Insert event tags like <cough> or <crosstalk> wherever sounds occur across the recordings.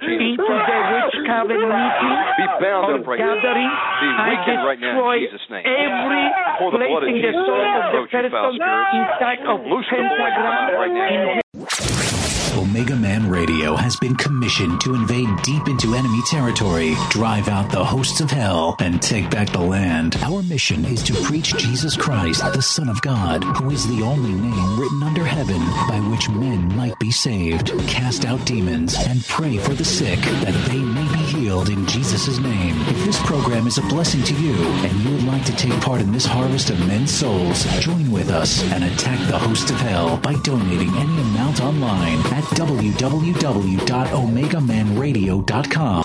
witch coven meeting Be bound up right now. Be weakened right now in Jesus' name. every Pour the blood of placing the soul of the approach you, foul person inside of Loose the boy. Come out right now. in Omega Man Radio has been commissioned to invade deep into enemy territory, drive out the hosts of hell, and take back the land. Our mission is to preach Jesus Christ, the Son of God, who is the only name written under heaven by which men might be saved, cast out demons, and pray for the sick that they may be healed in Jesus' name. If this program is a blessing to you and you would like to take part in this harvest of men's souls, join with us and attack the host of hell by donating any amount online at www.omegamanradio.com.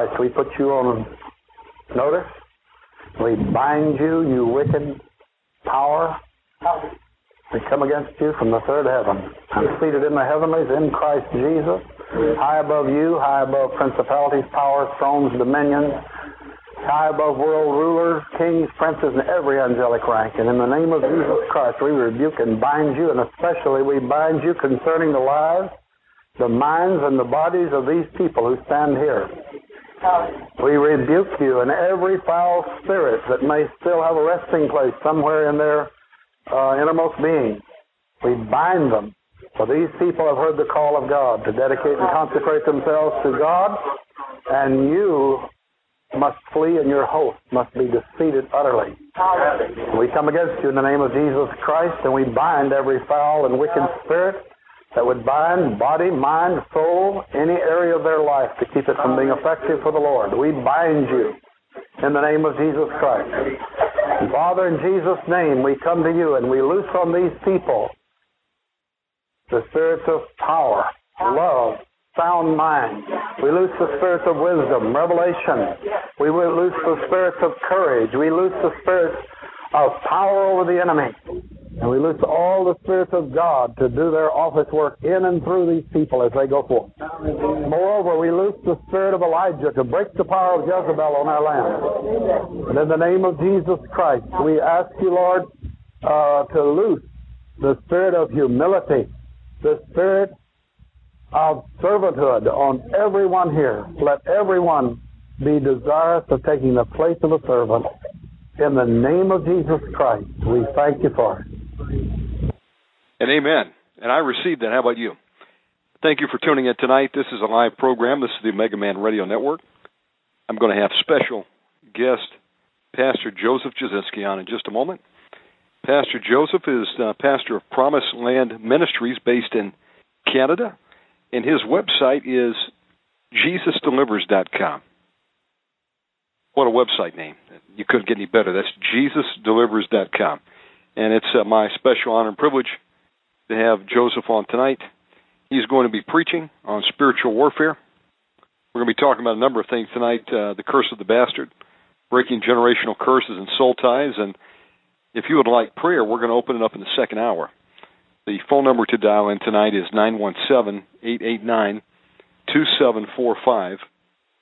Christ, we put you on notice. We bind you, you wicked power. We come against you from the third heaven. I'm seated in the heavenlies in Christ Jesus, high above you, high above principalities, powers, thrones, dominions, high above world rulers, kings, princes, and every angelic rank. And in the name of Jesus Christ, we rebuke and bind you, and especially we bind you concerning the lives the minds and the bodies of these people who stand here. We rebuke you and every foul spirit that may still have a resting place somewhere in their uh, innermost being. We bind them. For these people have heard the call of God to dedicate and consecrate themselves to God, and you must flee and your host must be defeated utterly. We come against you in the name of Jesus Christ, and we bind every foul and wicked spirit that would bind body, mind, soul, any area of their life to keep it from being effective for the Lord. We bind you in the name of Jesus Christ. Father, in Jesus' name, we come to you and we loose on these people the spirits of power, love, sound mind. We loose the spirits of wisdom, revelation. We loose the spirits of courage. We loose the spirits of power over the enemy. And we loose all the spirits of God to do their office work in and through these people as they go forth. Moreover, we loose the spirit of Elijah to break the power of Jezebel on our land. And in the name of Jesus Christ, we ask you, Lord, uh, to loose the spirit of humility, the spirit of servanthood on everyone here. Let everyone be desirous of taking the place of a servant. In the name of Jesus Christ, we thank you for it. And amen. And I received that. How about you? Thank you for tuning in tonight. This is a live program. This is the Omega Man Radio Network. I'm going to have special guest Pastor Joseph Jasinski on in just a moment. Pastor Joseph is uh, pastor of Promise Land Ministries based in Canada, and his website is JesusDelivers.com. What a website name. You couldn't get any better. That's JesusDelivers.com. And it's uh, my special honor and privilege to have Joseph on tonight. He's going to be preaching on spiritual warfare. We're going to be talking about a number of things tonight uh, the curse of the bastard, breaking generational curses and soul ties. And if you would like prayer, we're going to open it up in the second hour. The phone number to dial in tonight is 917 889 2745.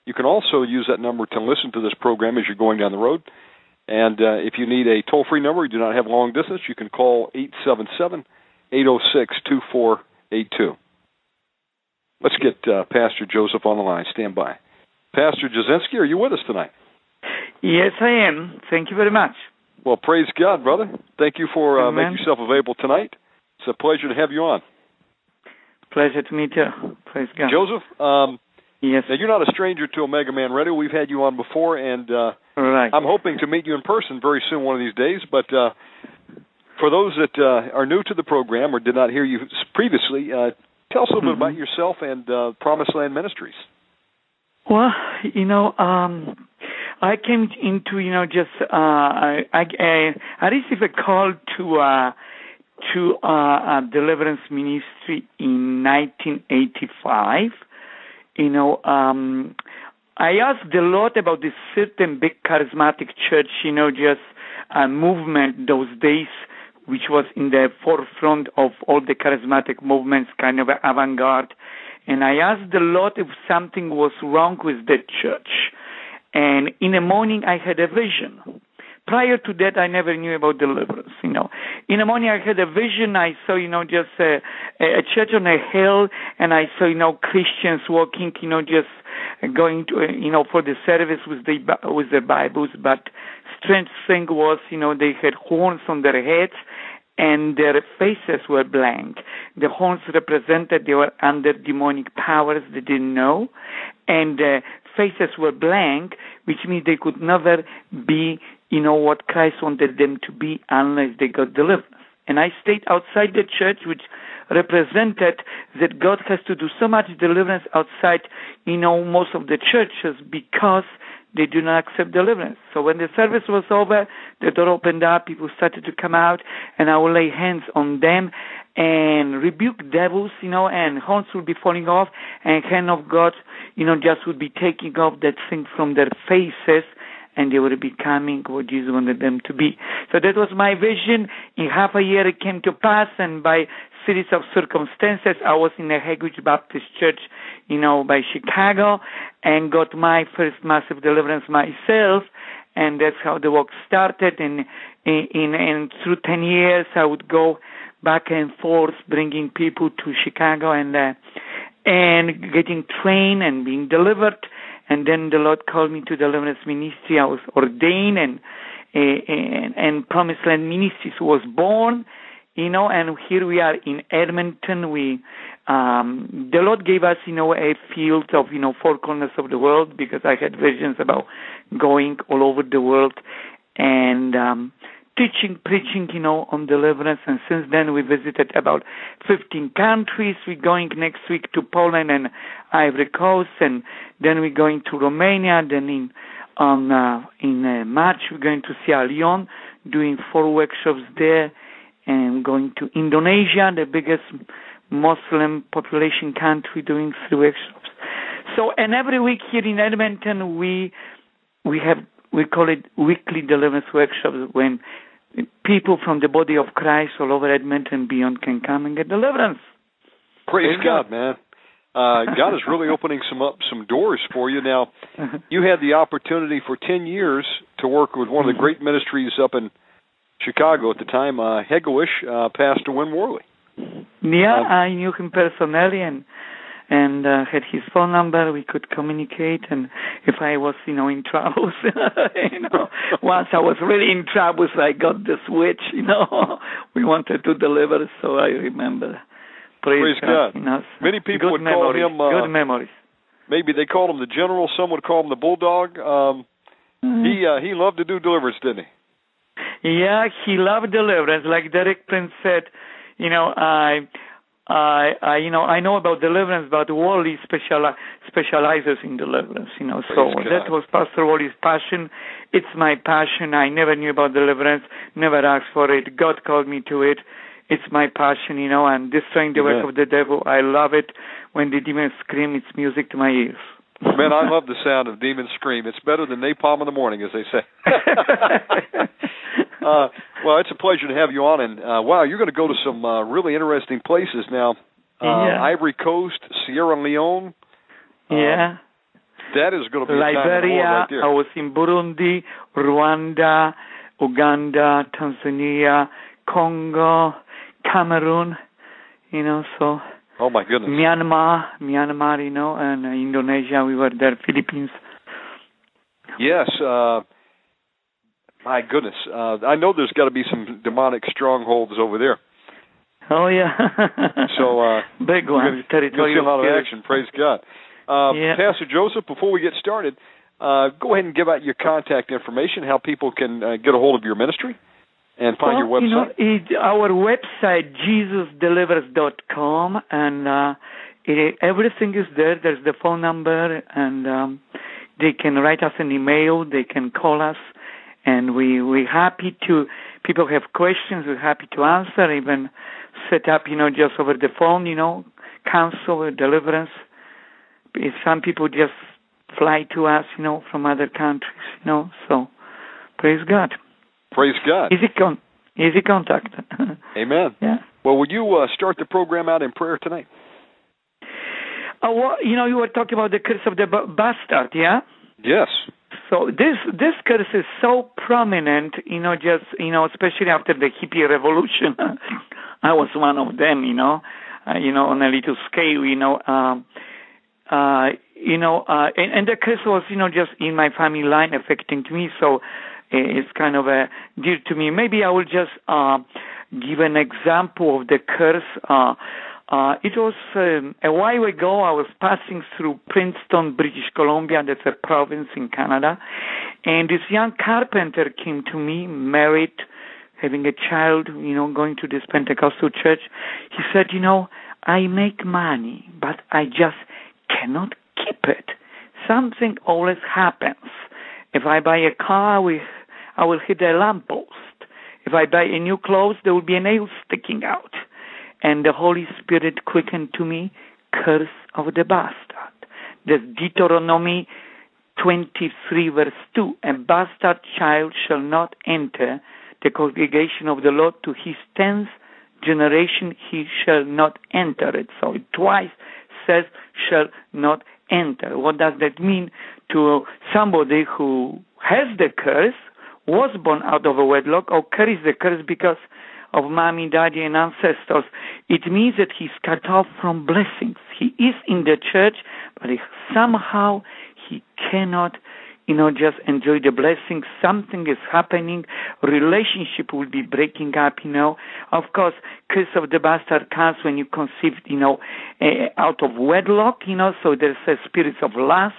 You can also use that number to listen to this program as you're going down the road. And uh, if you need a toll free number, you do not have long distance, you can call 877 806 2482. Let's get uh, Pastor Joseph on the line. Stand by. Pastor Jasinski, are you with us tonight? Yes, I am. Thank you very much. Well, praise God, brother. Thank you for uh, making yourself available tonight. It's a pleasure to have you on. Pleasure to meet you. Praise God. Joseph, um, yes. now you're not a stranger to Omega Man Radio. We've had you on before, and uh, Right. I'm hoping to meet you in person very soon, one of these days. But uh, for those that uh, are new to the program or did not hear you previously, uh, tell us a little bit about yourself and uh, Promised Land Ministries. Well, you know, um, I came into, you know, just uh, I, I I received a call to uh, to uh, uh, Deliverance Ministry in 1985. You know, um, I asked a lot about this certain big charismatic church, you know, just uh, movement those days, which was in the forefront of all the charismatic movements, kind of avant-garde. And I asked a lot if something was wrong with the church. And in the morning, I had a vision. Prior to that, I never knew about deliverance. You know, in the morning, I had a vision. I saw, you know, just a, a church on a hill, and I saw, you know, Christians walking, you know, just going to, uh, you know, for the service with the with their Bibles. But strange thing was, you know, they had horns on their heads, and their faces were blank. The horns represented they were under demonic powers they didn't know, and the faces were blank, which means they could never be, you know, what Christ wanted them to be unless they got deliverance. And I stayed outside the church, which represented that God has to do so much deliverance outside, you know, most of the churches because they do not accept deliverance. So when the service was over, the door opened up, people started to come out, and I would lay hands on them and rebuke devils, you know, and horns would be falling off, and hand of God, you know, just would be taking off that thing from their faces, and they be becoming what Jesus wanted them to be. So that was my vision. In half a year it came to pass, and by series of circumstances, I was in a Hegewisch Baptist Church, you know, by Chicago, and got my first massive deliverance myself, and that's how the work started. And in, through ten years, I would go back and forth, bringing people to Chicago and uh, and getting trained and being delivered. And then the Lord called me to deliverance ministry. I was ordained, and and, and Promised Land Ministries was born you know, and here we are in Edmonton. We, um, the Lord gave us, you know, a field of, you know, four corners of the world because I had visions about going all over the world and um, teaching, preaching, you know, on deliverance. And since then, we visited about 15 countries. We're going next week to Poland and Ivory Coast, and then we're going to Romania. Then in on uh, in uh, March, we're going to Sierra Leone, doing four workshops there and going to Indonesia, the biggest Muslim population country, doing three workshops. So, and every week here in Edmonton, we we have we call it weekly deliverance workshops when people from the body of Christ all over Edmonton and beyond can come and get deliverance. Praise Praise God, God. man. Uh, God is really opening some up some doors for you. Now, <laughs> you had the opportunity for ten years to work with one of the great ministries up in Chicago at the time, uh, Hegewisch, uh, Pastor Win Worley. Yeah, Um, I knew him personally and and uh, had his phone number. We could communicate, and if I was, you know, in trouble, <laughs> you know, once I was really in trouble, so I got the switch. You know, <laughs> we wanted to deliver, so I remember. Praise, Praise God. Many people good would call memories, him, uh, good memories. Maybe they called him the General. Some would call him the Bulldog. Um, Mm-hmm. he uh, he loved to do deliverance, didn't he? Yeah, he loved deliverance. Like Derek Prince said, you know, I, I, I, you know, I know about deliverance, but Worley speciali- specializes in deliverance. You know, so that was Pastor Worley's passion. It's my passion. I never knew about deliverance. Never asked for it. God called me to it. It's my passion, you know, and destroying the work of the devil. I love it. When the demons scream, it's music to my ears. Man, I love the sound of demons scream. It's better than napalm in the morning, as they say. <laughs> <laughs> uh, well, it's a pleasure to have you on, and uh, wow, you're going to go to some uh, really interesting places now. Uh, Yeah. Ivory Coast, Sierra Leone. Uh, yeah. That is going to be a time of the Lord Liberia. right there. I was in Burundi, Rwanda, Uganda, Tanzania, Congo, Cameroon. You know, so Oh my goodness. Myanmar, Myanmar, you know, and uh, Indonesia. We were there, Philippines. Yes. Uh, my goodness. Uh, I know there's got to be some demonic strongholds over there. Oh yeah. So uh, <laughs> big one. gonna, gonna see a lot of action. Praise God. Uh, Yeah. Pastor Joseph, before we get started, uh, go ahead and give out your contact information, how people can uh, get a hold of your ministry and find your website. You know, it, our website jesusdelivers.com, and uh, it, everything is there. There's the phone number, and um, they can write us an email. They can call us, and we we happy to. People have questions. We're happy to answer. Even set up, you know, just over the phone, you know, counsel or deliverance. If some people just fly to us, you know, from other countries, you know. So, praise God. Praise God. Easy con easy contact. <laughs> Amen. yeah. Well, would you uh, start the program out in prayer tonight? Oh, well, you know, you were talking about the curse of the b- bastard, yeah. Yes. So this this curse is so prominent, you know, just you know, especially after the hippie revolution. <laughs> I was one of them, you know, uh, you know, on a little scale, you know. Um, uh, you know, uh, and, and the curse was, you know, just in my family line affecting me. So it's kind of a dear to me. Maybe I will just uh, give an example of the curse. Uh, uh, it was um, a while ago. I was passing through Princeton, British Columbia. That's a province in Canada, and this young carpenter came to me, married, having a child. You know, going to this Pentecostal church. He said, "You know, I make money, but I just cannot keep it. Something always happens. If I buy a car, will, I will hit a lamppost. If I buy a new clothes, there will be a nail sticking out." And the Holy Spirit quickened to me curse of the bastard. That's Deuteronomy 23 verse 2. A bastard child shall not enter the congregation of the Lord to his tenth generation he shall not enter it. So it twice says shall not enter. What does that mean to somebody who has the curse, was born out of a wedlock, or carries the curse because of mommy, daddy, and ancestors. It means that he's cut off from blessings. He is in the church, but somehow he cannot, you know, just enjoy the blessings. Something is happening. Relationship will be breaking up, you know. Of course, curse of the bastard comes when you conceived, you know, uh, out of wedlock, you know, so there's a spirit of lust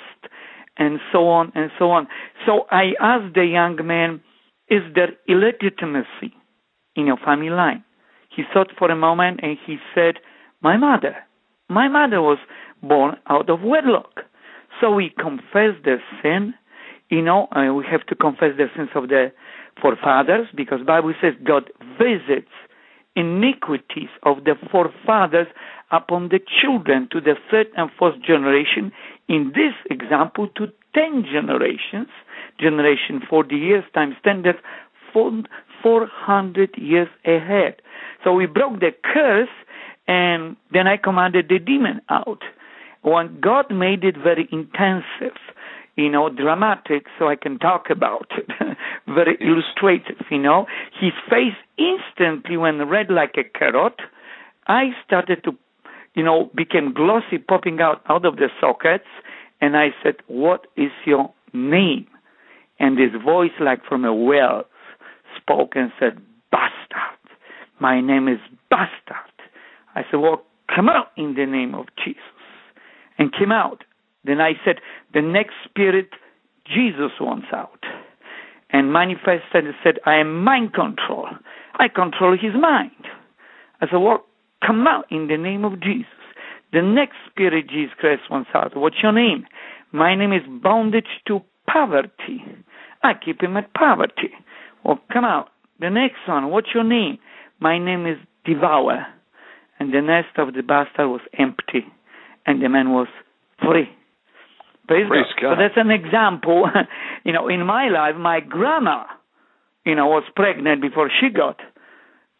and so on and so on. So I asked the young man, is there illegitimacy? In your family line. He thought for a moment and he said, My mother. My mother was born out of wedlock. So we confess the sin. You know, uh, we have to confess the sins of the forefathers because Bible says God visits iniquities of the forefathers upon the children to the third and fourth generation. In this example, to ten generations. Generation 40 years times 10, that's 400 years ahead. So we broke the curse, and then I commanded the demon out. When God made it very intensive, you know, dramatic, so I can talk about it, <laughs> very illustrative, you know. His face instantly went red like a carrot. I started to, you know, became glossy, popping out out of the sockets, and I said, "What is your name?" And this voice, like from a well, spoke and said, Bastard. My name is Bastard. I said, Well, come out in the name of Jesus. And came out. Then I said, The next spirit Jesus wants out. And manifested and said, I am mind control. I control his mind. I said, Well, come out in the name of Jesus. The next spirit Jesus Christ wants out. What's your name? My name is bondage to poverty. I keep him at poverty. Well, come out. The next one, what's your name? My name is Devour. And the nest of the bastard was empty, and the man was free. Praise, Praise God. God. So that's an example. <laughs> you know, in my life, my grandma, you know, was pregnant before she got,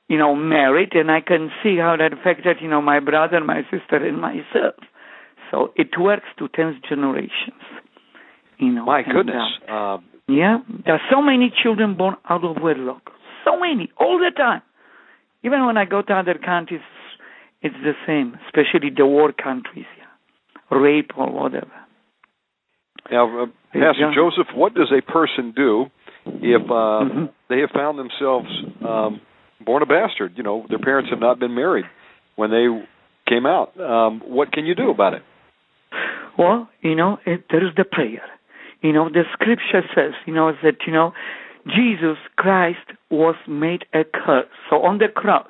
you know, married, and I can see how that affected, you know, my brother, my sister, and myself. So it works to tenth generations. You know, My and, goodness. uh, Uh, yeah, there are so many children born out of wedlock. So many, all the time. Even when I go to other countries, it's the same, especially the war countries, yeah. rape or whatever. Now, uh, Pastor Joseph, what does a person do if uh, mm-hmm. they have found themselves um, born a bastard? You know, their parents have not been married when they came out. Um, what can you do about it? Well, you know, it, there is the prayer. You know, the scripture says, you know, that, you know, Jesus Christ was made a curse. So on the cross,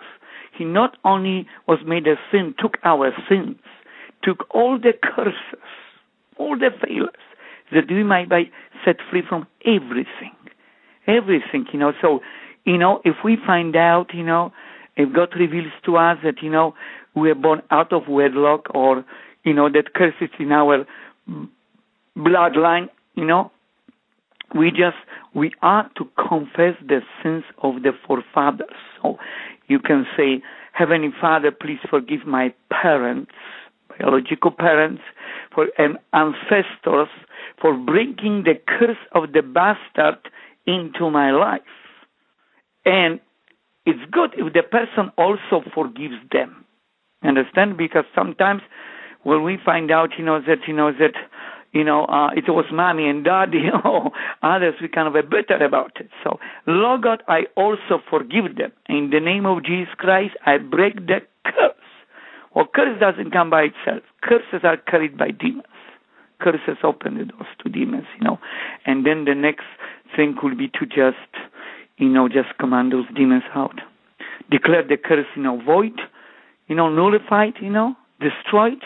he not only was made a sin, took our sins, took all the curses, all the failures, that we might be set free from everything. Everything, you know. So, you know, if we find out, you know, if God reveals to us that, you know, we are born out of wedlock or, you know, that curse is in our bloodline, you know, we just, we are to confess the sins of the forefathers. So you can say, Heavenly Father, please forgive my parents, biological parents, for and ancestors for bringing the curse of the bastard into my life. And it's good if the person also forgives them. Understand? Because sometimes when we find out, you know, that, you know, that, you know, uh, it was mommy and daddy <laughs> or others, we kind of are bitter about it. So, Lord God, I also forgive them. In the name of Jesus Christ, I break the curse. Well, curse doesn't come by itself. Curses are carried by demons curses open the doors to demons, you know. And then the next thing could be to just, you know, just command those demons out. Declare the curse, you know, void, you know, nullified, you know, destroyed.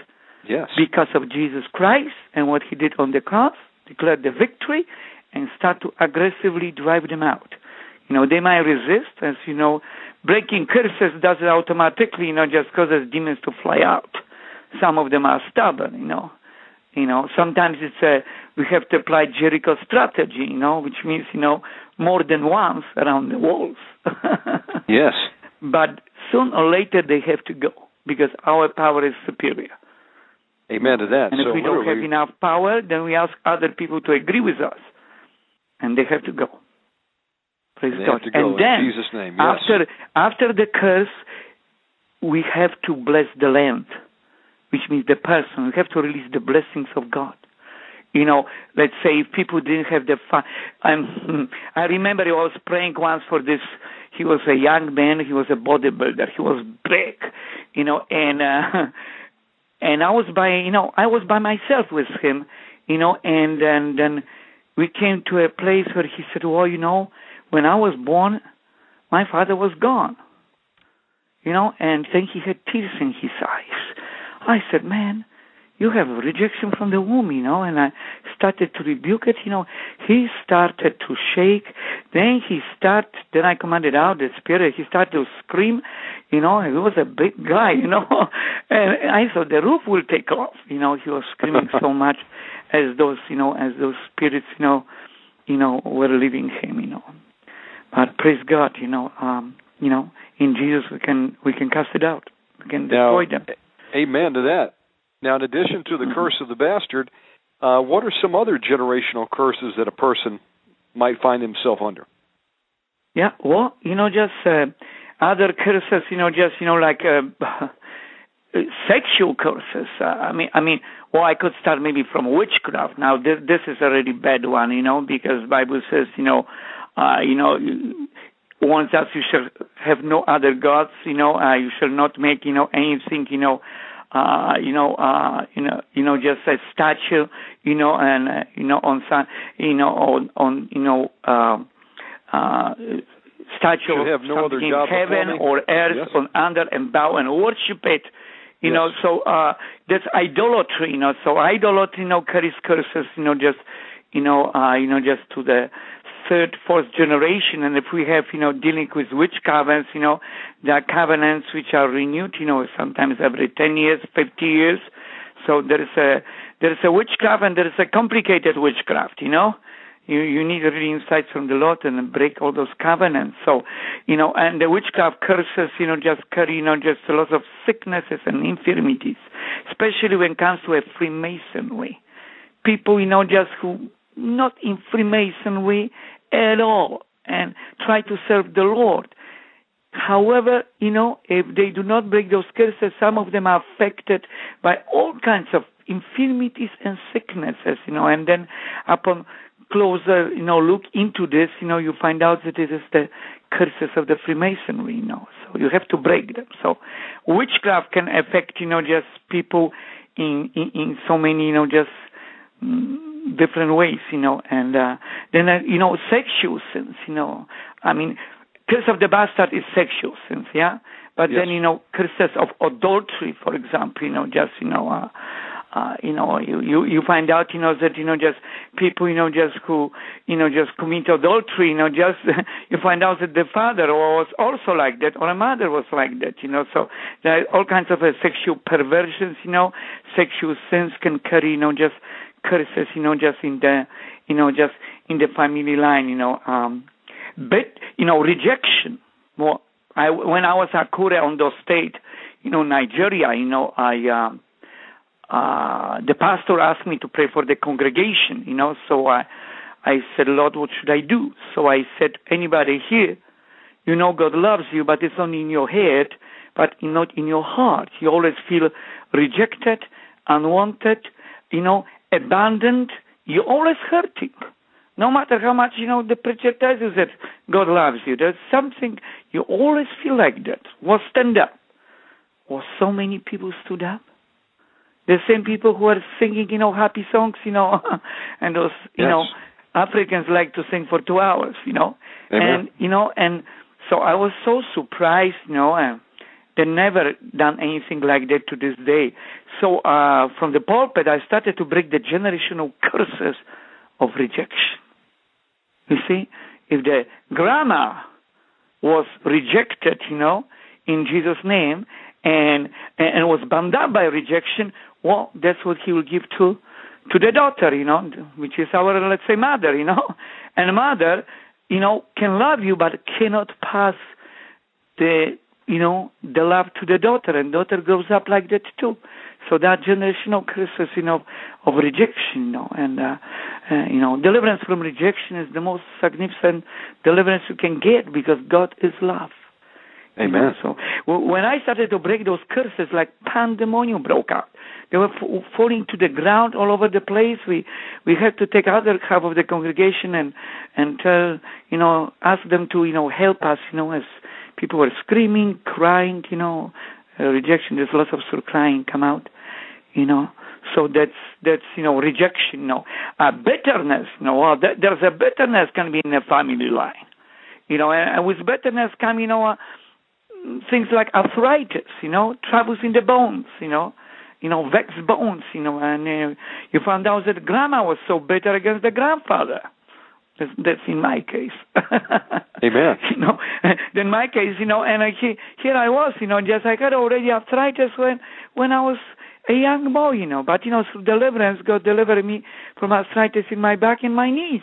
Yes. Because of Jesus Christ and what he did on the cross. Declare the victory and start to aggressively drive them out. You know, they might resist, as you know, breaking curses does it automatically, you know, just causes demons to fly out. Some of them are stubborn, you know. You know, sometimes it's a we have to apply Jericho strategy. You know, which means you know more than once around the walls. <laughs> yes. But soon or later they have to go because our power is superior. Amen to that. And so if we don't have enough power, then we ask other people to agree with us, and they have to go. Praise they God. Go and then Jesus' name. Yes. after after the curse, we have to bless the land which means the person. We have to release the blessings of God. You know, let's say if people didn't have the fun. Um, <laughs> I remember I was praying once for this. He was a young man. He was a bodybuilder. He was big, you know, and uh, <laughs> and I was by, you know, I was by myself with him, you know, and and then we came to a place where he said, "Well, you know, when I was born, my father was gone." You know, and then he had tears in his eyes I said, man, you have rejection from the womb, you know, and I started to rebuke it, you know. He started to shake. Then he started, then I commanded out the spirit. He started to scream, you know, he was a big guy, you know. <laughs> and I thought the roof will take off, you know. He was screaming so <laughs> much as those, you know, as those spirits, you know, you know, were leaving him, you know. But praise God, you know, um, you know, in Jesus we can we can cast it out. We can destroy now, them. Amen to that. Now, in addition to the mm-hmm. curse of the bastard, uh, what are some other generational curses that a person might find himself under? Yeah, well, you know, just uh, other curses, you know, just you know, like uh, <laughs> sexual curses. Uh, I mean, I mean, well, I could start maybe from witchcraft. Now, this, this is a really bad one, you know, because Bible says, you know, uh, you know, once that you shall have no other gods, you know, uh, you shall not make, you know, anything, you know, uh, you know, uh, you know, you know, just a statue, you know, and uh, you know, on some, you know, on, on, you know, uh, uh, statue of no in heaven or earth yes. or under and bow and worship it. You yes. know, so uh, that's idolatry. You know, so idolatry, you know, carries curses. You know, just you know, uh, you know, just to the third, fourth generation. And if we have, you know, dealing with witch covenants, you know, there are covenants which are renewed, you know, sometimes every 10 years, 50 years. So there is a, there is a witchcraft and there is a complicated witchcraft, you know. You, you need really insights from the Lord and break all those covenants. So, you know, and the witchcraft curses, you know, just carry, you know, just a lot of sicknesses and infirmities, especially when it comes to a Freemasonry. People, you know, just who not in Freemasonry at all and try to serve the Lord. However, you know, if they do not break those curses, some of them are affected by all kinds of infirmities and sicknesses, you know, and then upon closer, you know, look into this, you know, you find out that it is the curses of the Freemasonry, you know. So you have to break them. So witchcraft can affect, you know, just people in in, in so many, you know, just mm, different ways, you know, and uh, then uh, you know, sexual sins, you know. I mean, curse of the bastard is sexual sins, yeah. But yes. then you know, curses of adultery, for example, you know, just you know. Uh, uh, you know, you, you you find out, you know, that you know, just people, you know, just who, you know, just commit adultery, you know, just you find out that the father was also like that, or a mother was like that, you know. So there are all kinds of uh, sexual perversions, you know, sexual sins can carry, you know, just curses, you know, just in the, you know, just in the family line, you know. Um, but you know, rejection. Well, I when I was at Kure on the state, you know, Nigeria, you know, I. Um, uh, the pastor asked me to pray for the congregation, you know, so I, I said, Lord, what should I do? So I said, anybody here, you know God loves you, but it's only in your head, but not in your heart. You always feel rejected, unwanted, you know, abandoned. You're always hurting. No matter how much, you know, the preacher tells you that God loves you, there's something, you always feel like that. Well, stand up. Well, so many people stood up the same people who are singing, you know, happy songs, you know, <laughs> and those, you yes. know, Africans like to sing for two hours, you know, Amen. and you know, and so I was so surprised, you know, and they never done anything like that to this day. So uh from the pulpit, I started to break the generational curses of rejection. You see, if the grandma was rejected, you know, in Jesus' name, and and was bound up by rejection, well, that's what he will give to to the daughter, you know, which is our let's say mother, you know, <laughs> and mother, you know, can love you but cannot pass the you know the love to the daughter, and daughter grows up like that too. So that generational curses, you know, of rejection, you know, and uh, uh, you know, deliverance from rejection is the most significant deliverance you can get because God is love. Amen. You know, so w- when I started to break those curses, like pandemonium broke out. They were f- falling to the ground all over the place. We we had to take other half of the congregation and and tell you know ask them to you know help us you know as people were screaming, crying, you know, uh, rejection. There's lots of sort of crying come out, you know. So that's that's you know rejection. You know, uh, bitterness. You know, well, th- there's a bitterness can be in a family line. You know, and, and with bitterness come you know. Uh, things like arthritis, you know, troubles in the bones, you know, you know, vexed bones, you know, and uh, you found out that grandma was so bitter against the grandfather. That's, that's in my case. <laughs> Amen. You know, <laughs> in my case, you know, and I, here I was, you know, just I had already arthritis when when I was a young boy, you know, but you know, through deliverance, God delivered me from arthritis in my back and my knees.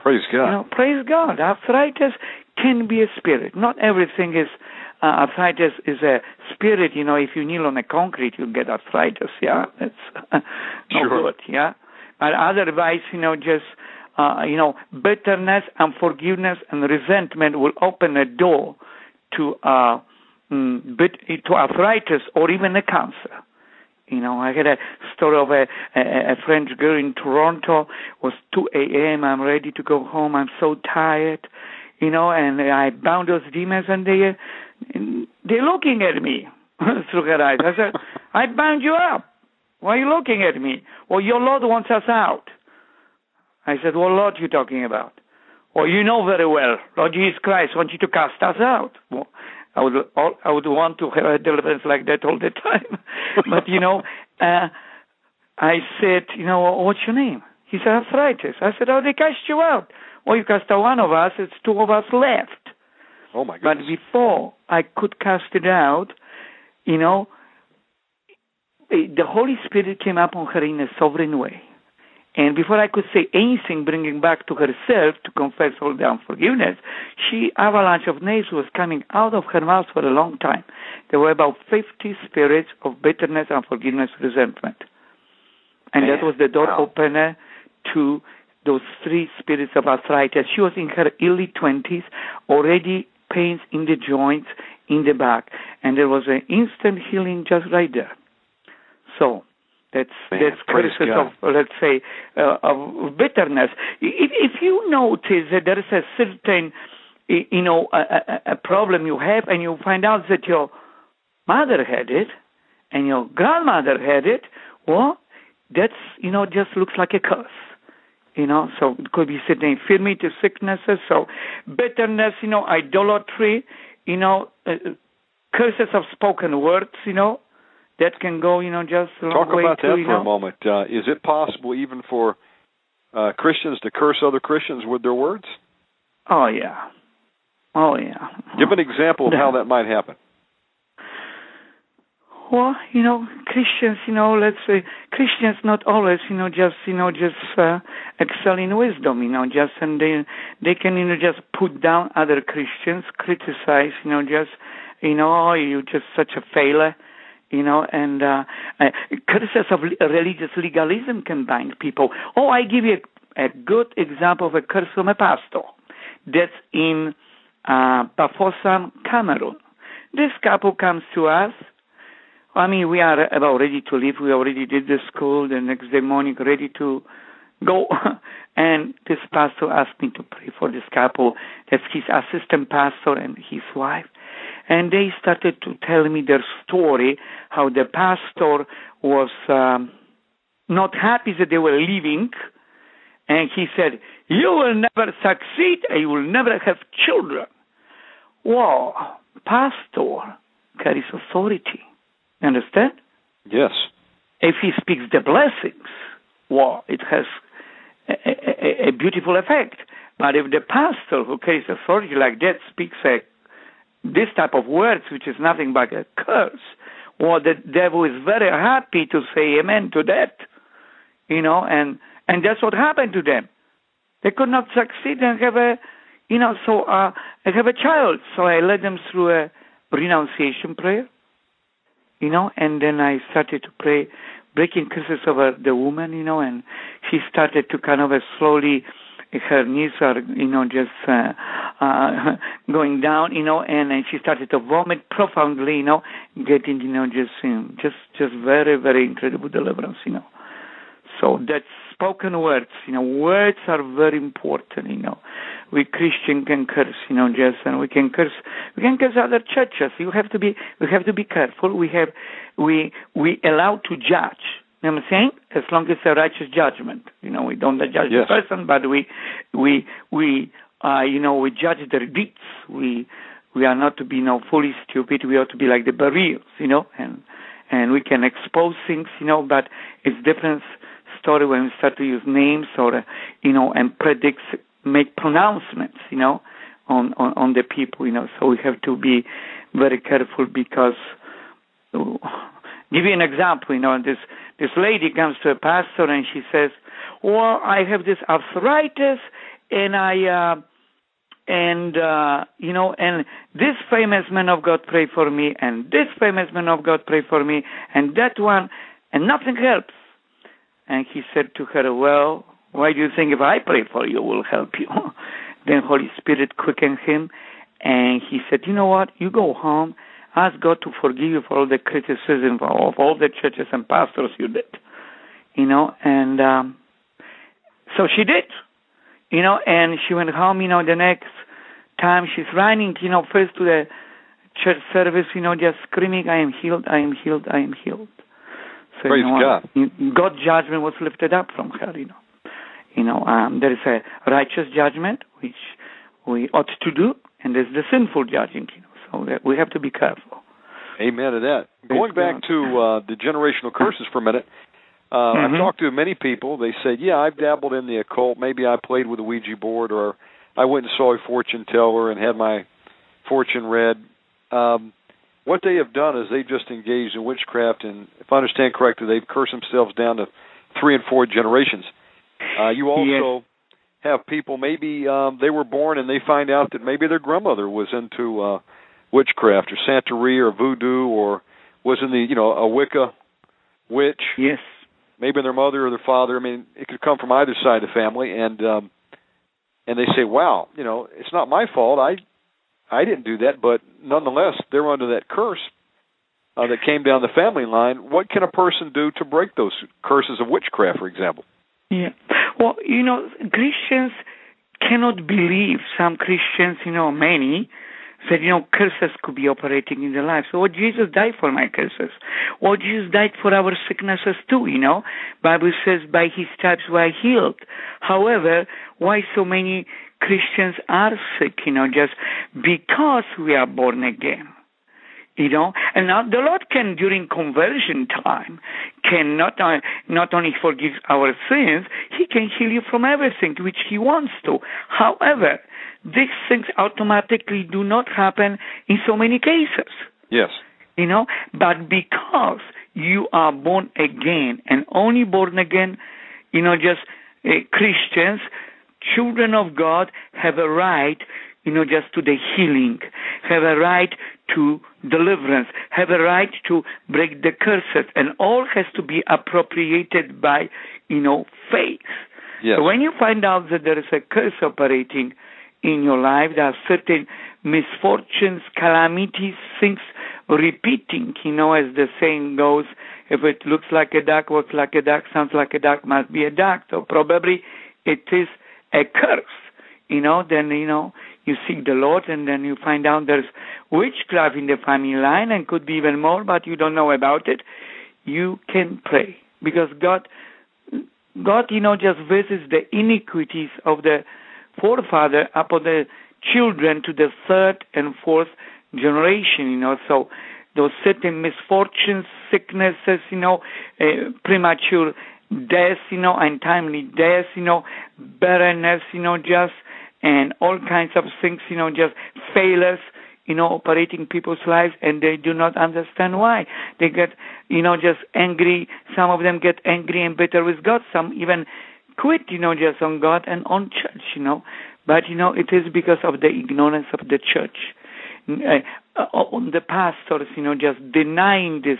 Praise God. You know, praise God. Arthritis can be a spirit. Not everything is uh, arthritis is a spirit. You know, if you kneel on a concrete, you'll get arthritis. Yeah, that's uh, <laughs> no Sure. good. Yeah, but otherwise, you know, just uh, you know, bitterness and forgiveness and resentment will open a door to uh, mm, bit, to arthritis or even a cancer. You know, I had a story of a, a, a French girl in Toronto. It was 2 a.m. I'm ready to go home. I'm so tired. You know, and I bound those demons, and they they're looking at me <laughs> through her eyes. I said, I bound you up. Why are you looking at me? Well, your Lord wants us out. I said, What Lord you talking about? Well, you know very well, Lord Jesus Christ wants you to cast us out. Well, I would I would want to have a deliverance like that all the time, <laughs> but you know, uh, I said, you know, what's your name? He said arthritis. I said, oh, they cast you out. Well, you cast out one of us. It's two of us left. Oh my god. But before I could cast it out, you know, the Holy Spirit came upon her in a sovereign way. And before I could say anything, bringing back to herself to confess all the unforgiveness, she avalanche of names was coming out of her mouth for a long time. There were about 50 spirits of bitterness, unforgiveness, resentment. And that was the door wow. opener to those three spirits of arthritis. She was in her early 20s, already pains in the joints in the back, and there was an instant healing just right there. So that's Man, that's curses of let's say uh, of bitterness. If, if you notice that there is a certain you know a, a, a problem you have, and you find out that your mother had it and your grandmother had it, well, that's you know just looks like a curse. You know, so it could be certain infirmity, sicknesses, so bitterness, you know, idolatry, you know, uh, curses of spoken words, you know, that can go, you know, just Talk way about too, that you for know. a moment. Uh, is it possible even for uh, Christians to curse other Christians with their words? Oh yeah, oh yeah. Give an example of how that might happen. Well, you know, Christians, you know, let's say Christians not always, you know, just you know, just uh, excel in wisdom, you know, just and they they can, you know, just put down other Christians, criticize, you know, just you know, oh, you just such a failure, you know, and uh, uh criticism of religious legalism can bind people. Oh, I give you a, a good example of a curse from a pastor. That's in uh, Bafoussam, Cameroon. This couple comes to us. I mean, we are about ready to leave. We already did the school. The next day morning, ready to go. <laughs> and this pastor asked me to pray for this couple. That's his assistant pastor and his wife. And they started to tell me their story, how the pastor was um, not happy that they were leaving. And he said, You will never succeed and you will never have children. Well, pastor carries authority. Understand? Yes. If he speaks the blessings, well, it has a, a, a beautiful effect. But if the pastor who carries authority like that speaks a, this type of words, which is nothing but a curse, well, the devil is very happy to say amen to that. You know, and and that's what happened to them. They could not succeed and have a, you know, so uh, have a child. So I led them through a renunciation prayer you know, and then I started to pray, breaking curses over the woman, you know, and she started to kind of slowly, her knees are, you know, just uh, uh, <laughs> going down, you know, and, and she started to vomit profoundly, you know, getting, you know, just, um, just, just very, very incredible deliverance, you know. So that's spoken words, you know, words are very important, you know. We Christian can curse, you know, just and we can curse we can curse other churches. You have to be we have to be careful. We have we we allow to judge. You know what I'm saying? As long as it's a righteous judgment. You know, we don't judge Yes. the person, but we we we uh you know, we judge their deeds. We we are not to be you know fully stupid, we ought to be like the Bereans, you know, and and we can expose things, you know, but it's different story when we start to use names or you know and predict make pronouncements you know on, on on the people you know so we have to be very careful because give you an example you know this this lady comes to a pastor and she says well i have this arthritis and i uh and uh you know and this famous man of god pray for me and this famous man of god pray for me and that one and nothing helps and he said to her, Well, why do you think if I pray for you will help you? <laughs> then Holy Spirit quickened him and he said, You know what? You go home, ask God to forgive you for all the criticism of all the churches and pastors you did. You know, and um so she did. You know, and she went home, you know, the next time she's running, you know, first to the church service, you know, just screaming, I am healed, I am healed, I am healed. So, Praise you know, God. God. God's judgment was lifted up from her, you know. You know, um, there is a righteous judgment which we ought to do, and there's the sinful judging, you know. So we have to be careful. Amen to that. Going back to uh, the generational curses for a minute, uh, Mhm. I've talked to many people. They said, "Yeah, I've dabbled in the occult. Maybe I played with a Ouija board, or I went and saw a fortune teller and had my fortune read." Um, what they have done is they've just engaged in witchcraft, and if I understand correctly, they've cursed themselves down to three and four generations. Uh, you also have people maybe um, they were born and they find out that maybe their grandmother was into uh, witchcraft or Santeria or voodoo or was in the you know a Wicca witch. Yes. Maybe their mother or their father. I mean, it could come from either side of the family, and um, and they say, "Wow, you know, it's not my fault. I I didn't do that, but nonetheless, they're under that curse uh, that came down the family line. What can a person do to break those curses of witchcraft, for example? Yeah. Well, you know, Christians cannot believe, some Christians, you know, many, that, you know, curses could be operating in their life. So what Jesus died for my curses. What Jesus died for our sicknesses too, you know. Bible says by his stripes we are healed. However, why so many Christians are sick, you know, just because we are born again you know? And now the lord can during conversion time can not uh, not only forgive our sins he can heal you from everything which he wants to. However these things automatically do not happen in so many cases. Yes. You know? But because you are born again and only born again you know just uh, christians children of god have a right you know, just to the healing, have a right to deliverance, have a right to break the curses, and all has to be appropriated by, you know, faith. Yes. So when you find out that there is a curse operating in your life, there are certain misfortunes, calamities, things repeating, you know, as the saying goes, if it looks like a duck, walks like a duck, sounds like a duck, must be a duck. So probably it is a curse, you know, then, you know, you seek the Lord and then you find out there's witchcraft in the family line and could be even more, but you don't know about it, you can pray because God, God, you know, just visits the iniquities of the forefather upon the children to the third and fourth generation, you know, so those certain misfortunes, sicknesses, you know, uh, premature death, you know, untimely death, you know, barrenness, you know, just and all kinds of things, you know, just failures, you know, operating people's lives and they do not understand why. They get, you know, just angry. Some of them get angry and bitter with God. Some even quit, you know, just on God and on church, you know. But, you know, it is because of the ignorance of the church. Uh, on the pastors, you know, just denying this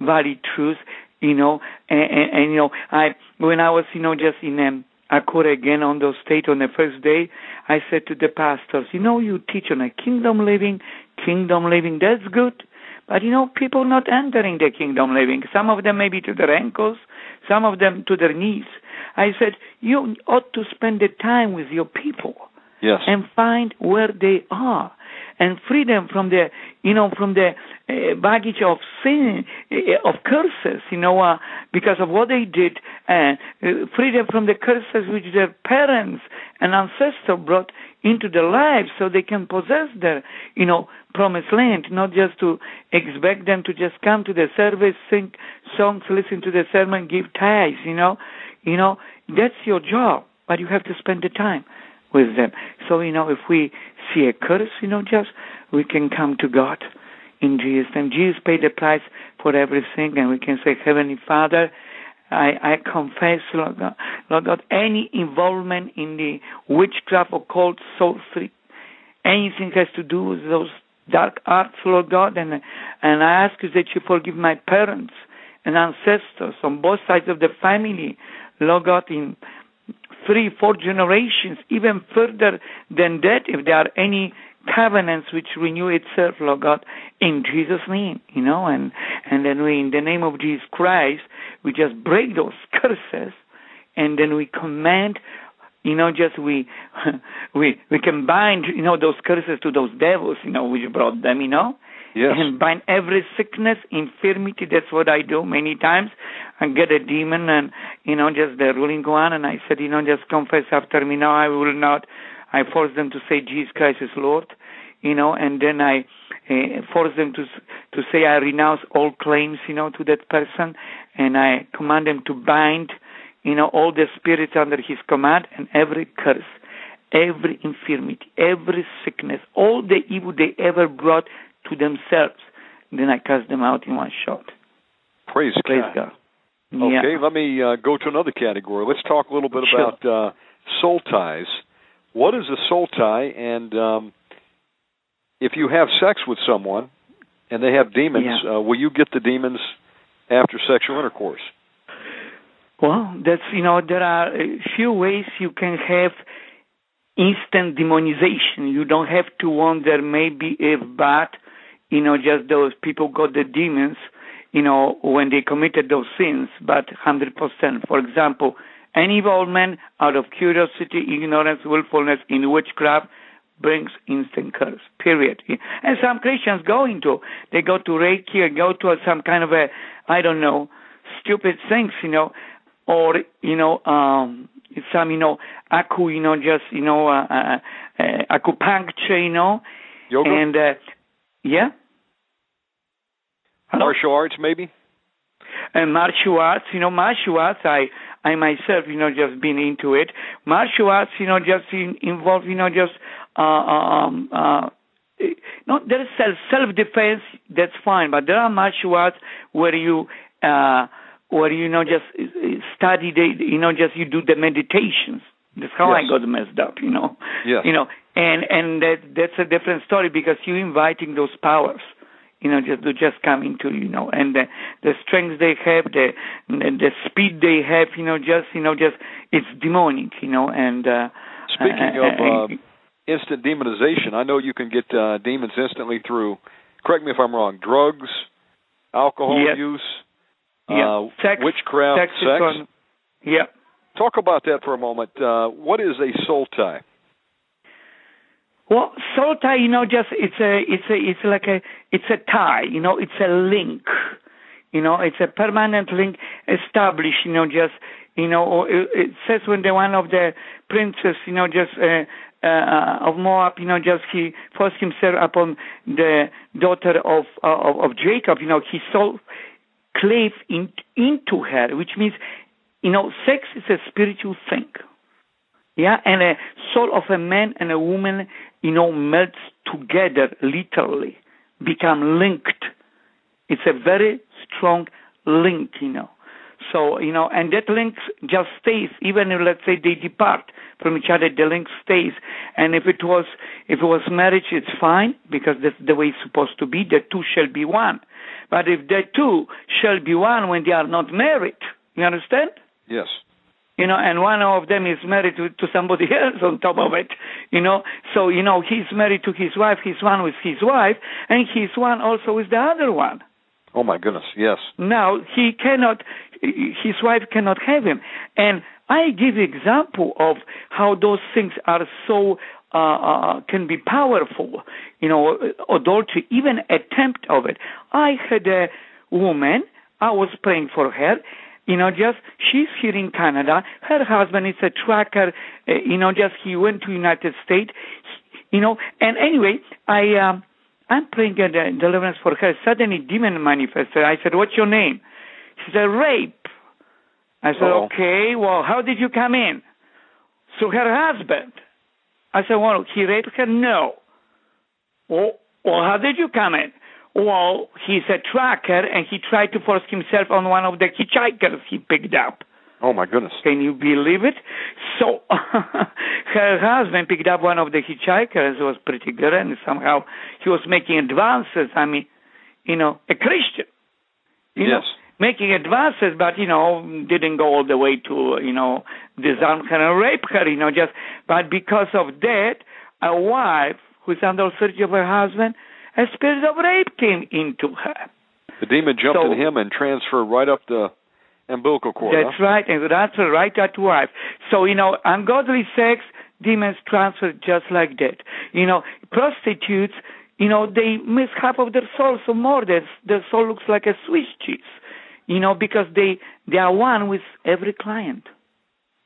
very truth, you know, and, and, and you know, I when I was, you know, just in um, Akure again Ondo state on the first day, I said to the pastors, you know, you teach on a kingdom living, kingdom living, that's good. But you know, people not entering the kingdom living. Some of them maybe to their ankles, some of them to their knees. I said, you ought to spend the time with your people. Yes. And find where they are and freedom from the, you know, from the uh, baggage of sin, uh, of curses, you know, uh, because of what they did, and uh, free from the curses which their parents and ancestors brought into their lives so they can possess their, you know, promised land, not just to expect them to just come to the service, sing songs, listen to the sermon, give tithes, you know. You know, that's your job, but you have to spend the time with them. So, you know, if we see a curse, you know, just we can come to God in Jesus' name. Jesus paid the price for everything, and we can say, Heavenly Father, I, I confess, Lord God, Lord God, any involvement in the witchcraft, or occult, sorcery, anything has to do with those dark arts, Lord God, and and I ask you that you forgive my parents and ancestors on both sides of the family, Lord God, in three, four generations, even further than that, if there are any covenants which renew itself, Lord God, in Jesus' name, you know, and and then we, in the name of Jesus Christ, we just break those <laughs> curses, and then we command, you know, just we <laughs> we we can bind, you know, those curses to those devils, you know, which brought them, you know, Yes. and bind every sickness, infirmity. That's what I do many times. I get a demon and, you know, just the ruling one. And I said, you know, just confess after me. Now I will not. I force them to say Jesus Christ is Lord, you know, and then I uh, force them to to say I renounce all claims, you know, to that person, and I command them to bind, you know, all the spirits under His command and every curse, every infirmity, every sickness, all the evil they ever brought to themselves. Then I cast them out in one shot. Praise, Praise God. God. Okay, Yeah. let me uh, go to another category. Let's talk a little bit Sure. about uh, soul ties. What is a soul tie? And um, if you have sex with someone and they have demons, Yeah. uh, will you get the demons after sexual intercourse? Well, that's you know there are a few ways you can have instant demonization. You don't have to wonder maybe if but you know just those people got the demons you know when they committed those sins, but hundred percent. For example, any involvement out of curiosity, ignorance, willfulness in witchcraft brings instant curse. Period. And some Christians go into they go to Reiki or go to some kind of a I don't know stupid things, you know, or you know um some you know aku you know just you know uh, uh, uh acupuncture you know yoga and uh, yeah Hello? martial arts maybe and martial arts you know martial arts i i myself you know just been into it martial arts you know just in, involve you know just uh um uh no there is self self defense that's fine but there are martial arts where you uh or you know just study the you know just you do the meditations that's how yes. i got messed up you know yes. you know and and that that's a different story because you're inviting those powers you know just to just come into you know and the the strength they have the the speed they have you know just you know just it's demonic you know and uh speaking uh, of uh, instant demonization i know you can get uh demons instantly through correct me if i'm wrong drugs alcohol use yeah. Uh, sex, witchcraft, sex. sex? On, yeah. Talk about that for a moment. Uh, what is a soul tie? Well, soul tie, you know, just it's a, it's a, it's like a, it's a tie. You know, it's a link. You know, it's a permanent link established. You know, just you know, it, it says when the one of the princes, you know, just uh, uh, of Moab, you know, just he forced himself upon the daughter of of, of Jacob. You know, he soul clave in, into her, which means, you know, sex is a spiritual thing. Yeah, and a soul of a man and a woman, you know, melts together, literally, become linked. It's a very strong link, you know. So, you know, and that link just stays, even if, let's say, they depart from each other, the link stays. And if it was, if it was marriage, it's fine, because that's the way it's supposed to be. The two shall be one. But if the two shall be one when they are not married, you understand? Yes. You know, and one of them is married to, to somebody <laughs> else on top of it, you know. So, you know, he's married to his wife, he's one with his wife, and he's one also with the other one. Oh my goodness, yes. Now he cannot, his wife cannot have him, and I give example of how those things are so uh, uh, can be powerful. You know, adultery, even attempt of it. I had a woman. I was praying for her. You know, just she's here in Canada. Her husband is a tracker. Uh, you know, just he went to United States. You know, and anyway, I um, I'm praying a deliverance for her. Suddenly, demon manifested. I said, "What's your name?" She said, "Rape." I said, oh "Okay. Well, how did you come in?" So her husband. I said, well, he raped her? No. Well, well, how did you come in? Well, he's a tracker and he tried to force himself on one of the hitchhikers he picked up. Oh my goodness. Can you believe it? So <laughs> her husband picked up one of the hitchhikers who was pretty good and somehow he was making advances. I mean, you know, a Christian. You yes. know, making advances, but you know, didn't go all the way to you know disarm her and rape her. You know, just but because of that, a wife who's under search of her husband, a spirit of rape came into her. The demon jumped So- in him and transferred right up the umbilical cord. That's huh? right, and that's right at wife. So you know, ungodly sex, demons transfer just like that. You know, prostitutes, you know, they miss half of their soul, so more their their soul looks like a Swiss cheese. You know, because they they are one with every client,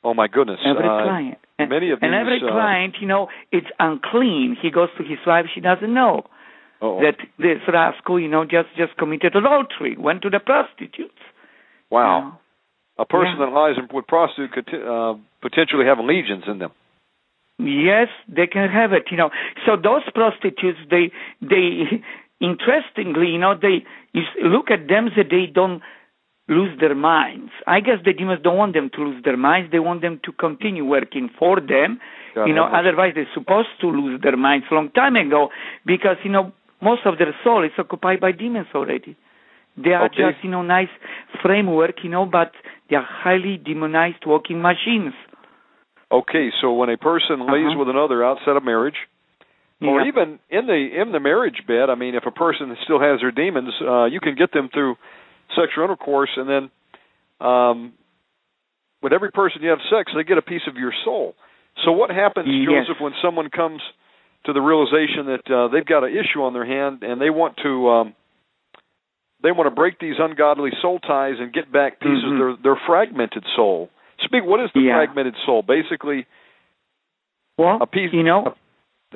Oh my goodness. every Uh, client, and, many of and every uh, client, you know, it's unclean. He goes to his wife, she doesn't know oh, that this rascal, you know, just just committed adultery, went to the prostitutes. wow. you know. A person Yeah. that lies with prostitute could t- uh, potentially have legions in them. Yes, they can have it. You know, so those prostitutes, they they interestingly, you know, they you look at them that they don't lose their minds. I guess the demons don't want them to lose their minds. They want them to continue working for them. You know, otherwise they're supposed to lose their minds long time ago because you know most of their soul is occupied by demons already. They are Okay. just you know nice framework, you know, but they are highly demonized walking machines. Okay, so when a person lays Uh-huh. with another outside of marriage, or Yeah. even in the in the marriage bed, I mean, if a person still has their demons, uh, you can get them through sexual intercourse, and then um, with every person you have sex, they get a piece of your soul. So what happens, Yes. Jozef, when someone comes to the realization that uh, they've got an issue on their hand and they want to um, they want to break these ungodly soul ties and get back pieces Mhm. of their their fragmented soul? Speak. What is the Yeah. fragmented soul? Basically, Well, a piece. you know,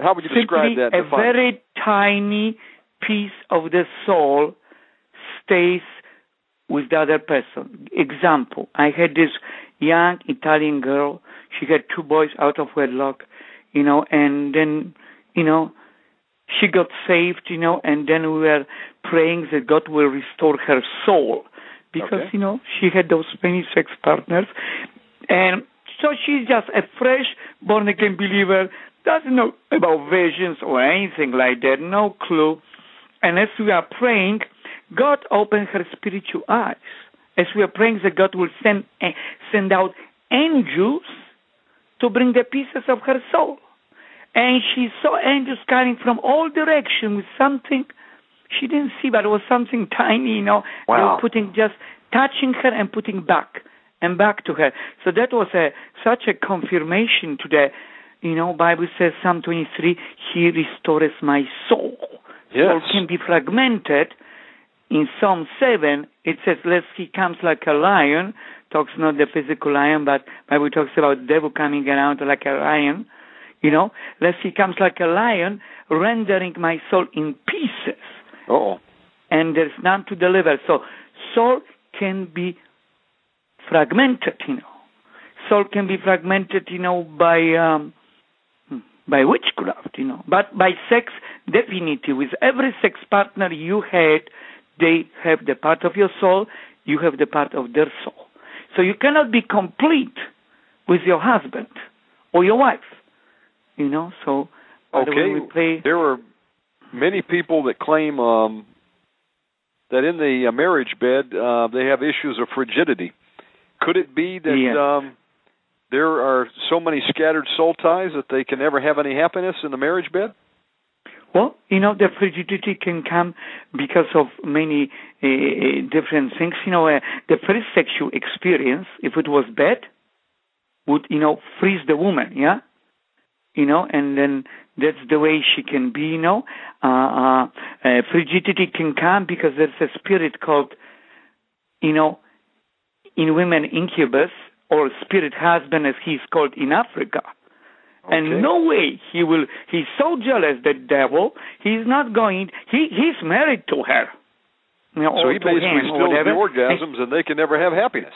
how would you describe that? a very tiny piece of the soul stays with the other person. Example, I had this young Italian girl. She had two boys out of wedlock, you know, and then, you know, she got saved, you know, and then we were praying that God will restore her soul because, Okay. you know, she had those many sex partners. And so she's just a fresh born again believer, doesn't know about visions or anything like that, no clue. And as we are praying, God opened her spiritual eyes. As we are praying that God will send eh, send out angels to bring the pieces of her soul. And she saw angels coming from all directions with something she didn't see, but it was something tiny, you know. They were putting just touching her and putting back and back to her. So that was a such a confirmation to the, you know, Bible says Psalm 23, He restores my soul. Yes. Soul can be fragmented. In Psalm 7, it says, lest he comes like a lion, talks not the physical lion, but Bible talks about devil coming around like a lion, you know, lest he comes like a lion, rendering my soul in pieces Oh, and there's none to deliver. So soul can be fragmented, you know. Soul can be fragmented, you know, by um, by witchcraft, you know. But by sex, definitely, with every sex partner you had, they have the part of your soul, you have the part of their soul. So you cannot be complete with your husband or your wife, you know. So by the way, okay. we pray. There are many people that claim um, that in the uh, marriage bed uh, they have issues of frigidity. Could it be that Yeah. um, there are so many scattered soul ties that they can never have any happiness in the marriage bed? Well, you know, the frigidity can come because of many uh, different things. You know, uh, the first sexual experience, if it was bad, would you know freeze the woman, yeah. You know, and then that's the way she can be. You know, uh, uh, uh, frigidity can come because there's a spirit called, you know, in women incubus or spirit husband as he's called in Africa. Okay. And no way he will. He's so jealous, the devil. He's not going. He he's married to her. You know, So he basically or the orgasms, and they can never have happiness.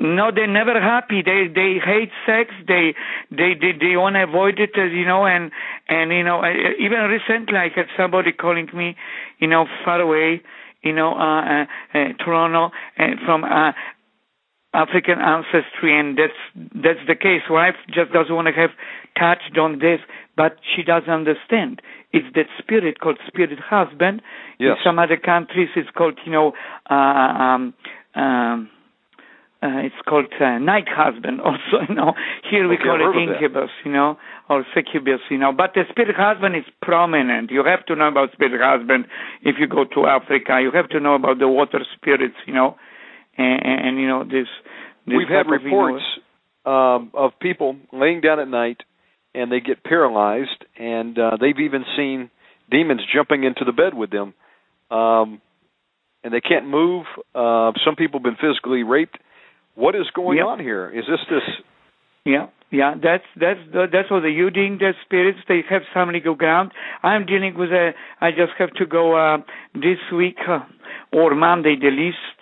No, they're never happy. They they hate sex. They they they, they want to avoid it, as you know. And and you know, uh, even recently, I had somebody calling me, you know, far away, you know, uh, uh, uh Toronto, and from uh, African ancestry, and that's that's the case. Wife just doesn't want to have touched on this, but she doesn't understand. It's that spirit called spirit husband. Yes. In some other countries, it's called, you know, uh, um, um, uh, it's called uh, night husband. <laughs> Also, you know, here we Okay, call it incubus, you know, or succubus, you know. But the spirit husband is prominent. You have to know about spirit husband if you go to Africa. You have to know about the water spirits, you know, and, and, and you know this. this We've had type of, you know, reports um, of people laying down at night and they get paralyzed, and uh, they've even seen demons jumping into the bed with them, um, and they can't move. Uh, some people have been physically raped. What is going Yep. on here? Is this this? Yeah, yeah, that's that's that's what the you dealing the spirits. They have some legal ground. I'm dealing with a. I just have to go uh, this week uh, or Monday, the least,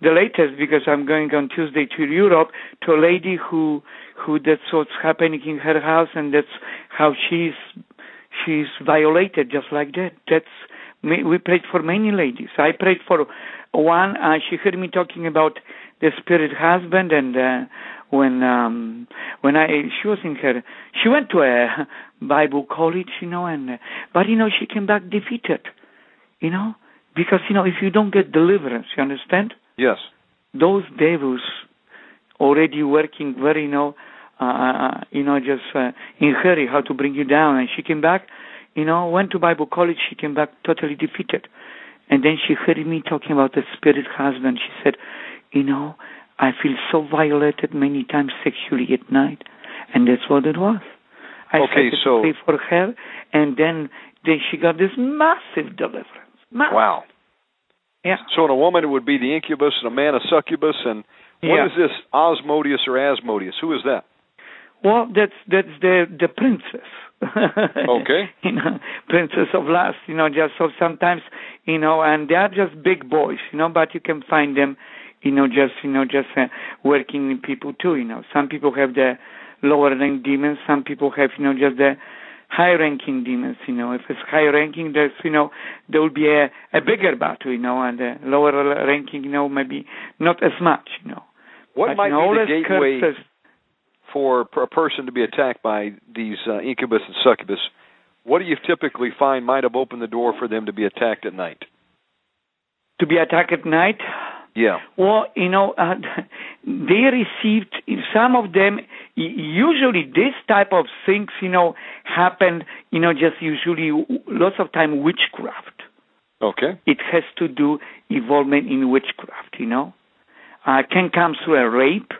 the latest, because I'm going on Tuesday to Europe to a lady who who that's what's happening in her house, and that's how she's she's violated just like that. That's we prayed for many ladies. I prayed for one. Uh, she heard me talking about the spirit husband, and uh, when um, when I she was in her, she went to a Bible college, you know, and uh, but you know she came back defeated, you know, because you know if you don't get deliverance, you understand, Yes. those devils already working very, you know, uh, uh, you know, just uh, in hurry how to bring you down. And she came back, you know, went to Bible college. She came back totally defeated. And then she heard me talking about the spirit husband. She said, you know, I feel so violated many times sexually at night. And that's what it was. I okay, started so to pray for her, and then then she got this massive deliverance. Massive. wow. Yeah. So in a woman, it would be the incubus, and a man, a succubus, and what Yeah. is this Osmodius or Asmodeus? Who is that? Well, that's that's the the princess. <laughs> Okay. you know, princess of lust. You know, just so sometimes, you know, and they are just big boys. You know, but you can find them. You know, just you know, just uh, working in people too. You know, some people have the lower rank demons. Some people have you know just the high ranking demons. You know, if it's high ranking, there's you know there will be a a bigger battle. You know, and the lower ranking, you know, maybe not as much. You know. What But, might you know, be the gateway curses- for a person to be attacked by these uh, incubus and succubus? What do you typically find might have opened the door for them to be attacked at night? to be attacked at night? Yeah. Well, you know, uh, <laughs> they received some of them. Usually, this type of things, you know, happen. You know, just usually lots of time witchcraft. Okay. It has to do involvement in witchcraft. You know, uh, can come through a rape.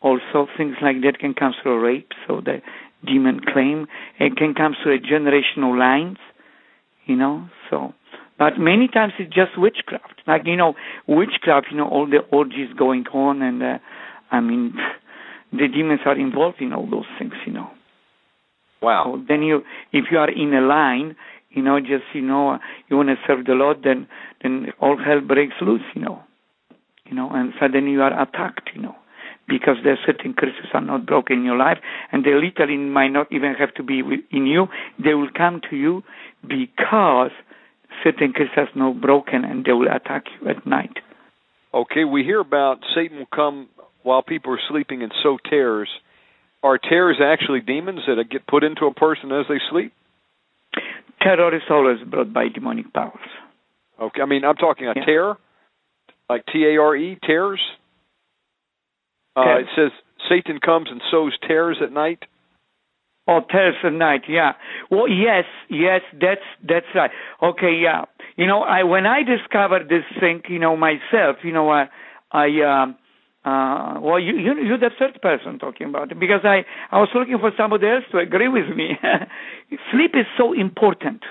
Also, things like that can come through a rape. So the demon claim it can come through a generational lines. You know, so but many times it's just witchcraft. Like you know, witchcraft. You know, all the orgies going on, and uh, I mean, <laughs> the demons are involved in all those things. You know. Wow. So then you, if you are in a line, you know, just you know, you want to serve the Lord, then then all hell breaks loose. You know, you know, and suddenly you are attacked. You know. Because there are certain curses are not broken in your life, and they literally might not even have to be in you. They will come to you because certain curses are not broken, and they will attack you at night. Okay, we hear about Satan will come while people are sleeping and sow tares. Are tares actually demons that get put into a person as they sleep? Terror is always brought by demonic powers. Okay, I mean I'm talking a Yeah. tear, like T A R E, tares. Uh, it says Satan comes and sows tares at night. Oh, Thursday night, yeah. Well, yes, yes, that's that's right. Okay, yeah. You know, I when I discovered this thing, you know, myself, you know, I, I, um, uh, well, you, you you're the third person talking about it because I I was looking for somebody else to agree with me. <laughs> Sleep is so important.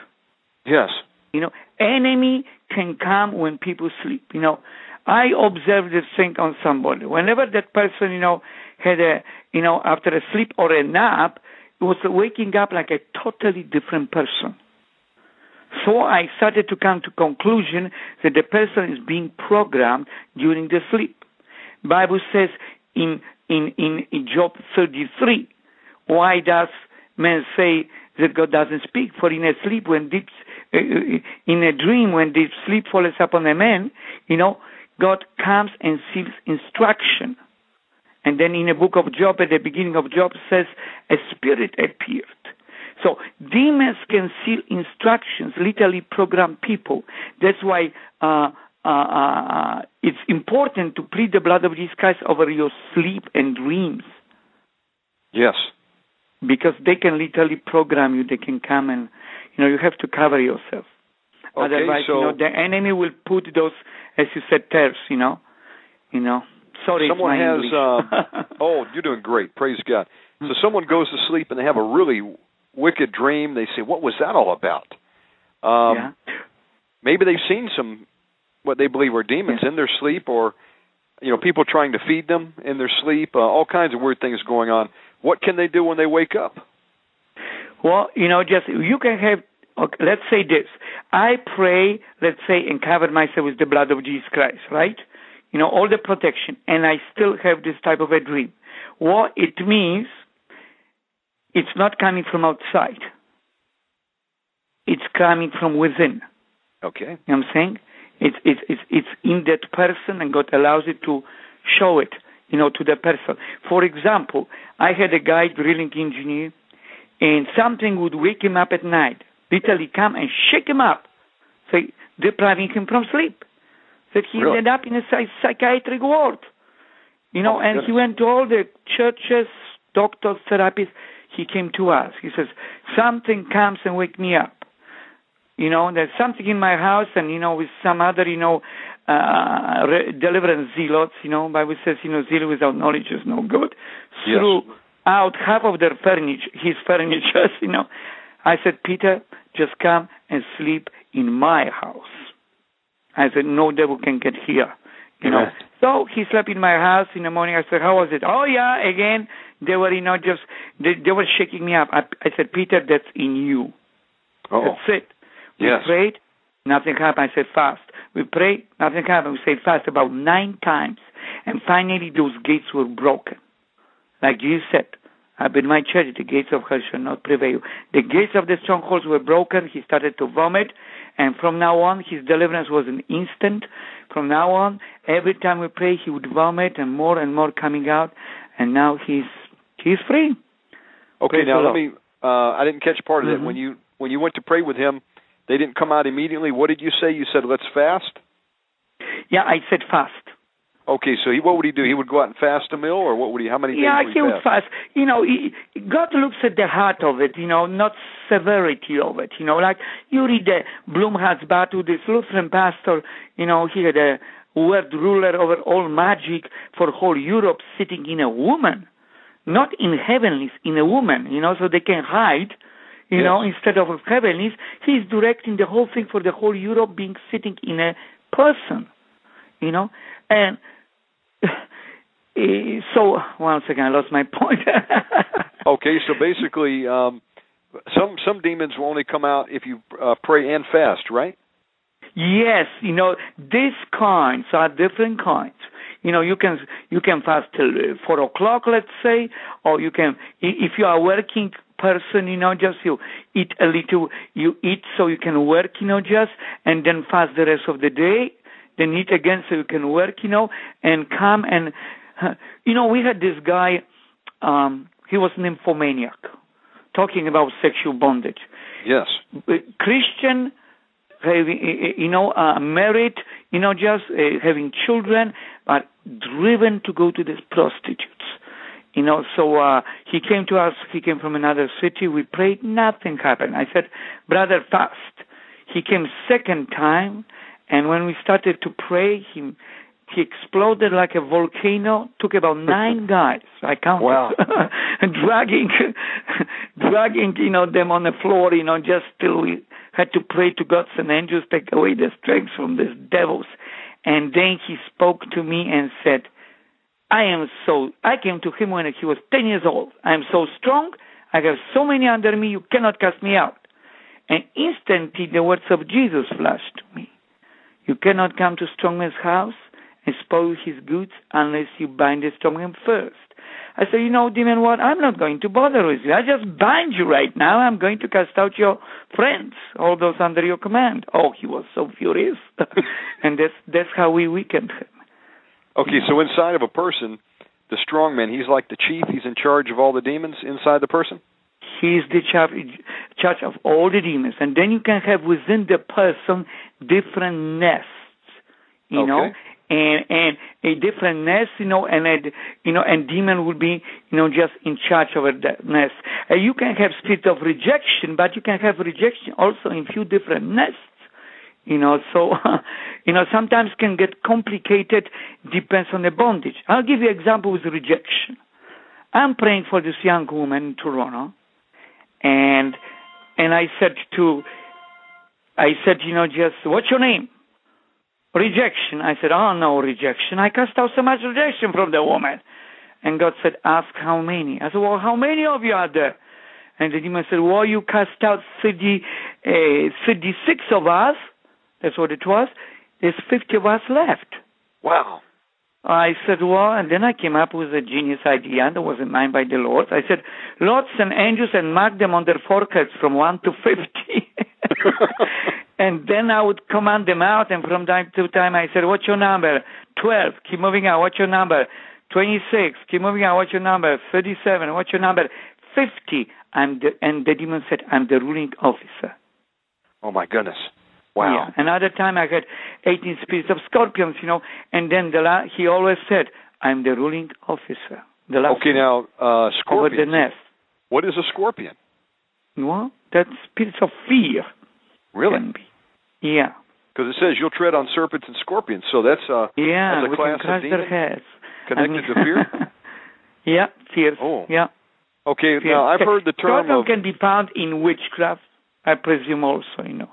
Yes. You know, enemy can come when people sleep. You know, I observed this thing on somebody. Whenever that person, you know, had a, you know, after a sleep or a nap, was waking up like a totally different person. So I started to come to conclusion that the person is being programmed during the sleep. Bible says in in in, in Job 33, why does man say that God doesn't speak? For in a sleep when deep uh, in a dream when deep sleep falls upon a man, you know, God comes and seals instruction. And then in the book of Job, at the beginning of Job, says a spirit appeared. So demons can seal instructions, literally program people. That's why uh, uh, uh, it's important to plead the blood of Jesus Christ over your sleep and dreams Yes. because they can literally program you. They can come and you know you have to cover yourself. Okay, Otherwise, so you know the enemy will put those, as you said, tears. You know, you know. Someone has. Um, <laughs> oh, you're doing great. Praise God. So someone goes to sleep and they have a really wicked dream. They say, "What was that all about?" Um, yeah. Maybe they've seen some what they believe are demons in their sleep, or you know, people trying to feed them in their sleep. Uh, all kinds of weird things going on. What can they do when they wake up? Well, you know, just you can have. Okay, let's say this. I pray, let's say, and cover myself with the blood of Jesus Christ, right? You know, all the protection, and I still have this type of a dream. What it means, it's not coming from outside. It's coming from within. Okay. You know what I'm saying? It's it's it's it's in that person, and God allows it to show it, you know, to the person. For example, I had a guy drilling engineer, and something would wake him up at night, literally come and shake him up, say, depriving him from sleep. That he Really? ended up in a psychiatric ward You know, Oh, and goodness. he went to all the churches, doctors, therapists. He came to us. He says, something comes and wake me up. You know, there's something in my house, and you know, with some other, you know, uh, re- deliverance zealots. You know, Bible says, you know, zeal without knowledge is no good. Yes. Threw out half of their furniture, his furniture. <laughs> You know, I said, Peter, just come and sleep in my house. I said, no devil can get here. You know. So he slept in my house in the morning. I said, how was it? Oh yeah, again. They were, you know, just they, they were shaking me up. I, I said, Peter, that's in you. Oh, That's it. We Yes. prayed, nothing happened. I said fast. We prayed, nothing happened. We said fast about nine times, and finally those gates were broken. Like you said, I in my church, the gates of hell shall not prevail. The gates of the strongholds were broken. He started to vomit, and from now on, his deliverance was an instant. From now on, every time we pray, he would vomit, and more and more coming out, and now he's he's free. okay. Praise Now let me. Uh, I didn't catch part of that. Mhm. When you when you went to pray with him, they didn't come out immediately. What did you say? You said let's fast. Yeah, I said fast. Okay, so he what would he do? He would go out and fast a meal, or what would he? How many Yeah, days he would would fast. You know, he, God looks at the heart of it, you know, not severity of it. You know, like you read the Blumhardt battle, this Lutheran pastor, you know, he had a world ruler over all magic for whole Europe sitting in a woman, not in heavenlies, in a woman, you know, so they can hide. You know, instead of heavenlies, he's directing the whole thing for the whole Europe being sitting in a person. You know, and so once again, I lost my point. <laughs> Okay, so basically, um, some some demons will only come out if you uh, pray and fast, right? yes, you know these kinds are different kinds. You know, you can you can fast till uh, four o'clock, let's say, or you can if you are a working person, you know, just you eat a little, you eat so you can work, you know, just and then fast the rest of the day. Then eat again so you can work, you know, and come and <laughs> you know we had this guy. um He was nymphomaniac, talking about sexual bondage. Yes. Uh, Christian, having, you know, uh, married, you know, just uh, having children, but driven to go to these prostitutes. You know, so uh, he came to us. He came from another city. We prayed. Nothing happened. I said, brother, fast. He came second time, and when we started to pray, he he exploded like a volcano. Took about <laughs> nine guys. I counted, Wow. <laughs> dragging, dragging, you know, them on the floor. You know, just till we had to pray to God and angels take away the strength from these devils. And then he spoke to me and said, I am so, I came to him when he was 10 years old. I am so strong. I have so many under me, you cannot cast me out. And instantly the words of Jesus flashed to me. You cannot come to strongman's house and spoil his goods unless you bind the strongman first. I said, you know, demon, what? I'm not going to bother with you. I just bind you right now. I'm going to cast out your friends, all those under your command. Oh, he was so furious. <laughs> and that's, that's how we weakened him. Okay, so inside of a person, the strong man, he's like the chief. He's in charge of all the demons inside the person. He is the charge, charge of all the demons. And then you can have within the person different nests, you know, Okay. And and a different nest, you know, and a, you know, and demon will be, you know, just in charge of that nest. Uh, you can have spirit of rejection, but you can have rejection also in few different nests. You know, so <laughs> you know sometimes can get complicated. Depends on the bondage. I'll give you an example with rejection. I'm praying for this young woman in Toronto, and and I said to, I said, you know, just what's your name? Rejection. I said, oh no, rejection. I cast out so much rejection from the woman, and God said, ask how many. I said, well, how many of you are there? And the demon said, well, you cast out 30, uh, 36 of us. That's what it was. There's 50 of us left. Wow. I said, well, and then I came up with a genius idea that wasn't mine by the Lord. I said, Lord, and angels and mark them on their foreheads from 1 to 50. <laughs> and then I would command them out, and from time to time I said, what's your number? 12. Keep moving out. What's your number? 26. Keep moving out. What's your number? 37. What's your number? 50. I'm the, and the demon said, I'm the ruling officer. Oh my goodness. Wow. Yeah. Another time I had 18 spirits of scorpions, you know, and then the la- he always said, I'm the ruling officer. The last Okay, now uh, over the nest. What is a scorpion? Well, that's spirits of fear. Really? Yeah. Because it says you'll tread on serpents and scorpions. So that's uh, Yeah, That's a class of demon heads. connected I mean- to fear. <laughs> yeah, fear. Oh. Yeah. Okay, fear. now I've heard the term Scorpion of. can be found in witchcraft, I presume also, you know.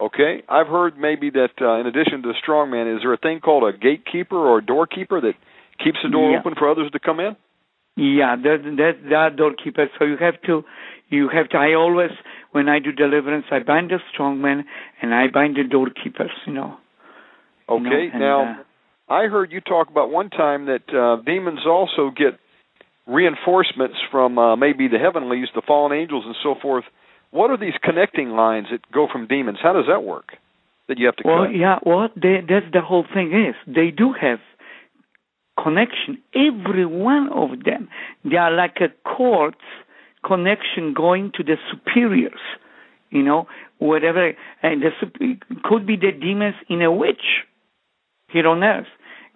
Okay, I've heard maybe that uh, in addition to the strong man, is there a thing called a gatekeeper or a doorkeeper that keeps the door Yeah. open for others to come in? Yeah, that that that doorkeeper. So you have to, you have to. I always, when I do deliverance, I bind the strong man and I bind the doorkeepers. You know. You know, Okay, and, now uh, I heard you talk about one time that uh, demons also get reinforcements from uh, maybe the heavenlies, the fallen angels, and so forth. What are these connecting lines that go from demons? How does that work? That you have to Well, cut? yeah, well, they, that's the whole thing is they do have connection. Every one of them, they are like a cords connection going to the superiors. You know, whatever, and the could be the demons in a witch here on earth.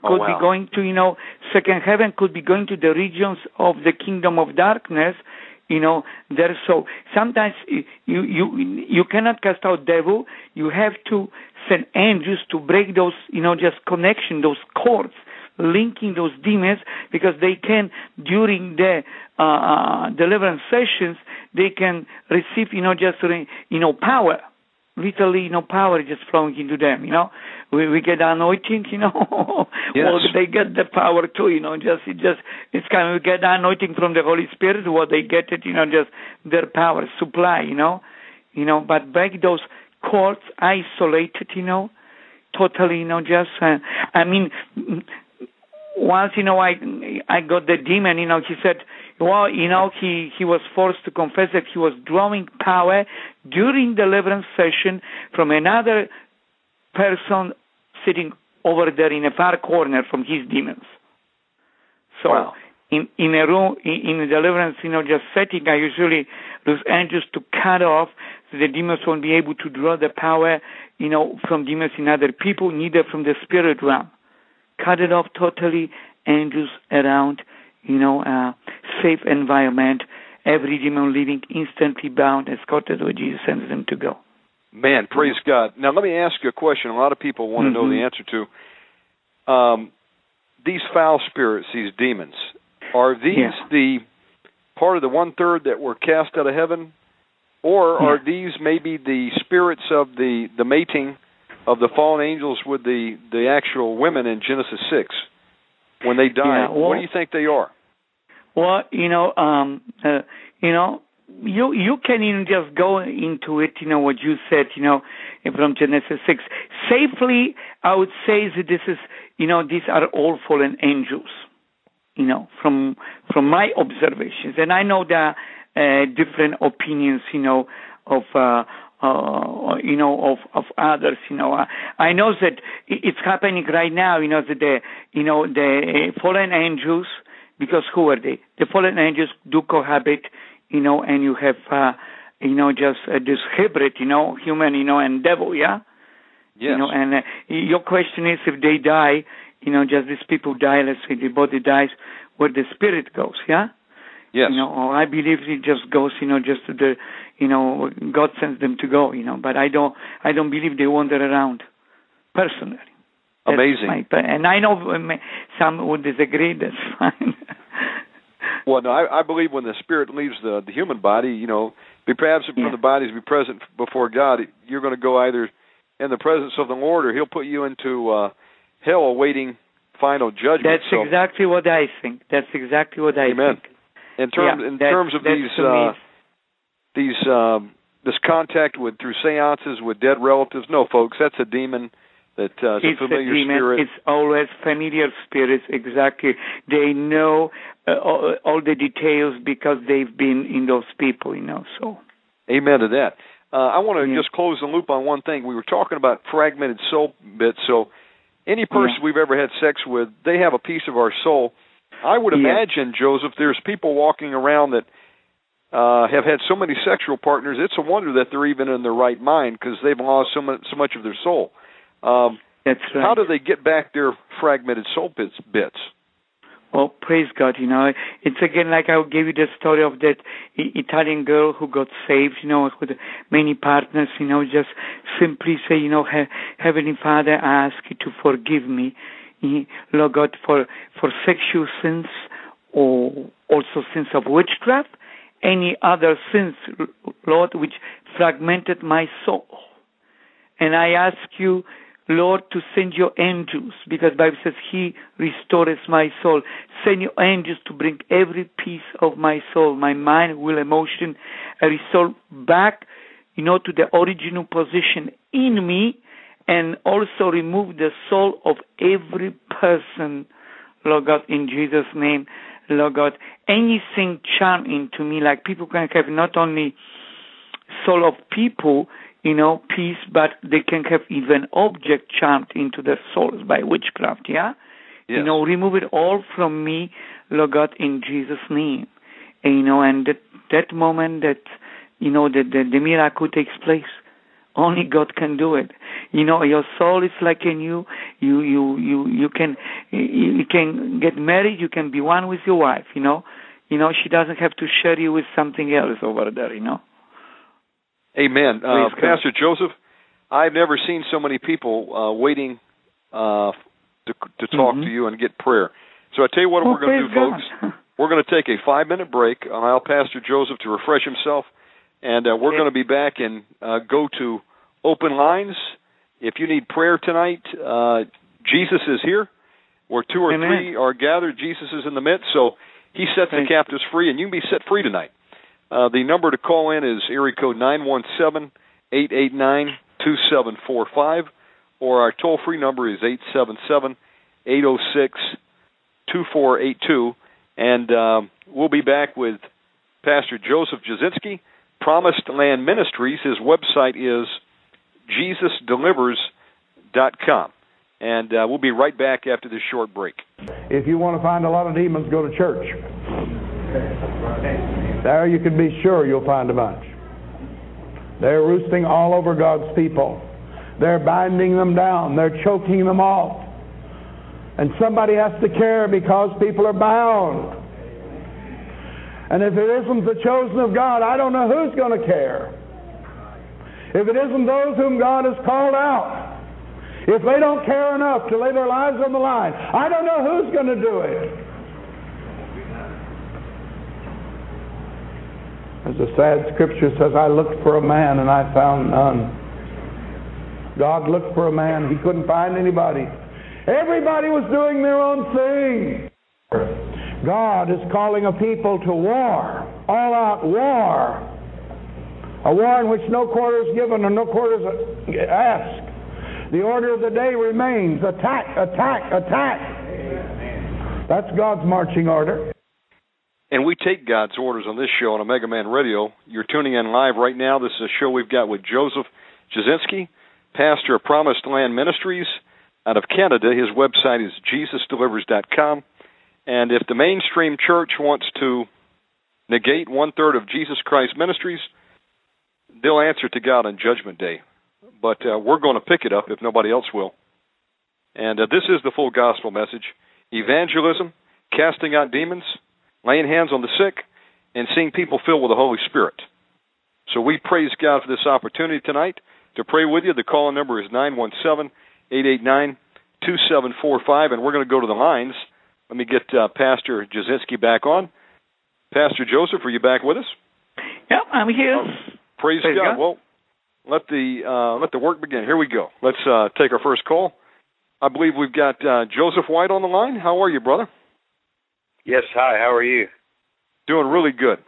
Oh, Could wow. be going to, you know, second heaven. Could be going to the regions of the kingdom of darkness. You know, there. So sometimes you you you cannot cast out devil. You have to send angels to break those, you know, just connection, those cords, linking those demons, because they can during the uh, uh, deliverance sessions they can receive, you know, just you know power. Literally, you know, power just flowing into them. You know, we we get anointing. You know, <laughs> Yes. well they get the power too. You know, just it just it's kind of we get anointing from the Holy Spirit. What they get it, you know, just their power supply. You know, you know, but break those cords, isolated. You know, totally. You know, just uh, I mean, once you know I I got the demon. You know, he said, well, you know, he he was forced to confess that he was drawing power during deliverance session from another person sitting over there in a far corner from his demons. So Wow. in in a room in, in a deliverance, you know, just setting, I usually use angels to cut off so the demons won't be able to draw the power, you know, from demons in other people, neither from the spirit realm. Cut it off totally, angels around, you know, uh, safe environment, every demon leaving instantly bound, escorted where Jesus sends them to go. Man, praise God. Now let me ask you a question. A lot of people want to know the Mhm. answer to. Um, these foul spirits, these demons, are these Yeah. the part of the one third that were cast out of heaven, or are Yeah. these maybe the spirits of the the mating of the fallen angels with the the actual women in Genesis six when they die? Yeah, well- what do you think they are? Well, you know, um, uh, you know, you you can even just go into it. You know what you said. You know, from Genesis six safely. I would say that this is, you know, these are all fallen angels. You know, from from my observations, and I know there are uh, different opinions. You know, of. Uh, uh, you know, of of others. You know, uh, I know that it's happening right now. You know that the you know the fallen angels because who are they? The fallen angels do cohabit, you know, and you have, uh, you know, just uh, this hybrid, you know, human, you know, and devil, yeah. Yes. You know, and uh, your question is if they die, you know, just these people die. Let's say the body dies, where the spirit goes, yeah. yes. You know, or I believe it just goes, you know, just to the, you know, God sends them to go, you know. But I don't, I don't believe they wander around, personally. That's Amazing. my- and I know some would disagree. That's <laughs> fine. Well, no, I, I believe when the spirit leaves the the human body, you know, be absent Yeah. the body to be present before God. You're going to go either in the presence of the Lord, or He'll put you into uh, hell awaiting final judgment. That's so, exactly what I think. That's exactly what I Amen. think. in terms Yeah, in that- terms of these uh, these um, this contact with through seances with dead relatives. No, folks, that's a demon. That uh, is it's a familiar a demon. spirit. It's always familiar spirits. Exactly. They know uh, all, all the details because they've been in those people. You know. So. Amen to that. Uh, I want to Yeah. just close the loop on one thing. We were talking about fragmented soul bits. So, any person Yeah. we've ever had sex with, they have a piece of our soul. I would Yeah. imagine, Jozef, there's people walking around that uh, have had so many sexual partners. It's a wonder that they're even in their right mind because they've lost so much, so much of their soul. Um, That's right. How do they get back their fragmented soul bits? bits? Oh, praise God! You know, it's again like I gave you the story of that Italian girl who got saved. You know, with many partners. You know, just simply say, you know, Heavenly Father, I ask you to forgive me, Lord God, for for sexual sins or also sins of witchcraft, any other sins, Lord, which fragmented my soul. And I ask you Lord, to send your angels, because Bible says He restores my soul. Send your angels to bring every piece of my soul, my mind, will, emotion, and resolve back, you know, to the original position in me, and also remove the soul of every person, Lord God, in Jesus' name, Lord God. Anything charm into me, like people can have not only soul of people, you know, peace, but they can have even object charmed into their souls by witchcraft, yeah? Yes. You know, remove it all from me, Lord God, in Jesus' name. And, you know, and that, that moment that, you know, that the, the miracle takes place, only God can do it. You know, your soul is like in you. You, you, you, you can, you can get married. You can be one with your wife. You know, you know, she doesn't have to share you with something else over there. You know. Amen. Uh, Pastor Jozef, I've never seen so many people uh, waiting uh, to to talk mm-hmm. to you and get prayer. So I tell you what well, we're going to do, God. folks. We're going to take a five minute break. And I'll Pastor Jozef to refresh himself, and uh, we're okay. going to be back and uh, go to open lines. If you need prayer tonight, uh, Jesus is here. Where two or Amen. three are gathered, Jesus is in the midst. So He sets Thank the captives free, and you can be set free tonight. Uh, the number to call in is area code nine one seven eight eight nine two seven four five, or our toll free number is eight seven seven eight zero six two four eight two. And um, we'll be back with Pastor Jozef Jasinski, Promised Land Ministries. His website is JesusDelivers.com. And uh, we'll be right back after this short break. If you want to find a lot of demons, go to church. There you can be sure you'll find a bunch. They're roosting all over God's people. They're binding them down. They're choking them off. And somebody has to care because people are bound. And if it isn't the chosen of God, I don't know who's going to care. If it isn't those whom God has called out, if they don't care enough to lay their lives on the line, I don't know who's going to do it. As the sad scripture says, I looked for a man and I found none. God looked for a man, he couldn't find anybody. Everybody was doing their own thing. God is calling a people to war, all out war. A war in which no quarter is given and no quarter is asked. The order of the day remains attack, attack, attack. That's God's marching order. And we take God's orders on this show on Omega Man Radio. You're tuning in live right now. This is a show we've got with Jozef Jasinski, pastor of Promised Land Ministries out of Canada. His website is JesusDelivers.com. And if the mainstream church wants to negate one third of Jesus Christ Ministries, they'll answer to God on Judgment Day. But uh, we're going to pick it up if nobody else will. And uh, this is the full gospel message evangelism, casting out demons, laying hands on the sick, and seeing people filled with the Holy Spirit. So we praise God for this opportunity tonight to pray with you. The call number is 917 889 2745, and we're going to go to the lines. Let me get uh, Pastor Jasinski back on. Pastor Jozef, are you back with us? Yep, I'm here. Praise, Praise God. God. Well, let the uh, let the work begin. Here we go. Let's uh, take our first call. I believe we've got uh, Joseph White on the line. How are you, brother? Yes, hi, how are you? Doing really good.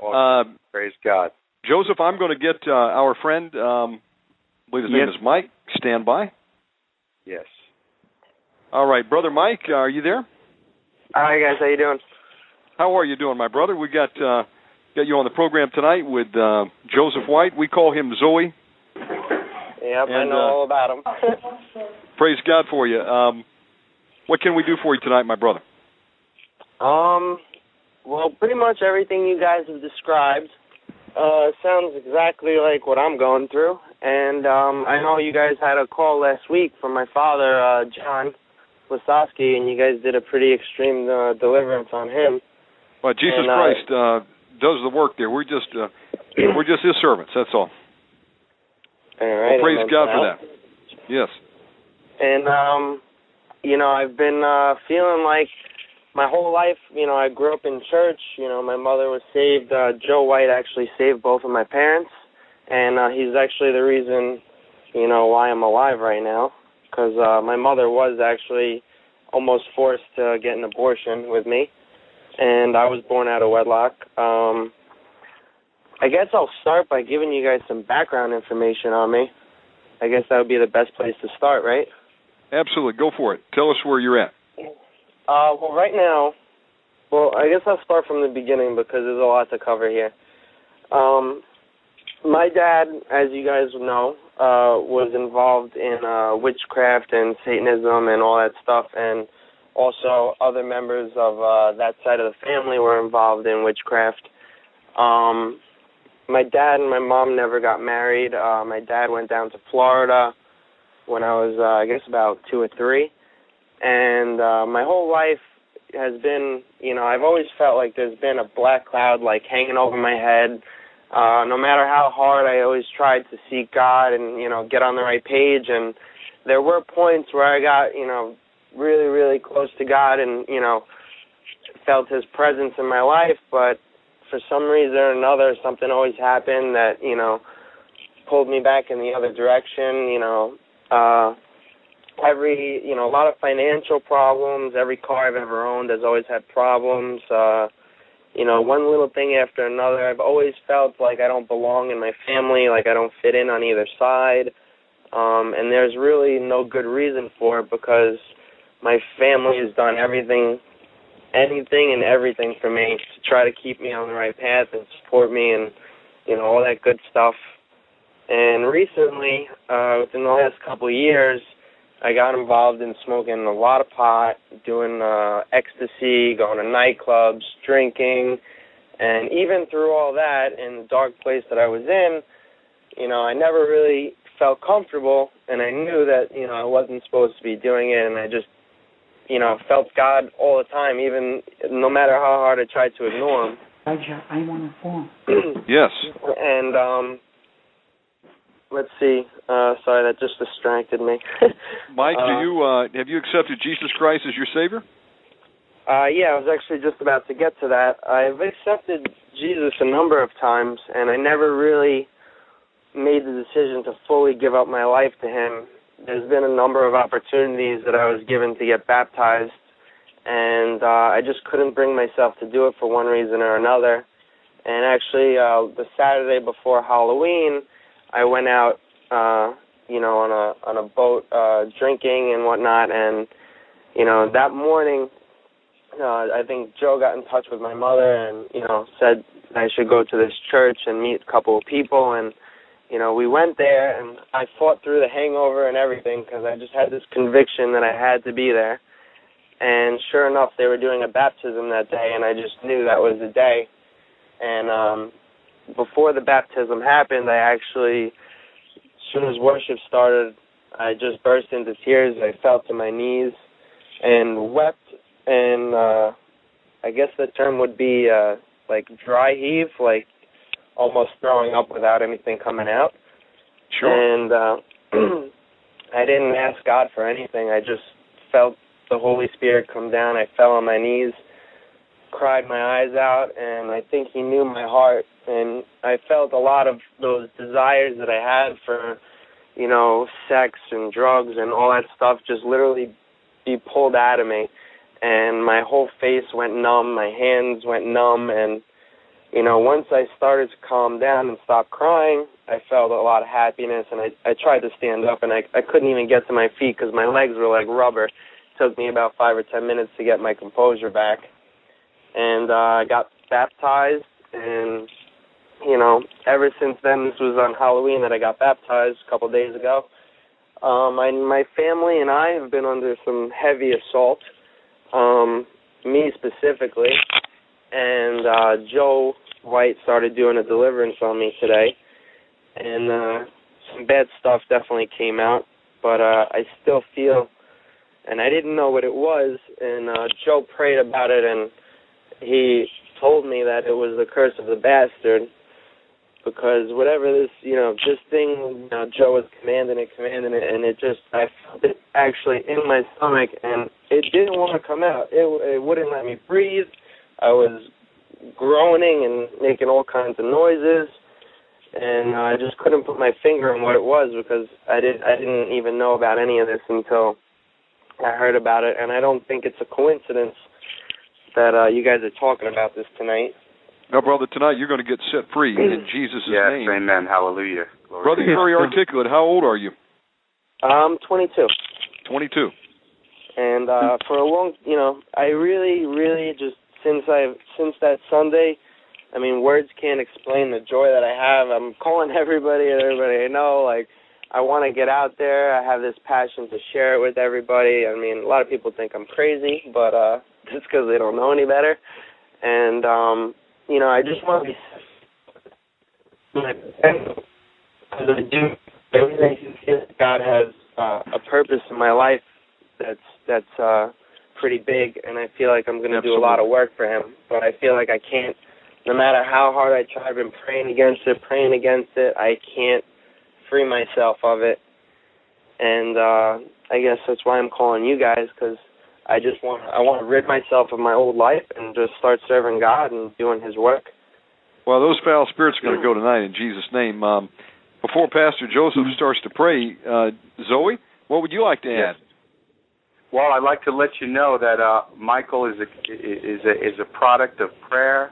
Awesome. Uh, Praise God. Joseph, I'm going to get uh, our friend, um, I believe his name is Mike. Stand by. Yes. All right, brother Mike, are you there? Hi guys, how you doing? How are you doing, my brother? We got uh, got you on the program tonight with uh, Joseph White. We call him Zoe. Yep, I know uh, all about him. <laughs> Praise God for you. Um, what can we do for you tonight, my brother? um, well, pretty much everything you guys have described uh, sounds exactly like what I'm going through, And um, I know you guys had a call last week from my father, uh, John Lasowski, and you guys did a pretty extreme uh, deliverance on him. Well, Jesus And, uh, Christ uh, does the work there. We're just uh, <clears throat> we're just His servants. That's all. All right. well, praise God for that. Yes. And um, you know, I've been uh, feeling like my whole life. You know, I grew up in church. You know, my mother was saved. Uh, Joe White actually saved both of my parents, and uh, he's actually the reason, you know, why I'm alive right now. Because uh, my mother was actually almost forced to get an abortion with me, and I was born out of wedlock. Um, I guess I'll start by giving you guys some background information on me. I guess that would be the best place to start, right? Absolutely. Go for it. Tell us where you're at. Uh, well, right now, well, I guess I'll start from the beginning because there's a lot to cover here. Um, my dad, as you guys know, uh, was involved in uh, witchcraft and Satanism and all that stuff, and also other members of uh, that side of the family were involved in witchcraft. Um, my dad and my mom never got married. Uh, my dad went down to Florida when I was, uh, I guess, about two or three and uh my whole life has been you know i've always felt like there's been a black cloud like hanging over my head uh no matter how hard i always tried to seek god and you know get on the right page and there were points where i got you know really really close to god and you know felt his presence in my life but for some reason or another something always happened that you know pulled me back in the other direction you know. Uh every you know a lot of financial problems every car i've ever owned has always had problems uh you know one little thing after another i've always felt like i don't belong in my family like i don't fit in on either side um and there's really no good reason for it because my family has done everything anything and everything for me to try to keep me on the right path and support me and you know all that good stuff. And recently uh within the last couple of years I got involved in smoking a lot of pot, doing uh ecstasy, going to nightclubs, drinking, and even through all that in the dark place that I was in, you know, I never really felt comfortable and I knew that, you know, I wasn't supposed to be doing it and I just you know, felt God all the time, even no matter how hard I tried to ignore him. I'm on the phone. Yes. and um let's see. Uh sorry, that just distracted me. <laughs> Mike, Uh, do you uh, have you accepted Jesus Christ as your Savior? Uh, yeah, I was actually just about to get to that. I've accepted Jesus a number of times, and I never really made the decision to fully give up my life to Him. There's been a number of opportunities that I was given to get baptized, and uh, I just couldn't bring myself to do it for one reason or another. And actually, uh, the Saturday before Halloween, I went out, uh, you know, on a on a boat, uh, drinking and whatnot, and you know, that morning uh, I think Joe got in touch with my mother and you know said I should go to this church and meet a couple of people and you know we went there and I fought through the hangover and everything because I just had this conviction that I had to be there. And sure enough they were doing a baptism that day and I just knew that was the day. And um before the baptism happened I actually as soon as worship started I just burst into tears. I fell to my knees and wept and uh I guess the term would be uh like dry heave, like almost throwing up without anything coming out. Sure. And uh <clears throat> I didn't ask God for anything. I just felt the Holy Spirit come down. I fell on my knees, cried my eyes out, and I think he knew my heart and I felt a lot of those desires that I had for you know, sex and drugs and all that stuff just literally be pulled out of me and my whole face went numb, my hands went numb and you know, once I started to calm down and stop crying, I felt a lot of happiness and I I tried to stand up and I I couldn't even get to my feet cuz my legs were like rubber. It took me about 5 or 10 minutes to get my composure back. And uh I got baptized and you know, ever since then this was on Halloween that I got baptized a couple days ago. Um my my family and I have been under some heavy assault um, me specifically, and uh, Joe White started doing a deliverance on me today, and uh, some bad stuff definitely came out, but uh, I still feel, and I didn't know what it was, and uh, Joe prayed about it, and he told me that it was the curse of the bastard, because whatever this, you know, this thing, you know, Joe was commanding it, commanding it, and it just, I felt it actually in my stomach, and it didn't want to come out. It, it wouldn't let me breathe. I was groaning and making all kinds of noises, and uh, I just couldn't put my finger on what it was because I did, I didn't even know about any of this until I heard about it, and I don't think it's a coincidence that uh, you guys are talking about this tonight. No, brother, tonight you're going to get set free in Jesus' yes, name. amen. Hallelujah. Glory Brother, you're very articulate. How old are you? I'm 22. 22. and uh for a long you know i really really just since i since that sunday i mean words can't explain the joy that i have. I'm calling <laughs> everybody and everybody i know like i want to get out there. I have this passion to share it with everybody. I mean a lot of people think i'm crazy but uh <laughs> just because they don't know any better. And um you know i just want to be because i do everything god has uh, a purpose in my life that's that's uh pretty big and I feel like I'm gonna do a lot of work for him. But I feel like I can't no matter how hard I try I've been praying against it, praying against it, I can't free myself of it. And uh I guess that's why I'm calling you guys because I just want I want to rid myself of my old life and just start serving God and doing His work. Well, those foul spirits are going to go tonight in Jesus' name. Um, before Pastor Jozef starts to pray, uh, Zoe, what would you like to add? Well, I'd like to let you know that uh, Michael is a is a is a product of prayer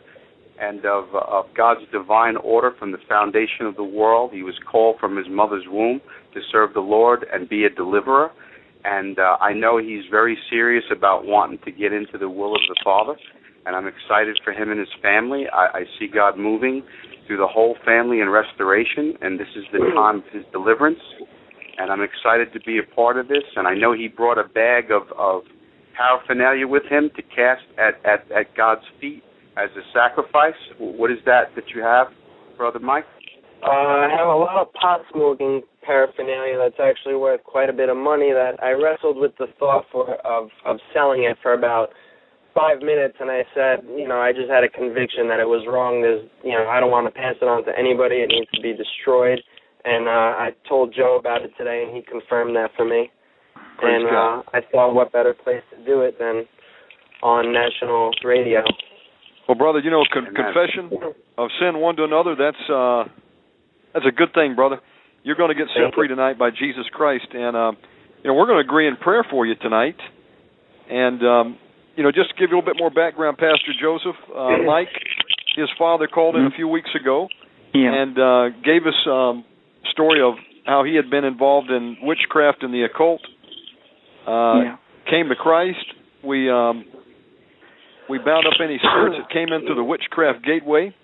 and of of God's divine order from the foundation of the world. He was called from his mother's womb to serve the Lord and be a deliverer. And uh, I know he's very serious about wanting to get into the will of the Father. And I'm excited for him and his family. I, I see God moving through the whole family in restoration, and this is the time of his deliverance and I'm excited to be a part of this. And I know he brought a bag of, of paraphernalia with him to cast at, at, at God's feet as a sacrifice. What is that that you have, Brother Mike? Uh, I have a lot of pot smoking paraphernalia that's actually worth quite a bit of money. That I wrestled with the thought for of of selling it for about five minutes, and I said, you know, I just had a conviction that it was wrong. There's, you know, I don't want to pass it on to anybody. It needs to be destroyed. And uh, I told Joe about it today, and he confirmed that for me. Praise and God. uh, I thought, what better place to do it than on national radio? Well, brother, you know, con- confession of sin one to another, that's uh that's a good thing, brother. You're going to get set free tonight by Jesus Christ and uh you know, we're going to agree in prayer for you tonight. And um you know, just to give you a little bit more background, Pastor Jozef, uh <clears throat> Mike, his father called in a few weeks ago Yeah. and uh gave us um story of how he had been involved in witchcraft and the occult. Uh yeah. came to Christ. We um we bound up any spirits that came in through the witchcraft gateway.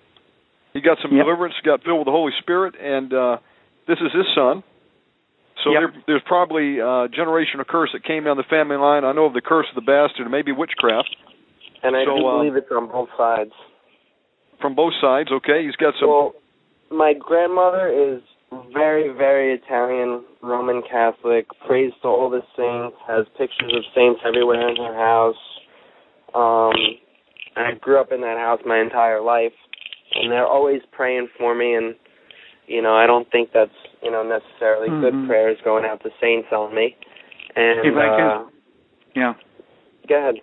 He got some Yep. deliverance, got filled with the Holy Spirit, and uh this is his son. So Yep. there, there's probably uh generational curse that came down the family line. I know of the curse of the bastard, and maybe witchcraft And I So, do um, believe it's on both sides. from both sides. Okay, he's got some. Well, my grandmother is very, very Italian, Roman Catholic, prays to all the saints, has pictures of saints everywhere in her house. Um, and I grew up in that house my entire life, and they're always praying for me. And you know, I don't think that's you know necessarily Mhm. good prayers going out to saints on me. And If I can- uh, yeah. go ahead.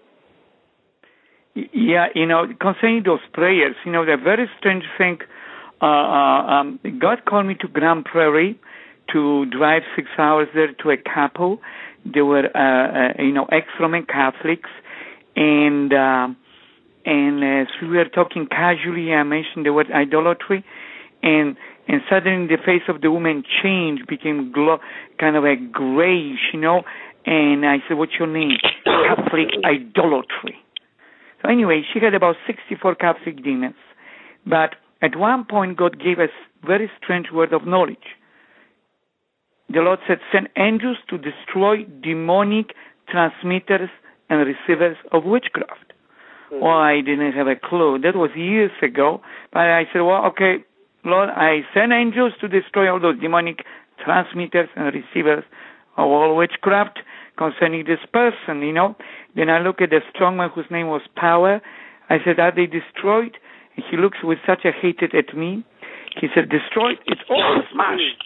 Yeah, you know, concerning those prayers, you know, the very strange thing. Uh, uh, um, God called me to Grande Prairie to drive six hours there to a couple. They were, uh, uh, you know, ex-Roman Catholics, and um and as we were talking casually, I mentioned the word idolatry, and and suddenly the face of the woman changed, became glo- kind of a grayish, you know. And I said, "What's your name?" Catholic idolatry. So anyway, she had about 64 Catholic demons. But at one point, God gave us very strange word of knowledge. The Lord said, send angels to destroy demonic transmitters and receivers of witchcraft. Hmm. Well, I didn't have a clue. That was years ago. But I said, well, okay, Lord, I send angels to destroy all those demonic transmitters and receivers of all witchcraft concerning this person, you know. Then I look at the strongman whose name was Power. I said, Are they destroyed? He looks with such a hatred at me. He said, Destroyed? It's all smashed.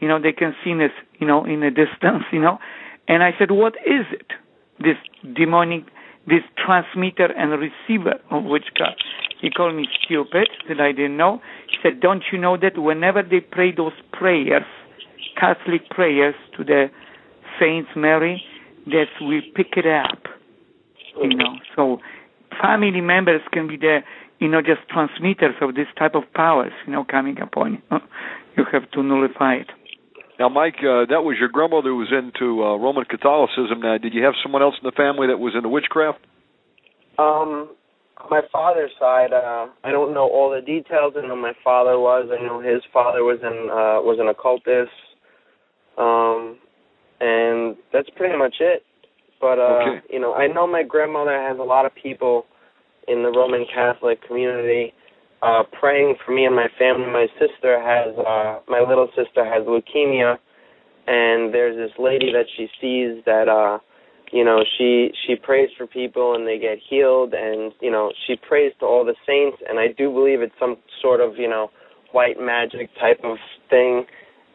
You know, they can see this, you know, in a <laughs> distance, you know. And I said, What is it? This demonic, this transmitter and receiver of witchcraft. He called me stupid that I didn't know. He said, Don't you know that whenever they pray those prayers, Catholic prayers to the Saints Mary, that we pick it up. You know, so family members can be the, you know, just transmitters of this type of powers, you know, coming upon you. You have to nullify it. Now, Mike, uh, that was your grandmother who was into uh, Roman Catholicism. Now, did you have someone else in the family that was into witchcraft? Um, my father's side, uh, I don't know all the details. I know my father was. I know his father was in uh, was an occultist. Um, and that's pretty much it. But uh, okay. you know, I know my grandmother has a lot of people in the Roman Catholic community uh praying for me and my family. My sister has uh my little sister has leukemia and there's this lady that she sees that uh you know, she she prays for people and they get healed and you know, she prays to all the saints. And I do believe it's some sort of, you know, white magic type of thing.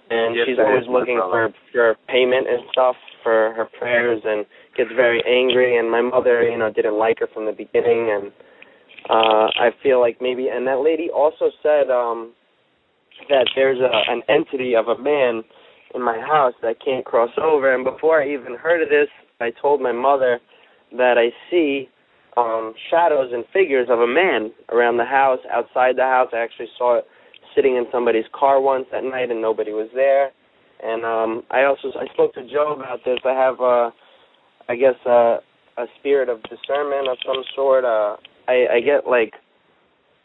And Yes, she's always looking for for payment and stuff for her prayers. And gets very angry and my mother you know didn't like her from the beginning and uh i feel like maybe and that lady also said um that there's a an entity of a man in my house that can't cross over and before i even heard of this i told my mother that i see um shadows and figures of a man around the house outside the house i actually saw it sitting in somebody's car once at night and nobody was there. And um I also I spoke to Joe about this. I have uh I guess uh a spirit of discernment of some sort. Uh I I get like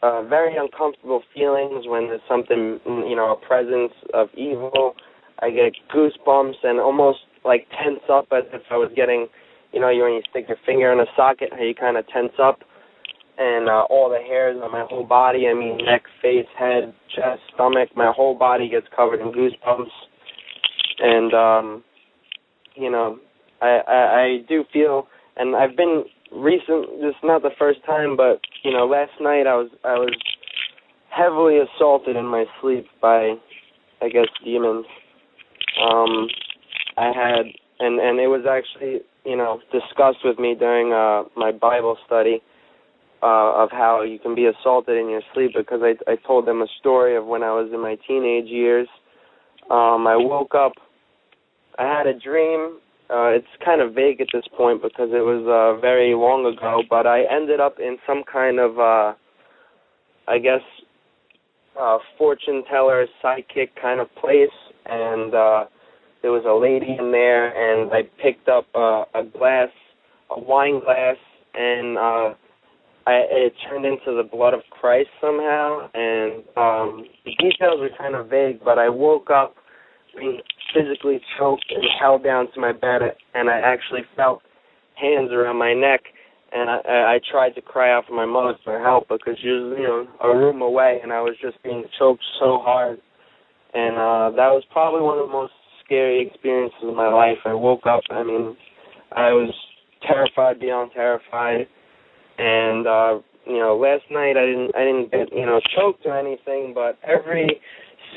uh very uncomfortable feelings when there's something you know, a presence of evil. I get goosebumps and almost like tense up as if I was getting you know, you when you stick your finger in a socket, how you kind of tense up and uh, all the hairs on my whole body. I mean, neck, face, head, chest, stomach. My whole body gets covered in goosebumps, and um, you know, I, I I do feel, and I've been recent. This is not the first time, but you know, last night I was I was heavily assaulted in my sleep by, I guess, demons. Um, I had, and and it was actually you know discussed with me during uh my Bible study uh, of how you can be assaulted in your sleep because I I told them a story of when I was in my teenage years. Um, I woke up. I had a dream. Uh, it's kind of vague at this point because it was uh, very long ago, but I ended up in some kind of, uh, I guess, uh, fortune teller, psychic kind of place, and uh, there was a lady in there, and I picked up uh, a glass, a wine glass, and uh, I, it turned into the blood of Christ somehow, and um, the details are kind of vague. But I woke up being physically choked and held down to my bed, and I actually felt hands around my neck. And I, I, tried to cry out for my mother for help because she was, you know, a room away, and I was just being choked so hard. And uh, that was probably one of the most scary experiences of my life. I woke up. I mean, I was terrified beyond terrified and uh you know last night i didn't i didn't get you know choked or anything but every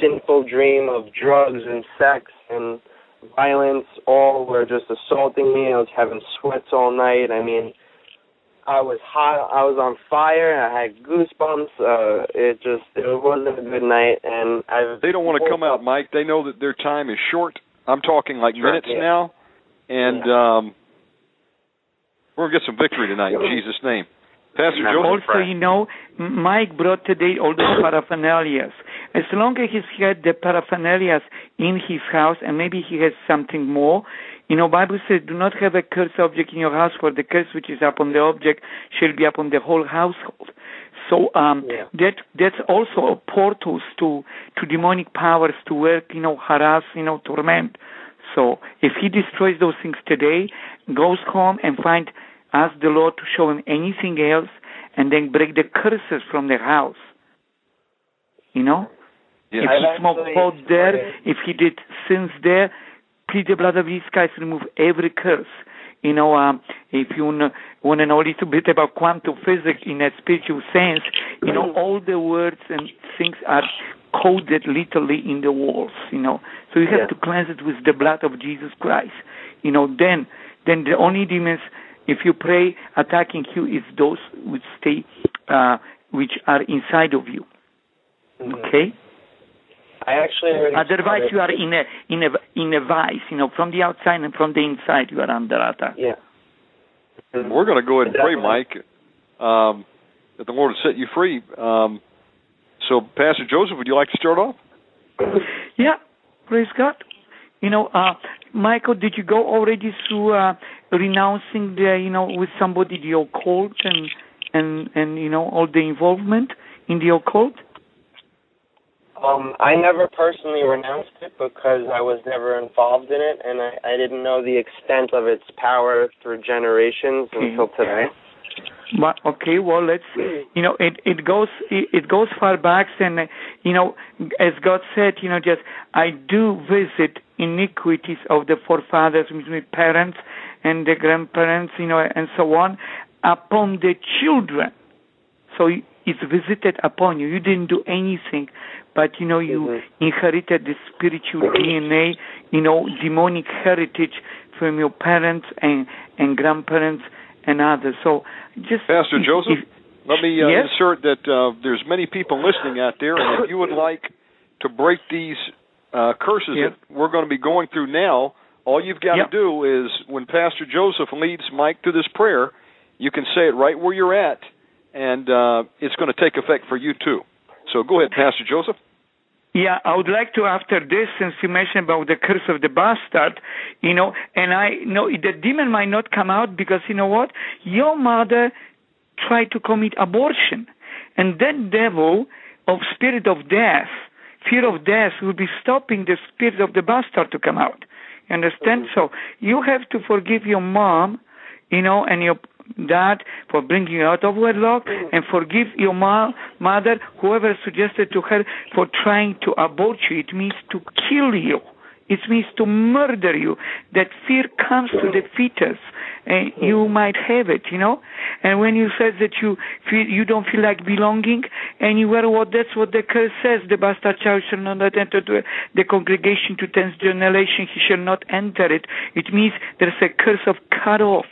sinful dream of drugs and sex and violence all were just assaulting me i was having sweats all night i mean i was hot i was on fire i had goosebumps uh it just it wasn't a good night and i They don't want to come out, Mike. They know that their time is short. I'm talking like Sure, minutes yeah. now, and um, we're gonna get some victory tonight in Jesus' name. Pastor Amen. Jozef. Also, you know, Mike brought today all those paraphernalias. As long as he's had the paraphernalias in his house, and maybe he has something more, you know, Bible says, "Do not have a cursed object in your house, for the curse which is upon the object shall be upon the whole household." So um, Yeah. that that's also a portal to to demonic powers to work, you know, harass, you know, torment. So if he destroys those things today, goes home and find ask the Lord to show him anything else, and then break the curses from the house. You know, If he smoked pot there, if he did sins there, plead the blood of Jesus Christ, remove every curse. You know, um, if you want to know a little bit about quantum physics in a spiritual sense, you know, all the words and things are coded literally in the walls, you know. So you have Yeah. to cleanse it with the blood of Jesus Christ. You know, then then the only demons if you pray attacking you is those which stay uh which are inside of you. Mhm. Okay? I actually already Otherwise started- you are in a in a in a vice, you know, from the outside and from the inside you are under attack. Yeah. Mhm. We're going to go ahead and pray, Mike, um, that the Lord will set you free. Um, so, Pastor Jozef, would you like to start off? Yeah, praise God. You know, uh, Michael, did you go already through uh, renouncing the, you know, with somebody the occult and and and you know all the involvement in the occult? Um, I never personally renounced it because I was never involved in it, and I, I didn't know the extent of its power through generations Okay. until today. But okay, well, let's you know it it goes it, it goes far back, and you know as God said, you know, just I do visit iniquities of the forefathers, means parents and the grandparents, you know, and so on, upon the children. So it's visited upon you. You didn't do anything, but you know you Mhm. inherited the spiritual DNA, you know, demonic heritage from your parents and and grandparents and others. So just Pastor if- Jozef? if- Let me uh, Yes? insert that uh, there's many people listening out there, and if you would like to break these uh, curses Yeah. that we're going to be going through now, all you've got Yeah. to do is when Pastor Jozef leads Mike through this prayer, you can say it right where you're at, and uh, it's going to take effect for you too. So go ahead, Pastor Jozef. Yeah, I would like to after this, since you mentioned about the curse of the bastard, you know, and I know the demon might not come out because you know what? Your mother tried to commit abortion, and that devil of spirit of death, fear of death, will be stopping the spirit of the bastard to come out. You understand? Mm-hmm. So you have to forgive your mom, you know, and your dad for bringing you out of wedlock, mm. and forgive your ma- mother, whoever suggested to her, for trying to abort you. It means to kill you. It means to murder you. That fear comes to mm. the fetus, and mm. you might have it, you know. And when you said that you feel you don't feel like belonging anywhere, what that's what the curse says: the bastard child shall not enter the congregation to tenth generation; he shall not enter it. It means there's a curse of cut off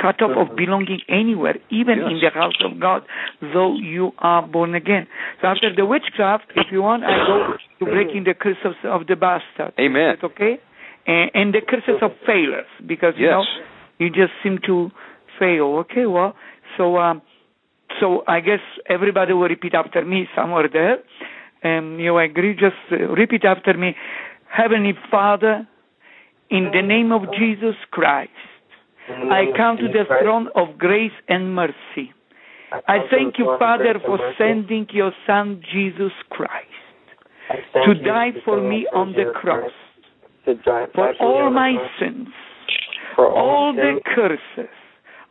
cut off of belonging anywhere, even in the house of God, though you are born again. So after the witchcraft, if you want, I go to breaking the curse of, of the bastard. Amen. Okay? And, and the curses of failures, because you know you just seem to fail. Okay, well, so um, so I guess everybody will repeat after me somewhere there. Um, you agree? Just uh, repeat after me. Heavenly Father, in the name of Jesus Christ, I come to the throne of grace and mercy. I thank you, Father, for sending your Son, Jesus Christ, to die for me on the cross, for all my sins, for all the curses,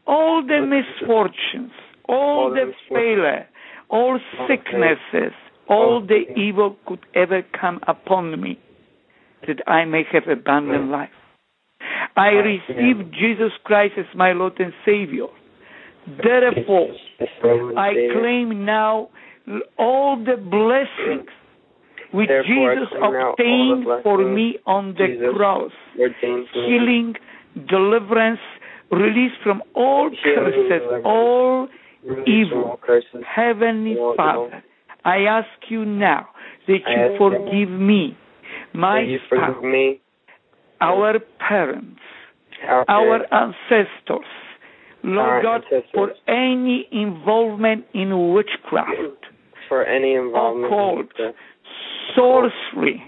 all the misfortunes, all the failure, all sicknesses, all the- evil could ever come upon me, that I may have abundant life. I receive Jesus Christ as my Lord and Savior. Therefore, the I claim now all the blessings which Therefore, Jesus claim now all the obtained for me on the Jesus cross ordained for me. healing, deliverance, release from all curses, all evil. curses. Heavenly all Father, I ask you now that you forgive me, my May you spouse, forgive me, our parents, our, our ancestors, Lord Our God, ancestors. for any involvement in witchcraft, for any involvement occult, in sorcery,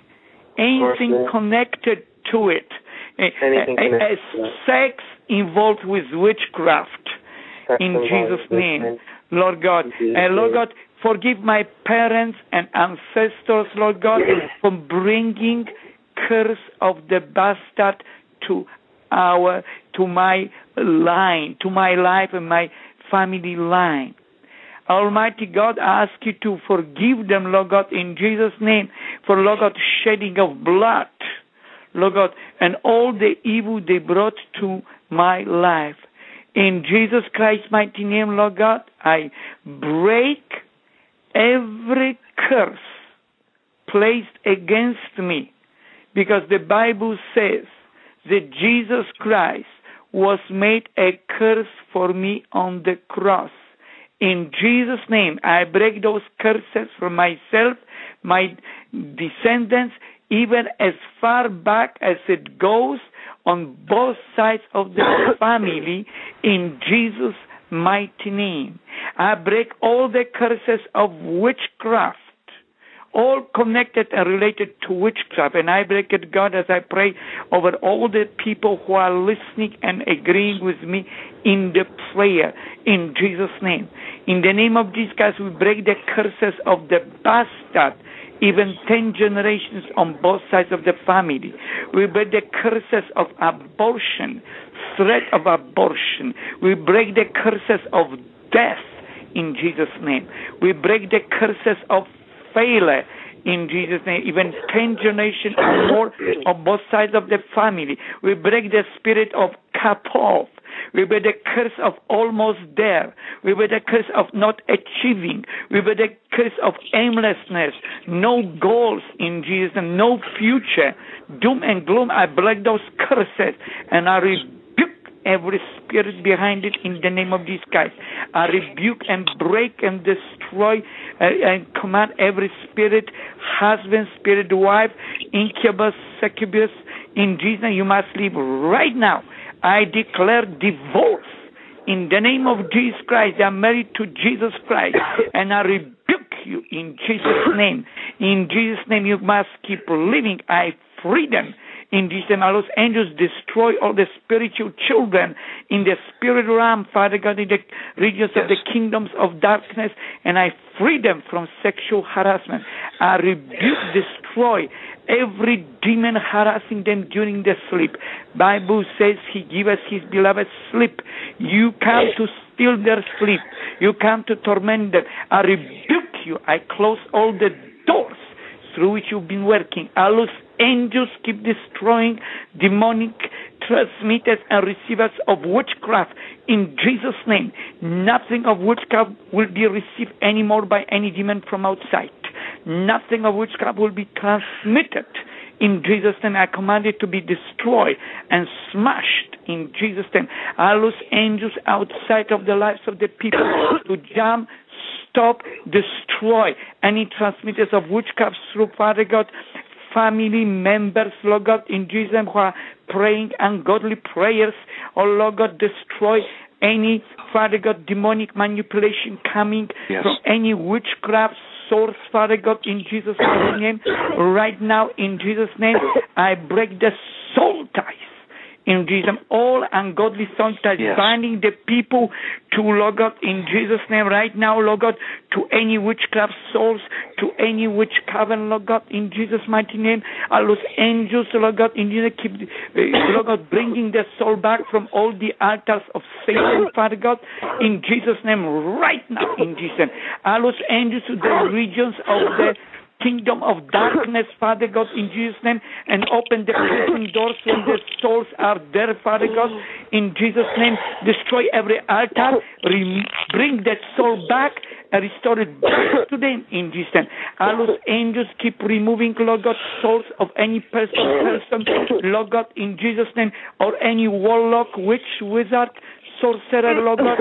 anything Sorcery. connected to it, Anything sex involved with witchcraft. sex in Jesus' with name. Lord God. And uh, Lord. God, forgive my parents and ancestors, Lord God, <clears throat> for bringing curse of the bastard to our to my line, to my life and my family line. Almighty God, I ask you to forgive them, Lord God, in Jesus' name, for Lord God, shedding of blood Lord God, and all the evil they brought to my life. In Jesus Christ's mighty name, Lord God, I break every curse placed against me because the Bible says that Jesus Christ was made a curse for me on the cross. In Jesus' name, I break those curses for myself, my descendants, even as far back as it goes on both sides of the <coughs> family, in Jesus' mighty name. I break all the curses of witchcraft all connected and related to witchcraft. And I break it, God, as I pray over all the people who are listening and agreeing with me in the prayer in Jesus' name. In the name of Jesus Christ, we break the curses of the bastard even 10 generations on both sides of the family. We break the curses of abortion, threat of abortion. We break the curses of death in Jesus' name. We break the curses of failure in Jesus' name, even 10 generations or more on both sides of the family. We break the spirit of cut off. We break the curse of almost there. We break the curse of not achieving. We break the curse of aimlessness, no goals in Jesus, no future. Doom and gloom, I break those curses and I every spirit behind it in the name of Jesus Christ. I rebuke and break and destroy uh, and command every spirit, husband, spirit, wife, incubus, succubus, in Jesus' you must leave right now. I declare divorce in the name of Jesus Christ. I'm married to Jesus Christ, and I rebuke you in Jesus' name. In Jesus' name, you must keep living. I freedom in this time, those angels destroy all the spiritual children in the spirit realm, Father God, in the regions yes. of the kingdoms of darkness, and I free them from sexual harassment. I rebuke, destroy every demon harassing them during the sleep. Bible says He give us His beloved sleep. You come to steal their sleep. You come to torment them. I rebuke you. I close all the doors through which you've been working. I lose angels keep destroying demonic transmitters and receivers of witchcraft in Jesus' name. Nothing of witchcraft will be received anymore by any demon from outside. Nothing of witchcraft will be transmitted. In Jesus' name, I command it to be destroyed and smashed in Jesus' name. I lose angels outside of the lives of the people to jump, stop, destroy any transmitters of witchcraft through Father God family members, Lord God, in Jesus' name, who are praying ungodly prayers, oh Lord God, destroy any, Father God, demonic manipulation coming yes. from any witchcraft source, Father God, in Jesus' name. <coughs> Right now, in Jesus' name, I break the soul ties in Jesus' all ungodly songs that yes. binding the people to Lord God in Jesus' name right now, Lord God, to any witchcraft souls, to any witch coven, Lord God, in Jesus' mighty name. All those angels, Lord God, in Jesus, keep, uh, Lord God, bringing their soul back from all the altars of Satan, <coughs> Father God, in Jesus' name, right now, in Jesus' name. All those angels to the regions of the kingdom of darkness, <laughs> Father God, in Jesus' name, and open the prison doors when the souls are there, Father God, in Jesus' name. Destroy every altar, bring that soul back, and restore it back to them in Jesus' name. All those angels keep removing, Lord God, souls of any person, person, Lord God, in Jesus' name, or any warlock, witch, wizard, sorcerer, Lord God,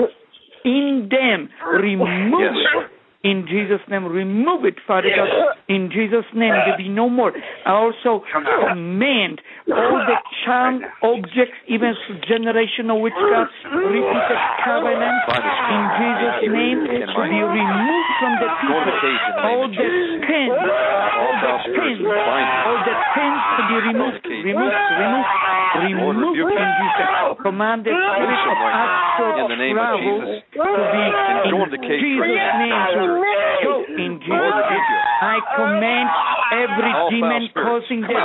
in them. Remove yes. In Jesus' name, remove it, Father God. In Jesus' name, there be no more. I also command all the charm objects, even generational witchcraft, repeated covenants, in Jesus' name, to be removed from the people. All the pins, all the pins, all the pins to be removed, removed, removed, removed in Jesus' Command the spirit of astral travel to be in Jesus' name Go in Jesus' name. I command every demon causing the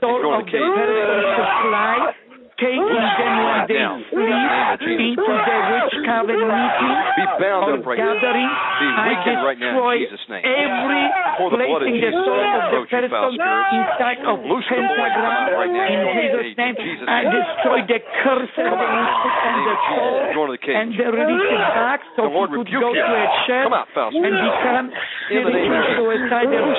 soul of the person to fly Take each and one sleep into the which community be bound up right gathering. Destroy right now in Jesus name. every the place in the soul of the person inside of Loose pentagram right now. in Jesus' name. Jesus destroy the curse and the and the soul and the religious back so the Lord you could go you. to a and become spiritual suicidal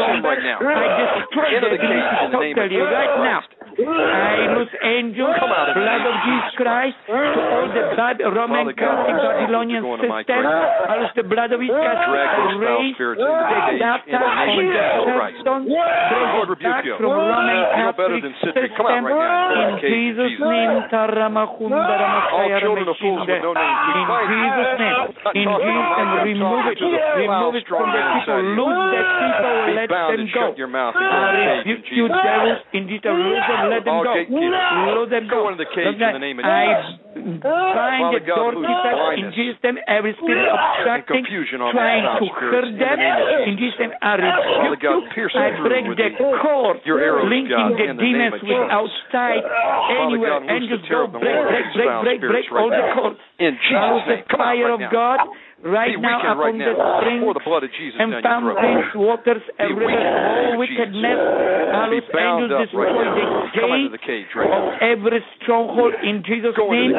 right. I destroy the, the cage right now. I lose angels, blood of Jesus Christ, to all the bad Roman Catholic Babylonian system. I lose the blood of Jesus Christ, raise the baptized in the Christstone, raise from Roman Catholic system. In Jesus' name, Taramahumbaramachaya Rameshinde. In Jesus' name, in Jesus' name, remove it, remove it from the people, lose the people, let them go. I rebuke you, devils, in I lose let them go. No. Let them go. go the in the name of Jesus. I bind the dirty effect in Jesus' name. Every spirit obstructing, trying to hurt them in Jesus' name. I rebuke you. I break the cord linking the demons with outside anywhere. Angels go break, break, break, break, break all the cords. House the fire of God right now upon right the springs the blood of Jesus and fountains, waters everywhere. All wickedness, hallowed angels destroy right the, gate the cage right of every stronghold in Jesus' Go name.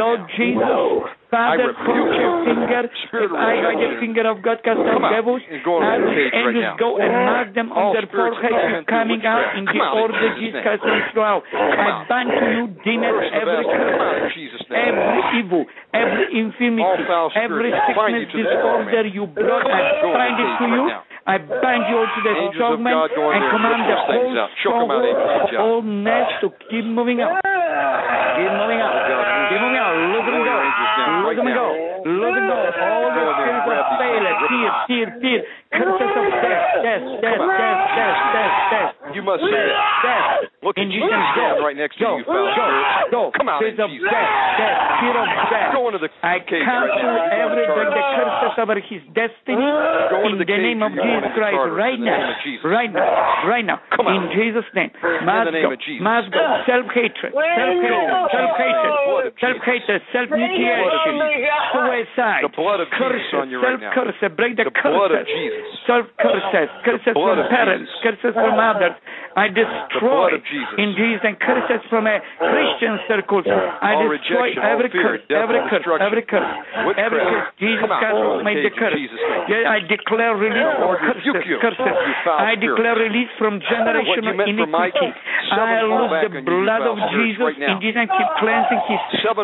Lord Jesus. Father, from your finger, <laughs> if I by the finger of God cast out devils, and the angels right go and mark them on their forehead, coming out in the order Jesus Christ wants out. I ban to you, demons, every curse, every evil, every infirmity, every sickness, disorder you brought, I bind it to you. I bind you to the strongman and command the whole stronghold, whole mess to keep moving up. Keep moving up look right now. go. Look at go. All the kids are failing. Kids, kids, kids. Yes, yes, yes, yes, yes, yes. You must say it. Yes. Look at Jesus standing right next to you, fella. Go, go. Come out in Jesus. Yes, yes. Get him. Go into the I cancel everything that curses over his destiny go in the name of Jesus Christ right now. Right now. Right now. Come on. In Jesus' name. Must go. Must go. Self-hatred. Self-hatred. Self-hatred. Self-hatred. Self-mutilation. Suicide. The blood of Jesus on you right now. Self-curse. Break the curse. The blood of Jesus self curses, curses from parents, curses from others. I destroy in Jesus and curses from a Christian circles. I all destroy every, fear, curse, death, every, curse, every curse, Witchcraft. every curse, Jesus Christ will make the curse. I declare release from curses, curses. I declare release from generational iniquity. I lose the blood of Jesus right in Jesus and keep cleansing his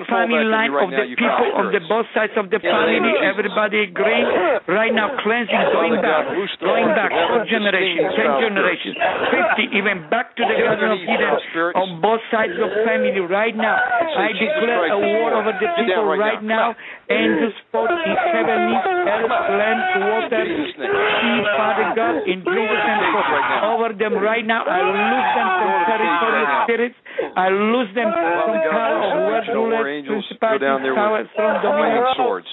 family line right of the people on the both sides of the family. Everybody agree right now cleansing, doing going back. Four generations, ten generations, fifty, even back to the Garden of Eden on both sides of family right now. I declare a war over the people right now. and to in heavenly earth, land, water, sea, Father God, in Jesus and over them right now. I lose them from territorial spirits. I lose them from power of worldliness, principalities, power from dominion,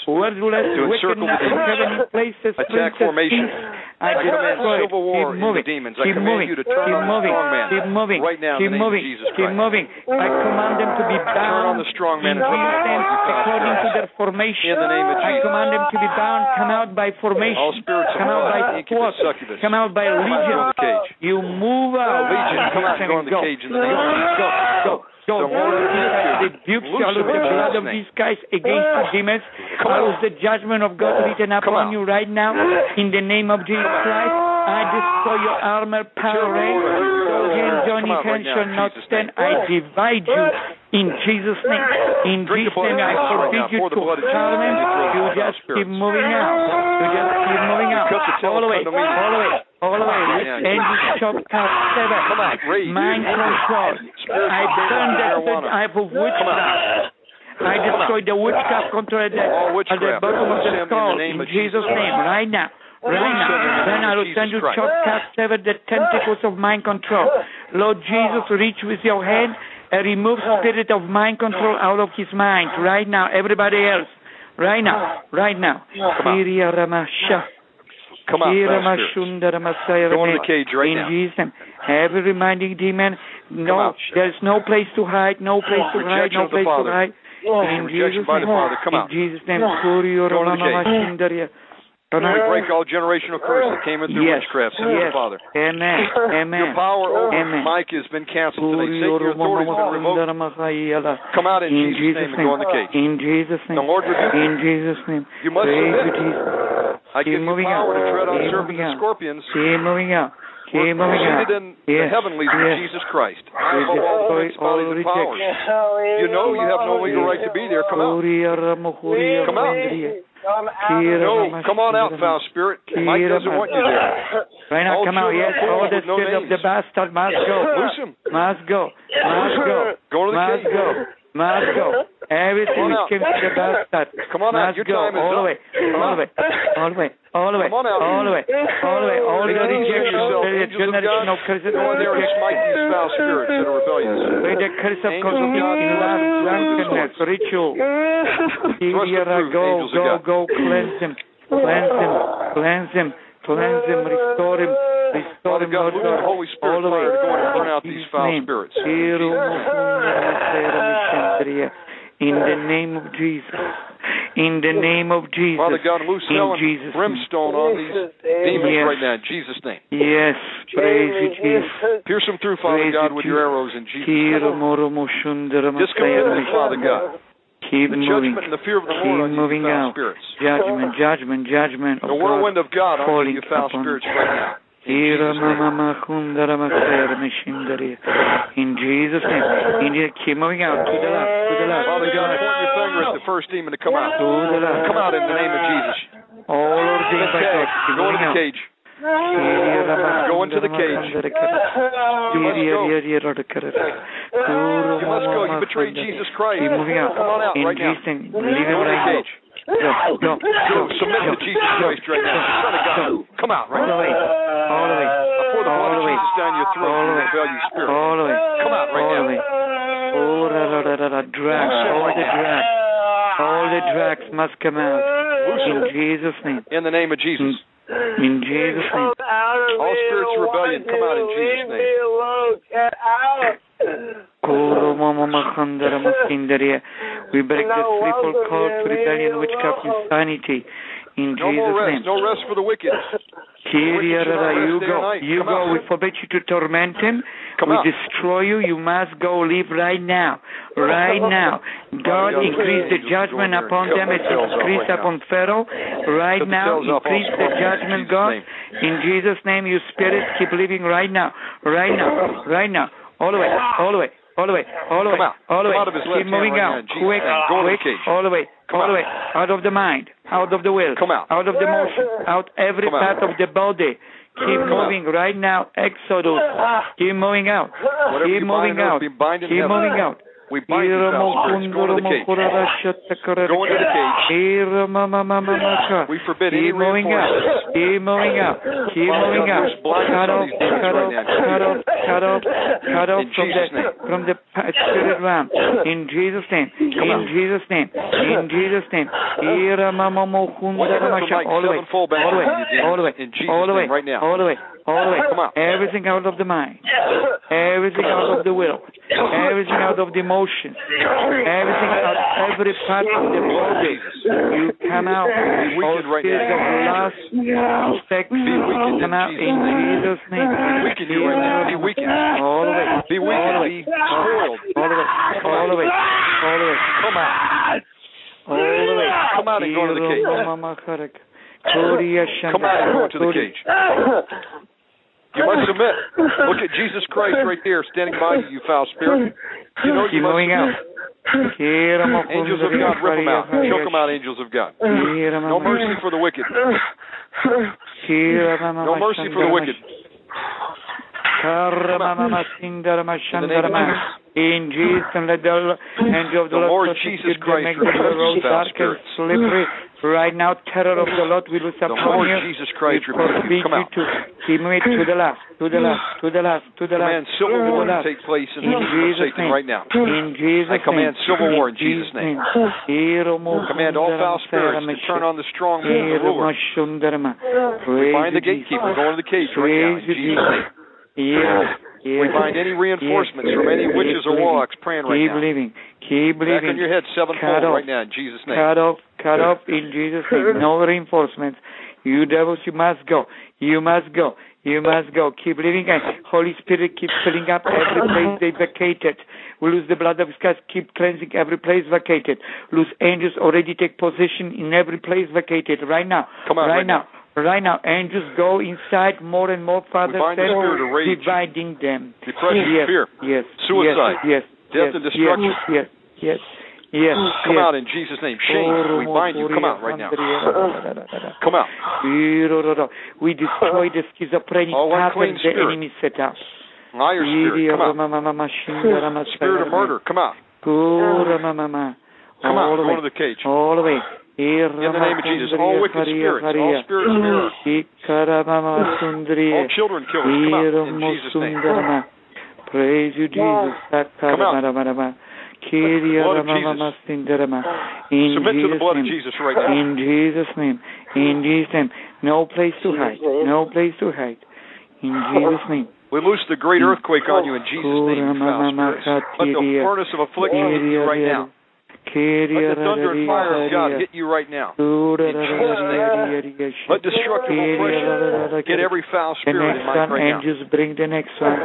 worldliness, wickedness, heavenly places, attack formation demons. I, I command civil war keep moving. the demons. Keep I command moving. you to turn keep on moving. the strong man. Keep moving. Right now, keep in the name moving. of Jesus Christ. Keep moving. I command them to be bound. Turn on the strong man. In according to their formation. In the name of Jesus. I command them to be bound. Come out by formation. All spirits come out by force. Come out by legion. You move out. Legion, come out. Go in. Go. Go. So the rebuke shall of the blood of these guys against the demons. How is the judgment of God written upon you right now? In the name of Jesus Christ, I destroy your armor, power, and Johnny hands shall not stand. I divide you in Jesus' name. In Jesus' name, I forbid you to Parliament. You just keep moving out. You just keep moving out. All the way, all the way all the way. yeah, and yeah. shop top seven. Come on, read. Mind control. I burned the type of witchcraft. I destroyed the witchcraft control the, at the bottom of the skull in, the name in Jesus' name right now. Right now, then I will send you chop, cast, sever the tentacles of mind control. Lord Jesus, reach with your hand and remove spirit of mind control out of his mind right now. Everybody else, right now, right now. Come on. Kiriya Ramasha. Come out, Kira foul spirits. Mashundara Masaya Go into the cage right In now. Jesus' name. Every reminding demon, no, out. there's no place to hide, no place to hide, no place to hide. In Rejection Jesus' name. In. Jesus' name. Go into the cage. Shindaria. We break all generational curse that came in through Yes. witchcraft, Yes. the Father. Amen. Amen. Your power over Amen. Mike has been canceled today. Satan, your authority has been revoked. Come out in, In Jesus' Jesus' name and go in the cage. In Jesus' The name. Lord rebuke you. In Jesus' name. You must Praise submit. Jesus. I Keep give you moving power out. to tread on Keep serpents and out. scorpions. Keep moving out. We're Keep moving out. seated in the Yes. heavenlies Yes. with Jesus Christ. I all destroy principalities all and powers. You know you have no legal right to be there. Come out. Kuriya Ramahuriya Come out. No, come on out, foul spirit. Mike doesn't want you there. Right now, come out. Yes, are all the with no spirit of the bastard must go. Loose him. Must go. Must go. Go to the Must go. Must go. Everything which came to the bastard Come on out. must Your go. time is all the up. way. All the way. All the way. All the way. Come on out. All the way. All the way. All the Make it easy on rejection. The Angels of curses. go in there and rejection. smite these foul spirits that are rebellious. May the curse of God, in love, drunkenness, ritual. Go, go, angels of go, God. go, cleanse him, cleanse him, cleanse him, cleanse him, restore him, restore Father him, God, Lord move the God. Holy Spirit all the way. fire to go in and burn out In these Jesus' foul name. spirits. Hero Mukundara In the name of Jesus. In the name of Jesus. Father God, loose In hell and Jesus' name. brimstone on these eh. demons Yes. right now in Jesus' name. Yes, praise you, Jesus. Pierce them through, Father Praise God, you, with your Jesus. arrows in Jesus' Hero name. Moro Mushundara Discomfort, Father God. Keep The moving. judgment and the fear of the Keep Lord on you, you moving foul out. spirits. Judgment, judgment, judgment. The of whirlwind God of God on you, falling foul spirits right now. In Jesus' name. mama mahundara masera mishindaria. In Jesus' name. In the, keep moving out to the left, to the left, to Father the God, point your finger at the first demon to come out. To the left. Come out in the name of Jesus. All by God. Keep Go moving into the cage. Go into the cage. You must go. You must go. You betrayed. Jesus Christ. Keep moving out. Come on out right now. Jesus' name. Leave him Go into the cage. Go, go, Go. Submit to Jesus Christ right now. Son of God. go. Come out right All the now. way. All the way. I pour the blood All the of way. Jesus down your throat, All you the way. rebellious spirit. All the way. Come out right All the now. way. Oh, drags. All the drags. All the drags must come out. In Jesus' name. In the name of Jesus. Hmm. In Jesus' name. All spirits of rebellion, come out in Jesus' name. Koro mama makhandara <laughs> makindaria. We break the triple cult, rebellion, witchcraft, insanity. In No more Jesus' rest. name. No rest for the wicked. Kyria rara, you go, you go. We forbid you to torment him. Come we out. destroy you. You must go. Leave right now. Right <laughs> now. God God, increase the judgment go in there upon them cut as the increased upon Pharaoh. Right now, tails off all increase the judgment, God. In Jesus' name, you spirit, keep living right now. Right now. Right now. All the way. All the way. All the way. All the way. All the Come way. out of his keep left hand moving right out. Jesus' Quick. name. Go in Quick. All the way. Come all the out. way. Out of the mind. Out of the will. Come out. Out of the motion. Out every part of the body. Keep moving right now. Exodus. Ah. Keep moving out. Keep moving bind on earth, out. be bind in Keep moving out. We bind you spirits. Go into the cage. Go into the cage. We forbid any moving out. Keep moving out. Keep moving. Cut off, cut off, cut off, cut off, cut off from the from the spirit realm. In Jesus' name. In Jesus' name. In Jesus' name. Ira mama mo What's kunda that ramasha. for, Mike? All the way. All the way. to. All the way. In Jesus' All the way. name, right now. All the way. All the way. Come out. Everything out of the mind. Everything out of the will. Everything out of the emotions. Everything out every part of the body. You come out. Be All weakened right spirits of now. lust, sex, weakened come in out in. Jesus' name. Be weakened you right now. Be weakened. All the way. Be All weakened. way. Be spoiled. All the way. All the way. All the way. Come out. All the way. Come out and go to the cage. Mama Karak. Korea Come out and go into the cage. You must submit. Look at Jesus Christ right there standing by you, you foul spirit. You know you Keep must moving submit. out. Kira <laughs> Angels of God, rip them out. Choke them out, angels of God. No mercy for the wicked. No mercy for the wicked. In Jesus, and let the angel of the The Lord Lord Jesus Christ make the rebukes road dark and slippery, Right now, terror of the Lord will loose The upon Lord you. Jesus Christ rebuke forbid you. Come you out. to commit to the last, to the last, to the last, to the last. Command civil war to take place in the name of Jesus' Satan name. right now. In Jesus' I command name. civil war in Jesus' name. Command all foul spirits to turn on the strong man, the ruler. We bind the gatekeeper going to the cage right now in Jesus' name. Yes. Yes. We bind any reinforcements from any witches or warlocks praying right Keep now. believing. Keep believing. Back on your head Cut sevenfold off. right now in Jesus' name. Cut off, cut off in Jesus' name. <laughs> No reinforcements. You devils, you must go. You must go. You must go. Keep living. And Holy Spirit keep filling up every place they vacated. We lose the blood of Christ. Keep cleansing every place vacated. Lose angels already take position in every place vacated right now. Come on, right right now. Right now, angels go inside more and more. Father the dividing them. depression, yes, fear, yes, suicide, yes, death yes, and destruction. Yes, yes, yes. Come out in Jesus' name. Shame, we bind you. Come out right now. Come out. We destroy the schizophrenic pattern the enemy set up. Liar spirit, come out. Spirit of murder, come out. Come out. Go way. to the cage. All the way. In the name of Jesus, all wicked spirits, all spirits of error, <clears throat> all children killers, come out in Jesus' name. Praise you, Jesus. Come out. In Submit to the Jesus' blood of name. Jesus right now. In Jesus' name. In Jesus' name. No place to hide. No place to hide. In Jesus' name. We loose the great earthquake on you in Jesus' name, you foul spirits. Let the furnace of affliction hit you right now. Let the thunder and fire of God hit you right now. Let destructive oppression get every foul spirit in my right now. bring the next one.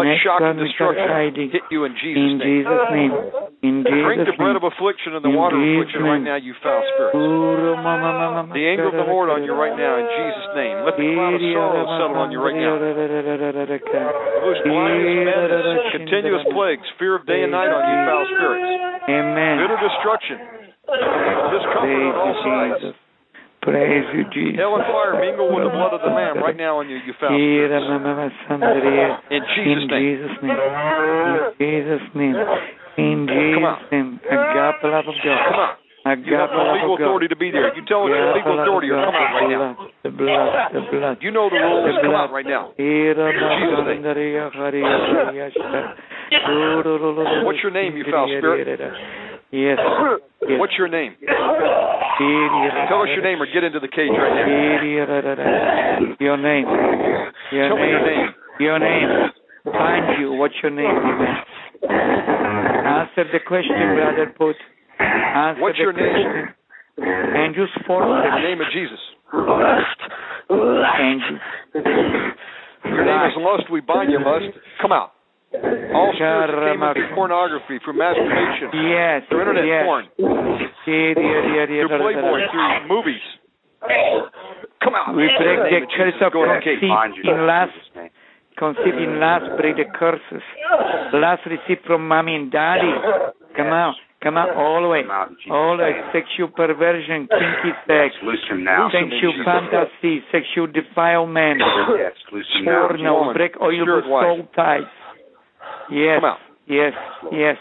Let next shock and destruction hit you in Jesus' In name. Jesus' name. In Drink the bread name. of affliction and the In water of Jesus' affliction right now, you foul spirits. The angel of the Lord on you right now in Jesus' name. Let the cloud of sorrow settle on you right now. Loose blindness, madness, continuous plagues, fear of day and night on you, foul spirits. Amen. Bitter destruction, discomfort on all sides. Jesus. Praise you, Jesus. Hell and fire mingle with the blood of the Lamb right now on you, you foul. In Jesus' In name. Jesus' name. In Jesus' name. In Come on. Jesus' name. Agape love of God. Come on. You have Agape the legal of God. authority to be there. You tell us your legal love authority or come out right now. The blood, the blood. You know the rules. The Come out right now. What's your name, you foul spirit? Yes. <coughs> yes. What's your name? Tell us your name or get into the cage right now. Your name. Your Tell me name. your name. Your name. Find you. What's your name? Answer the question, brother Put. Answer What's your name? question. Angels force In the name of Jesus. Angels. Your name is lust. We bind you, lust. Come out. All Caramba. Came pornography, from masturbation, yes, through internet yes. porn, sí, dear, dear, dear, through Playboy, through movies. Come on, We break the curse of conceit in last, conceit in last break the curses. last received from mommy and daddy. Come out. Come out always, always sexual perversion, kinky sex, sexual fantasy, sexual defilement, porno, break all your soul ties, Yes. Come out. Yes. Yes.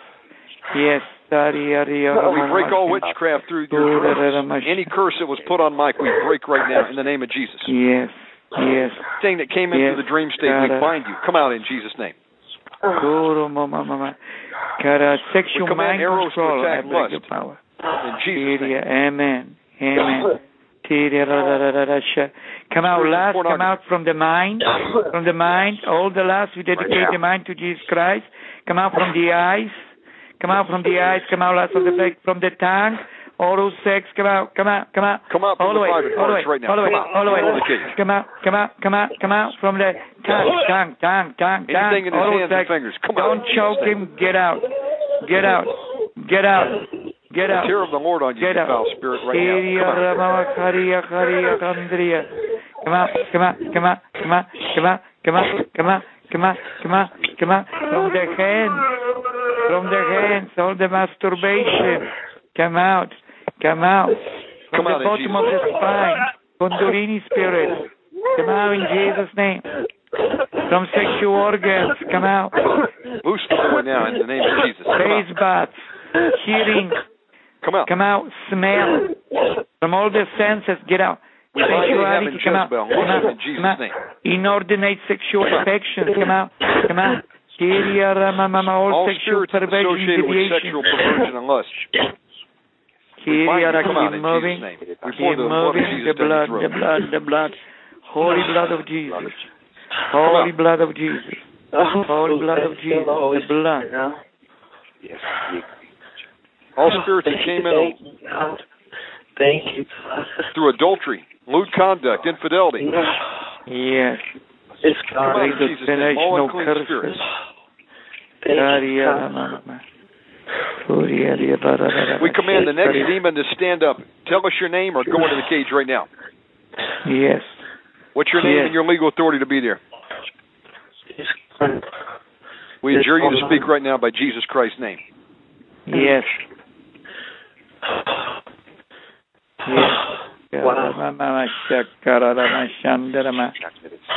Yes. Sorry, We break all witchcraft through your dreams. Any curse that was put on Mike, we break right now in the name of Jesus. Yes. Yes. Thing that came into Yes. the dream state, we bind you. Come out in Jesus' name. Guru mama mama. Kara uh, sexual mind control. I attack break lust. power. In Jesus' name. Amen. Amen. Come out Spiritual last, come out from the mind, from the mind, all the last, we dedicate the mind to Jesus Christ. Come out from the eyes, come out from the eyes, come out last of the back, from the tongue, oral sex, come out, come out, come out. Come out all the the way, all the way, right now. all the way, Come out. all the way. Go to the cage. Come out, come out, come out, come out from the tongue, tongue, tongue, tongue, tongue. Anything in his hands and sex. fingers. Come out. Don't choke him. Get out. Get out. Get out. Get The out. tear of the Lord on you, Get you out. foul spirit, right now. Come out. Rama Karia Karia Kandria. Come out, come out, come out, come out, come out, come out, come out, come out, come out, from the hands, from the hands, all the masturbation. Come out, come out from Come the out bottom of the spine. Kundalini spirit. Come out in Jesus' name. From sexual organs, come out. Loose the boy now in the name of Jesus. Face out. baths, hearing, Come out. Come out. Smell. <coughs> From all the senses, get out. We bind Ahab and Sexuality, come out. Come out. Loose Come out. name. Inordinate sexual affections, come out. Come out. All All sexual spirits perversion, associated with sexual perversion and lust. We bind Come out keep in moving. Jesus' name. We Keep pour the blood moving. The blood, the blood, the blood. Holy blood of Jesus. Holy blood of Jesus. Holy blood of Jesus. The blood. Yes. All spirits that came in Thank you. through adultery, lewd conduct, infidelity. Yes. It's Come out Break Jesus' name. All generational unclean curses. spirits. We command the next demon to stand up. Tell us your name or go into the cage right now. Yes. What's your name Yes. and your legal authority to be there? We adjure you to speak right now by Jesus Christ's name. Yes. Yes. Wow. Shakaramashakaramashyandarama.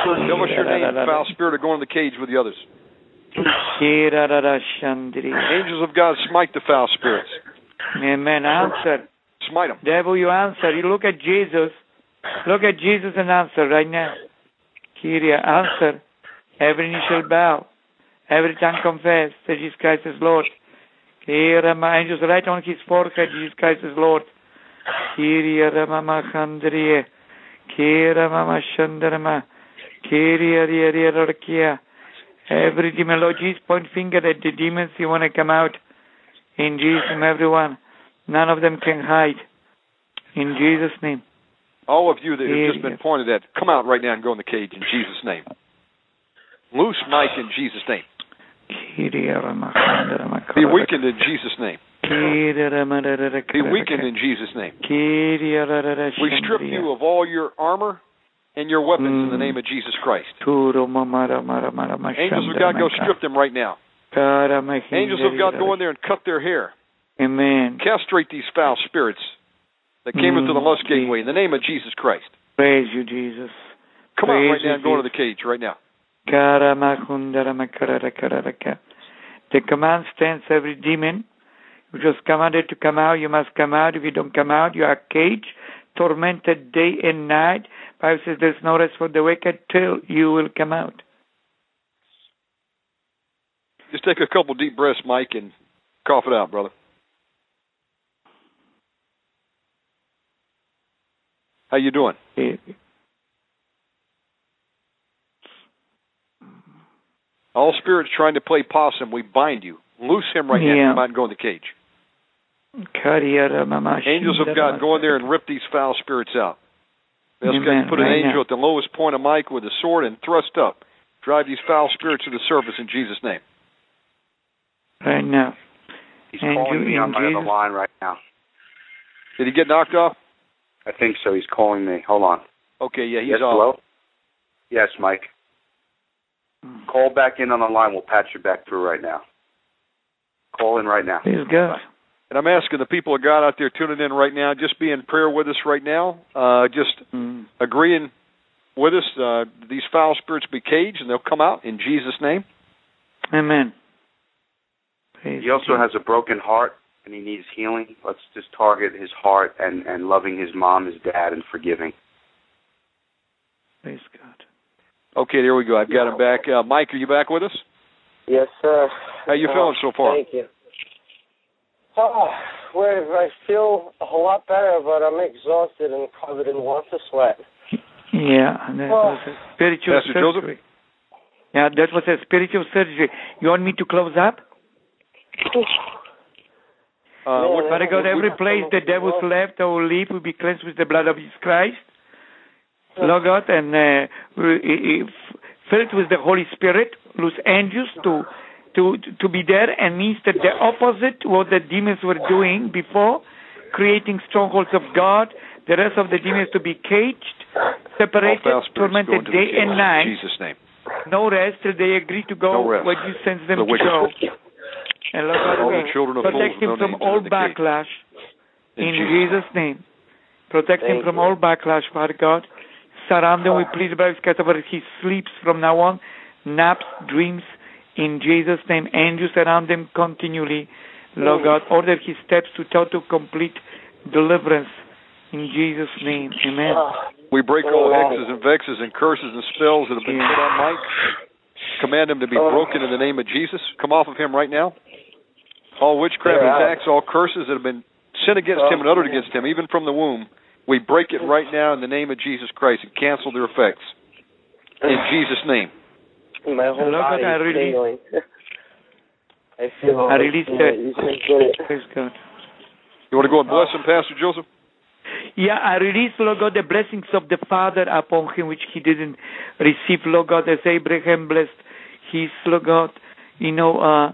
Tell us your name, foul spirit, go into the cage with the others. Angels of God, smite the foul spirits. Amen. Answer. Smite them. Devil, you answer. You look at Jesus. Look at Jesus and answer right now. Kyria, answer. Every knee shall bow. Every tongue confess that Jesus Christ is Lord. Kyria, my angels right on his forehead, Jesus Christ is Lord. Kyria, Ramama Khandriye. Kyria, Mama Shandarama. Kyria, Ria, Ria, Rakia. Every demon, Lord Jesus, point finger at the demons you want to come out. In Jesus' name, everyone. None of them can hide. In Jesus' name. All of you that have just been pointed at, come out right now and go in the cage in Jesus' name. Loose Mike in Jesus' name. Be weakened in Jesus' name. Be weakened in Jesus' name. We strip you of all your armor and your weapons in the name of Jesus Christ. Angels of God, go strip them right now. Angels of God, go in there and cut their hair. Amen. Castrate these foul spirits that came into the lust gateway in the name of Jesus Christ. Praise you, Jesus. Come on right now and go into the cage right now. The command stands every demon. You just commanded to come out, you must come out. If you don't come out, you are caged, tormented day and night. Bible says there's no rest for the wicked till you will come out. Just take a couple deep breaths, Mike, and cough it out, brother. How you doing? All spirits trying to play possum, we bind you. Loose him right now. Yeah. Come out and go in the cage. Kariyaramamashindarama. Angels of God, go in there and rip these foul spirits out. We ask God Amen. to put an Right angel now. at the lowest point of Mike with a sword and thrust up. Drive these foul spirits to the surface in Jesus' name. Right now. He's Angel calling me in on my other line right now. Did he get knocked off? I think so. He's calling me. Hold on. Okay, yeah, he's yes, off. hello? Yes, Mike. Call back in on the line. We'll patch you back through right now. Call in right now. Please God. And I'm asking the people of God out there tuning in right now, just be in prayer with us right now. Uh, just Mm. agreeing with us. Uh, these foul spirits be caged and they'll come out in Jesus' name. Amen. Praise He also God. has a broken heart and he needs healing. Let's just target his heart and, and loving his mom, his dad, and forgiving. Praise God. Okay, there we go. I've got him back. Uh, Mike, are you back with us? Yes, sir. How you Uh, feeling so far? Thank you. Oh, well, I feel a whole lot better, but I'm exhausted and covered in water sweat. Yeah, and that Oh. was a spiritual Pastor Jozef? surgery. Yeah, that was a spiritual surgery. You want me to close up? Uh, what, Father God, every place the devil's left or leave will be cleansed with the blood of Jesus Christ. Lord God, and uh, we- i- i- filled with the Holy Spirit, loose angels to to to be there, and means that the opposite what the demons were doing before, creating strongholds of God. The rest of the demons to be caged, separated, foul spirits go tormented day and in night. Jesus' name. No rest till they agree to go No rest. where you send them The to go. And Lord God, All the children of protect him from all are in the cage. backlash. In In, Jesus' Jesus' name. Protect him from you. all backlash, Father God. Surround him with please by whatever he sleeps from now on. Naps, dreams, in Jesus' name. Angels around him continually. Lord God, order his steps to total complete deliverance in Jesus' name. Amen. We break all hexes and vexes and curses and spells that have been put on Mike. Command them to be broken in the name of Jesus. Come off of him right now. All witchcraft attacks, all curses that have been sent against him and uttered against him, even from the womb, we break it right now in the name of Jesus Christ and cancel their effects. In Jesus' name. My whole Lord body I is really- <laughs> I feel. I release you that. You just did it. Praise God. You want to go and bless him, Pastor Jozef? Yeah, I release, Lord God, the blessings of the Father upon him, which he didn't receive, Lord God, as Abraham blessed his, Lord God, you know, uh,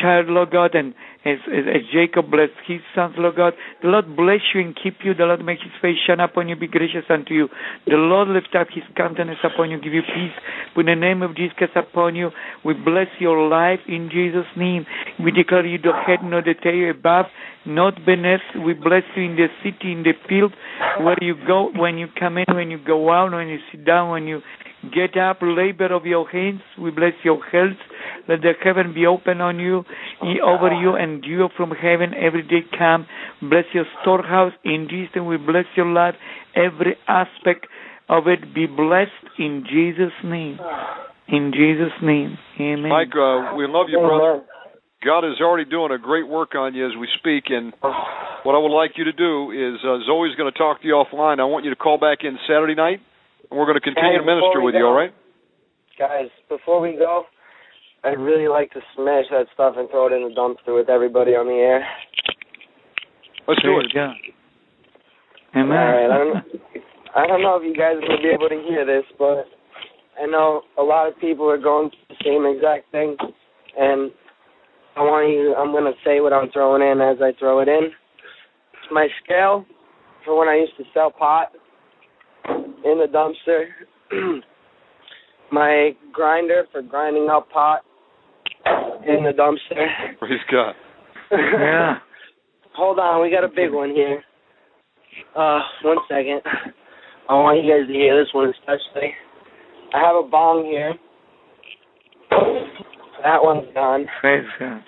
child, Lord God, and as, as, as Jacob blessed his sons, Lord God. The Lord bless you and keep you. The Lord make his face shine upon you, be gracious unto you. The Lord lift up his countenance upon you, give you peace. Put the name of Jesus upon you. We bless your life in Jesus' name. We declare you the head, not the tail, above, not beneath. We bless you in the city, in the field, where you go, when you come in, when you go out, when you sit down, when you get up, labor of your hands. We bless your health. Let the heaven be open on you, e- over you, and dew from heaven every day come. Bless your storehouse. In Jesus' name, we bless your life. Every aspect of it be blessed in Jesus' name. In Jesus' name. Amen. Mike, uh, we love you, brother. God is already doing a great work on you as we speak, and what I would like you to do is uh, Zoe's going to talk to you offline. I want you to call back in Saturday night, and we're going to continue to minister before we with you. All right? Guys, before we go, I'd really like to smash that stuff and throw it in the dumpster with everybody on the air. Let's do it. God. Amen. All right. I don't, <laughs> I don't know if you guys are gonna be able to hear this, but I know a lot of people are going through the same exact thing, and I want you. I'm gonna say what I'm throwing in as I throw it in. It's my scale for when I used to sell pot in the dumpster. <clears throat> my grinder for grinding up pot in the dumpster. Praise God. yeah. <laughs> Hold on, we got a big one here. Uh, one second. I want you guys to hear this one especially. I have a bong here. That one's gone. Praise God.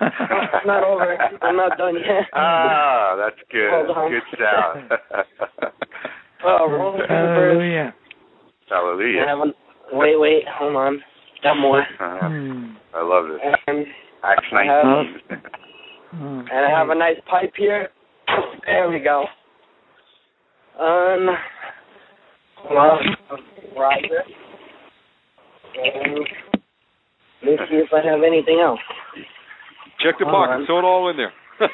I'm not over. I'm not done yet. <laughs> Ah, that's good. Hold on. Good sound. <laughs> Oh, wrong first. Hallelujah. I Hallelujah. have an, wait, wait, hold on. Got more. Uh-huh. Hmm. I love this. And, Acts I have- 19. <laughs> Hmm. and I have a nice pipe here. There we go. Um, well, riser. And let's see if I have anything else. Check the box. pocket. on. Throw it all in there. <laughs>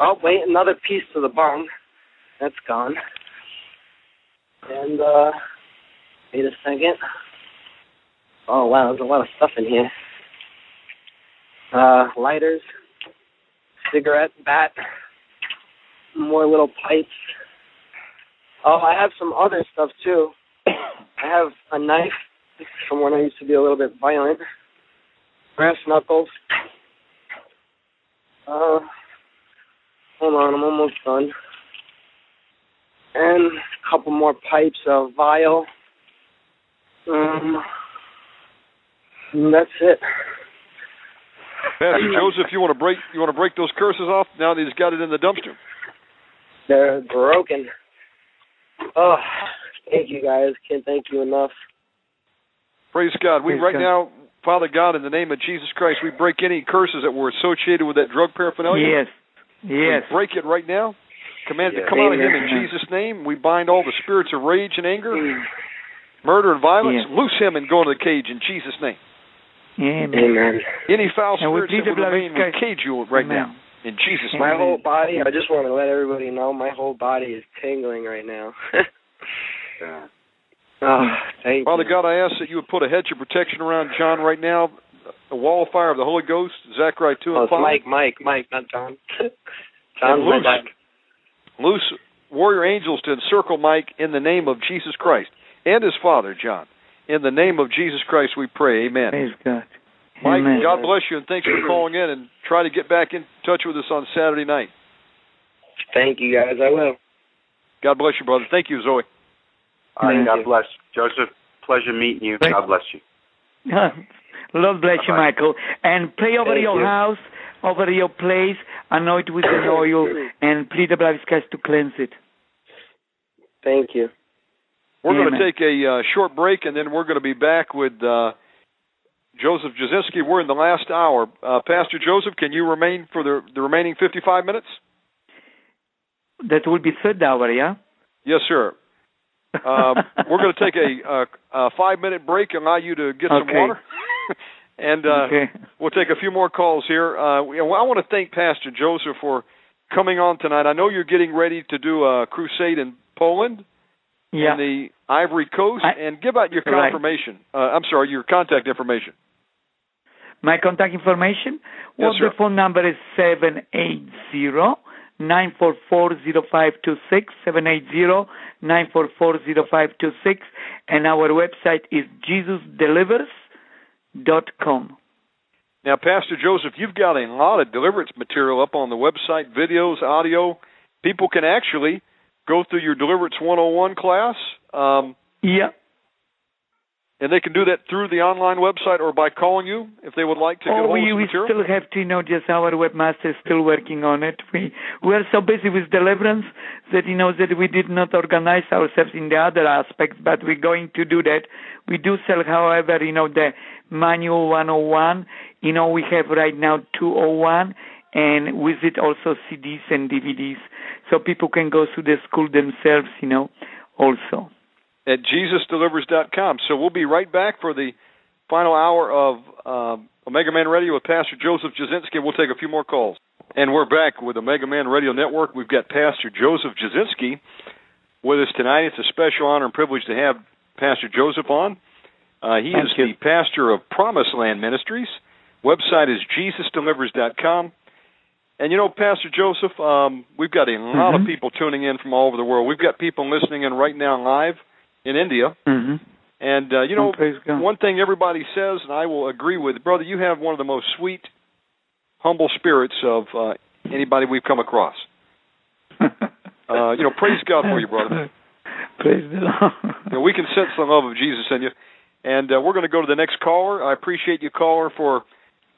Oh, wait, another piece to the bong. That's gone. And, uh, wait a second. Oh, wow, there's a lot of stuff in here. Uh, lighters, cigarette bat, more little pipes. Oh, I have some other stuff, too. <coughs> I have a knife from when I used to be a little bit violent. Brass knuckles. Uh, hold on, I'm almost done. And a couple more pipes of vial. Um, and that's it. Pastor Joseph, you want to break you want to break those curses off now that he's got it in the dumpster? They're broken. Oh, thank you guys. Can't thank you enough. Praise God. We Praise right God. now, Father God, in the name of Jesus Christ, we break any curses that were associated with that drug paraphernalia. Yes. Yes. We break it right now. Command it to come out of him in Jesus' name. We bind all the spirits of rage and anger, mm. murder and violence. Yes. Loose him and go into the cage in Jesus' name. Amen. Amen. Any foul And we spirits plead that would blood of remain, we cage you right Amen. now in Jesus' name. My Amen. whole body, I just want to let everybody know my whole body is tingling right now. <laughs> Yeah. oh, thank Father you. God, I ask that you would put a hedge of protection around John right now, a wall of fire of the Holy Ghost, Zechariah 2 Oh, and it's 5. Mike, Mike, Mike, not John. And <laughs> John's my loose, loose warrior angels to encircle Mike in the name of Jesus Christ and his father, John. In the name of Jesus Christ, we pray. Amen. Praise God. Mike, Amen. God bless you, and thanks for calling in and try to get back in touch with us on Saturday night. Thank you guys. I will. God bless you, brother. Thank you, Zoe. All right, Thank God you. bless. Jozef, pleasure meeting you. Thank- God bless you. <laughs> Lord bless you, Bye-bye. Michael. And pray over Thank your you. house, over your place, anoint with an <coughs> oil, and plead the blood of Christ to cleanse it. Thank you. We're going to take a uh, short break, and then we're going to be back with uh, Jozef Jasinski. We're in the last hour. Uh, Pastor Jozef, can you remain for the, the remaining 55 minutes? That will be third hour, yeah? Yes, sir. Um, <laughs> we're going to take a, a, a five minute break, and allow you to get some water, <laughs> and uh, okay. we'll take a few more calls here. Uh, I want to thank Pastor Jozef for coming on tonight. I know you're getting ready to do a crusade in Poland Yeah. and the Ivory Coast, I- and give out your Right. confirmation. Uh, I'm sorry, your contact information. My contact information? Yes, well, sir. the phone number is 780 944 0526, 780 944 0526, and our website is jesusdelivers.com. Now, Pastor Jozef, you've got a lot of deliverance material up on the website, videos, audio. People can actually go through your Deliverance 101 class, um, Yeah. and they can do that through the online website or by calling you if they would like to Oh, we, we still have to, you know, just our webmaster is still working on it. We we are so busy with deliverance that you know that we did not organize ourselves in the other aspects, but we're going to do that. We do sell, however, you know, the manual 101. You know, we have right now 201, and with it also CDs and DVDs, so people can go to the school themselves, you know, also. at JesusDelivers.com. So we'll be right back for the final hour of um, Omega Man Radio with Pastor Jozef Jasinski. We'll take a few more calls. And we're back with Omega Man Radio Network. We've got Pastor Jozef Jasinski with us tonight. It's a special honor and privilege to have Pastor Jozef on. Uh, he Thank is you. the pastor of Promised Land Ministries. Website is JesusDelivers.com. And you know, Pastor Jozef, um, we've got a lot of Mhm. people tuning in from all over the world. We've got people listening in right now live in India. Mm-hmm. And uh, you know, Oh, one thing everybody says, and I will agree with, brother, you have one of the most sweet, humble spirits of uh, anybody we've come across. <laughs> Uh, you know, praise God for you, brother. <laughs> Praise the Lord. You know, we can sense the love of Jesus in you. And uh, we're going to go to the next caller. I appreciate you, caller, for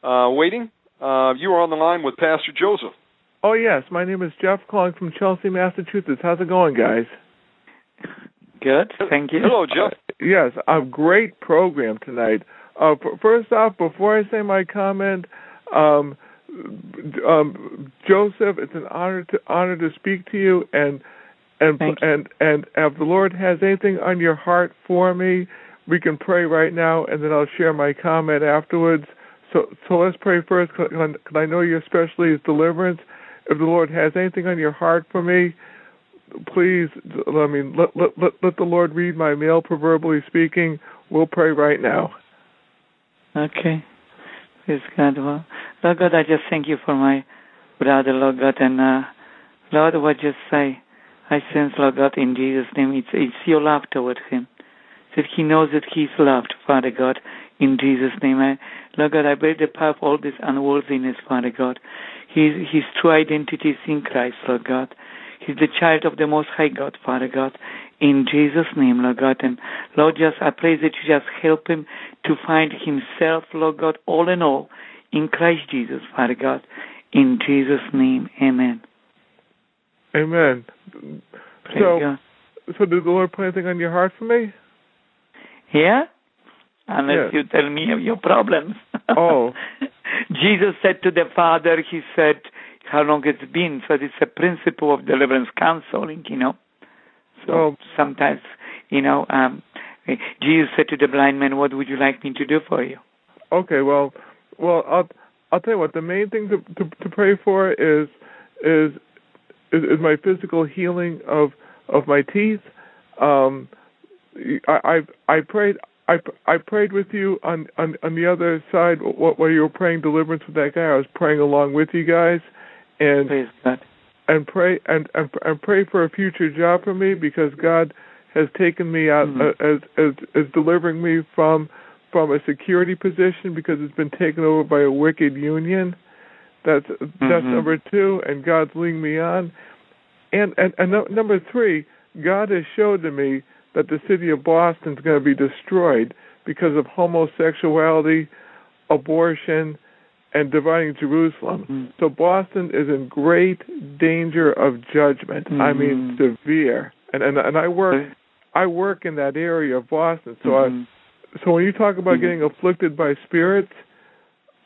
uh, waiting. Uh, you are on the line with Pastor Jozef. Oh yes, my name is Jeff, calling from Chelsea, Massachusetts. How's it going, guys? Good. Thank you. Hello, Jeff. Yes, a great program tonight. Uh, first off, before I say my comment, um, um, Jozef, it's an honor to honor to speak to you, and and you. and and if the Lord has anything on your heart for me, we can pray right now, and then I'll share my comment afterwards. So so let's pray first, because I know your specialty is deliverance. If the Lord has anything on your heart for me, please, I mean, let let let, let the Lord read my mail, proverbially speaking. We'll pray right now. Okay. Praise God. Well, Lord God, I just thank you for my brother, Lord God, and uh, Lord, what just say, I sense, Lord God, in Jesus' name, it's it's your love toward him, that he knows that he's loved, Father God, in Jesus' name. I, Lord God, I break the power of all this unworthiness, Father God. His his true identity is in Christ, Lord God. He's the child of the Most High God, Father God. In Jesus' name, Lord God. And Lord, just I pray that you just help him to find himself, Lord God, all in all, in Christ Jesus, Father God. In Jesus' name, amen. Amen. Praise So, God. so did the Lord put anything on your heart for me? Yeah? Unless Yeah. you tell me of your problems. Oh. <laughs> Jesus said to the Father, He said, how long it's been. So it's a principle of deliverance counseling, you know. So Well- sometimes, you know, um, Jesus said to the blind man, "What would you like me to do for you?" Okay, well, well, I'll I'll tell you what. The main thing to to, to pray for is, is is is my physical healing of of my teeth. Um, I I, I prayed. I, I prayed with you on, on on the other side wh- while you were praying deliverance with that guy. I was praying along with you guys, and and pray and, and and pray for a future job for me because God has taken me out Mhm. uh, as as as delivering me from from a security position because it's been taken over by a wicked union. That's that's Mhm. number two, and God's leading me on. And and, and no, number three, God has showed to me that the city of Boston is going to be destroyed because of homosexuality, abortion, and dividing Jerusalem. Mm. So Boston is in great danger of judgment. I mean severe. And and and I work I work in that area of Boston. So Mhm. I so when you talk about Mhm. getting afflicted by spirits,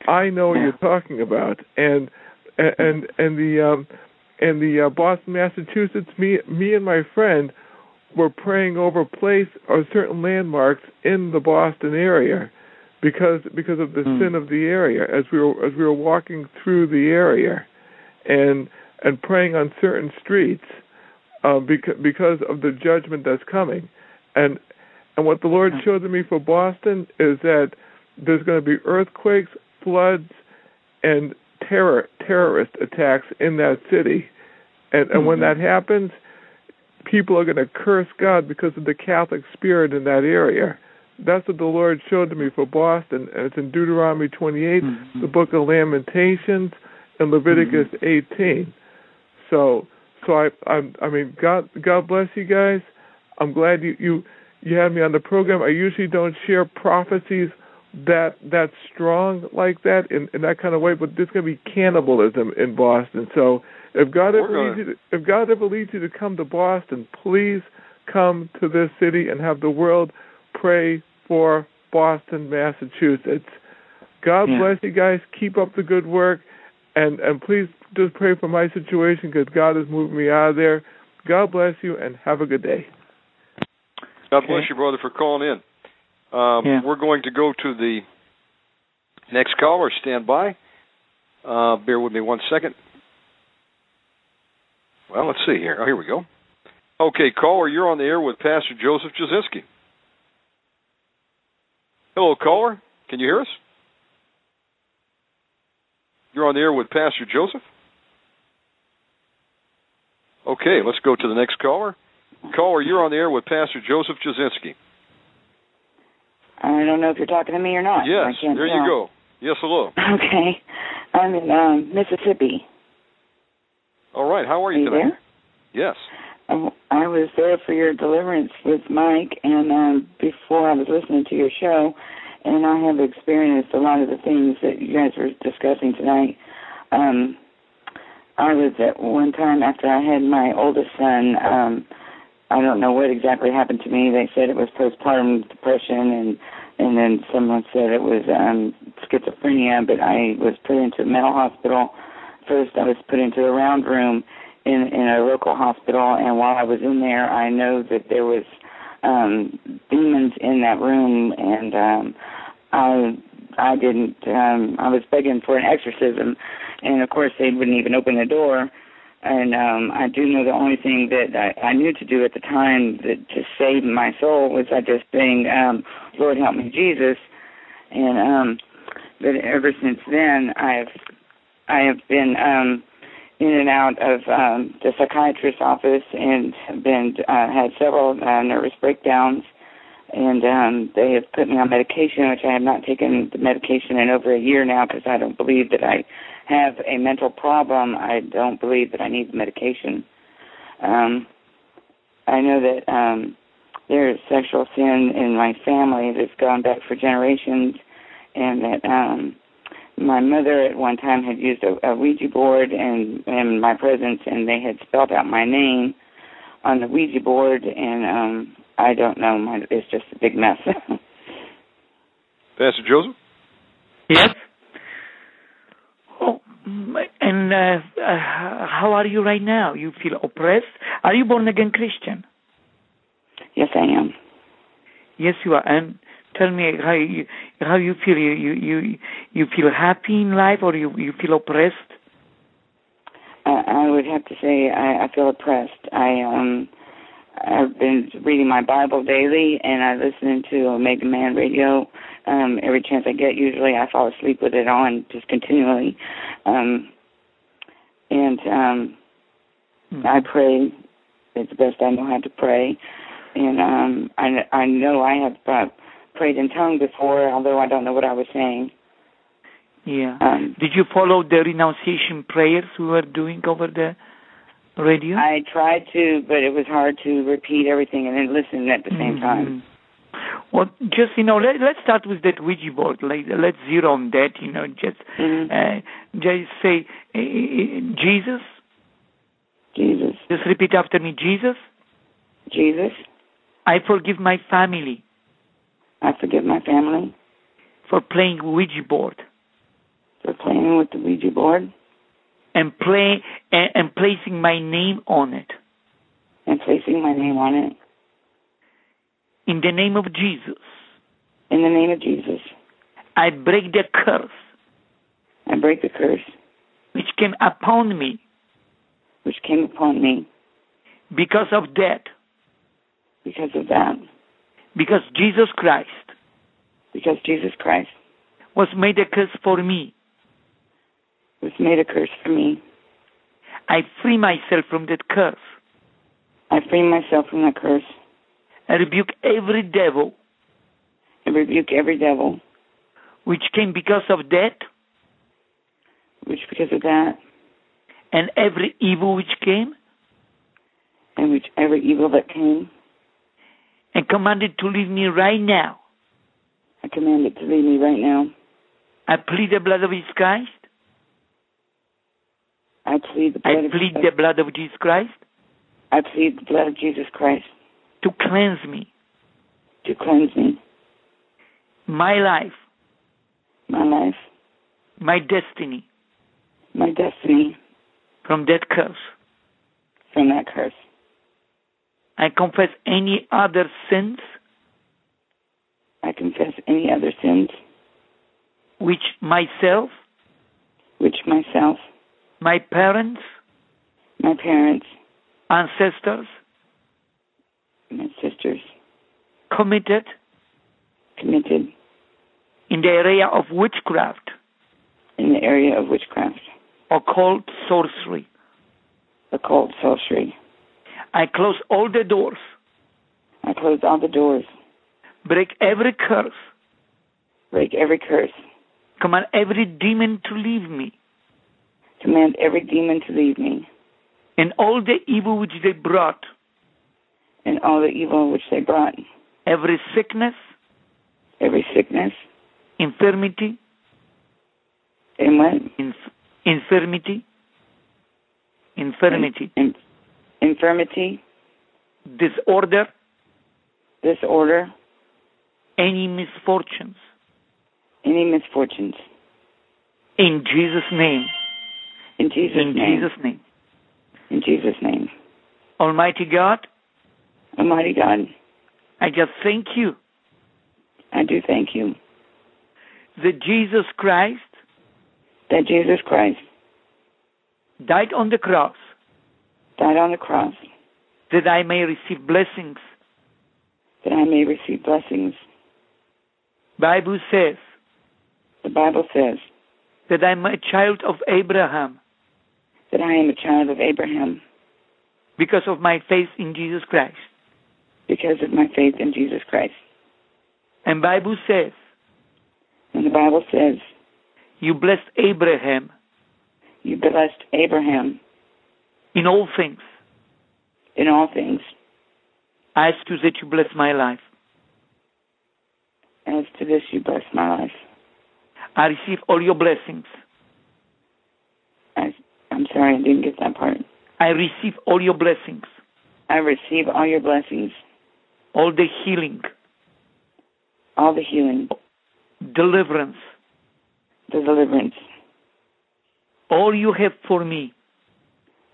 I know what Yeah. you're talking about. And and and, and the um and the uh, Boston, Massachusetts, me me and my friend were praying over place or certain landmarks in the Boston area because because of the Mm. sin of the area as we were as we were walking through the area and and praying on certain streets uh, because because of the judgment that's coming and and what the Lord Mm. showed to me for Boston is that there's going to be earthquakes, floods, and terror terrorist attacks in that city, and and when Mhm. that happens, people are going to curse God because of the Catholic spirit in that area. That's what the Lord showed to me for Boston, and it's in Deuteronomy 28, Mhm. the Book of Lamentations, and Leviticus 18. So, so I, I, I mean, God, God bless you guys. I'm glad you you you had me on the program. I usually don't share prophecies that that strong like that in, in that kind of way, but there's going to be cannibalism in Boston. So if God We're ever gonna- leads you to, if God ever leads you to come to Boston, please come to this city and have the world pray for Boston, Massachusetts. God Yeah. bless you guys. Keep up the good work, and and please just pray for my situation because God is moving me out of there. God bless you and have a good day. God Okay. bless you, brother, for calling in. Um, Yeah. We're going to go to the next caller. Stand by. Uh, bear with me one second. Well, let's see here. Oh, here we go. Okay, caller, you're on the air with Pastor Jozef Jasinski. Hello, caller. Can you hear us? You're on the air with Pastor Jozef. Okay, let's go to the next caller. Caller, you're on the air with Pastor Jozef Jasinski. I don't know if you're talking to me or not. Yes, there you go. Yes, hello. <laughs> Okay. I'm in um, Mississippi. All right, how are Are you you tonight? there? Yes. I I was there for your deliverance with Mike, and um, before I was listening to your show, and I have experienced a lot of the things that you guys were discussing tonight. Um, I was at one time after I had my oldest son. Um, I don't know what exactly happened to me. They said it was postpartum depression, and and then someone said it was um, schizophrenia. But I was put into a mental hospital. First, I was put into a round room in in a local hospital, and while I was in there, I know that there was um, demons in that room, and um, I I didn't. Um, I was begging for an exorcism, and of course they wouldn't even open the door. And um, I do know the only thing that I, I knew to do at the time that to save my soul was I just saying, um, "Lord, help me, Jesus." And um, but ever since then, I've I have been um, in and out of um, the psychiatrist's office and have been uh, had several uh, nervous breakdowns, and um, they have put me on medication, which I have not taken the medication in over a year now because I don't believe that I have a mental problem. I don't believe that I need the medication. Um, I know that um, there is sexual sin in my family that's gone back for generations, and that um, my mother at one time had used a, a Ouija board and in my presence, and they had spelled out my name on the Ouija board, and um, I don't know. My, it's just a big mess. <laughs> Pastor Jozef? Yes. Oh, and uh, uh, how are you right now? You feel oppressed? Are you born again Christian? yes, I am. Yes, you are. And tell me how you how you feel. You you you you feel happy in life, or you you feel oppressed? I, I would have to say I, I feel oppressed. I um I've been reading my Bible daily and I listen to Omega Man Radio um every chance I get. Usually I fall asleep with it on just continually. Um and um Hmm. I pray it's the best I know how to pray. And um I I know I have uh, prayed in tongue before, although I don't know what I was saying. Yeah. Um Did you follow the renunciation prayers we were doing over the radio? I tried to, but it was hard to repeat everything and then listen at the same time. Mhm. Well, just you know, let, let's start with that Ouija board. Like, let's zero on that. You know, just Mhm. uh, just say Jesus. Jesus. Just repeat after me, Jesus. Jesus. I forgive my family I forgive my family. For playing Ouija board. For playing with the Ouija board. And play and, and placing my name on it. and placing my name on it. In the name of Jesus, In the name of Jesus, I break the curse. I break the curse. Which came upon me. Which came upon me. Because of that, because of that. Because Jesus Christ Because Jesus Christ was made a curse for me. was made a curse for me. I free myself from that curse. I free myself from that curse. I rebuke every devil I rebuke every devil, which came because of that, which because of that, and every evil which came, and which every evil that came, and commanded to leave me right now. I command it to leave me right now. I plead the blood of Jesus Christ. I plead the I blood of plead the blood of Jesus Christ I plead the blood of Jesus Christ to cleanse me, to cleanse me, my life, my life, my destiny my destiny from that curse. from that curse. I confess any other sins? I confess any other sins. Which myself, which myself, my parents, my parents, ancestors? My sisters. Committed? Committed. In the area of witchcraft, in the area of witchcraft, occult sorcery. occult sorcery. I close all the doors, I close all the doors, break every curse, break every curse, command every demon to leave me, command every demon to leave me, and all the evil which they brought, and all the evil which they brought, every sickness, every sickness, infirmity, and what? inf- infirmity, infirmity, In- infirmity, disorder, disorder, any misfortunes. any misfortunes. In Jesus' name. In Jesus' In name. Jesus' name. In Jesus' name. Almighty God, Almighty God, I just thank you I do thank you that Jesus Christ that Jesus Christ died on the cross died on the cross that I may receive blessings. that I may receive blessings. Bible says The Bible says that I'm a child of Abraham that I am a child of Abraham because of my faith in Jesus Christ. because of my faith in Jesus Christ. And Bible says And the Bible says you blessed Abraham you blessed Abraham in all things. in all things. I ask you that you bless my life. As to this, you bless my life. I receive all your blessings. I, I'm sorry, I didn't get that part. I receive all your blessings, I receive all your blessings, all the healing, all the healing, deliverance, the deliverance, all you have for me.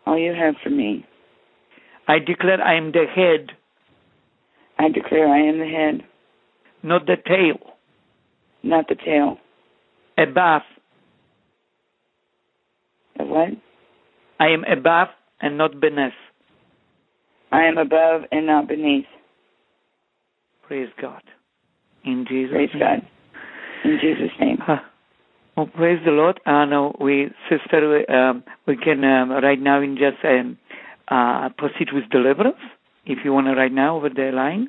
All you have for me. I declare I am the head, I declare I am the head, not the tail, not the tail. above. Of what? I am above and not beneath. I am above and not beneath. Praise God. In Jesus' Praise name. God. In Jesus' name. Huh. Well, praise the Lord. Uh, now we, sister, um, we can um, right now in just um, uh, proceed with deliverance. If you want to right now over the line.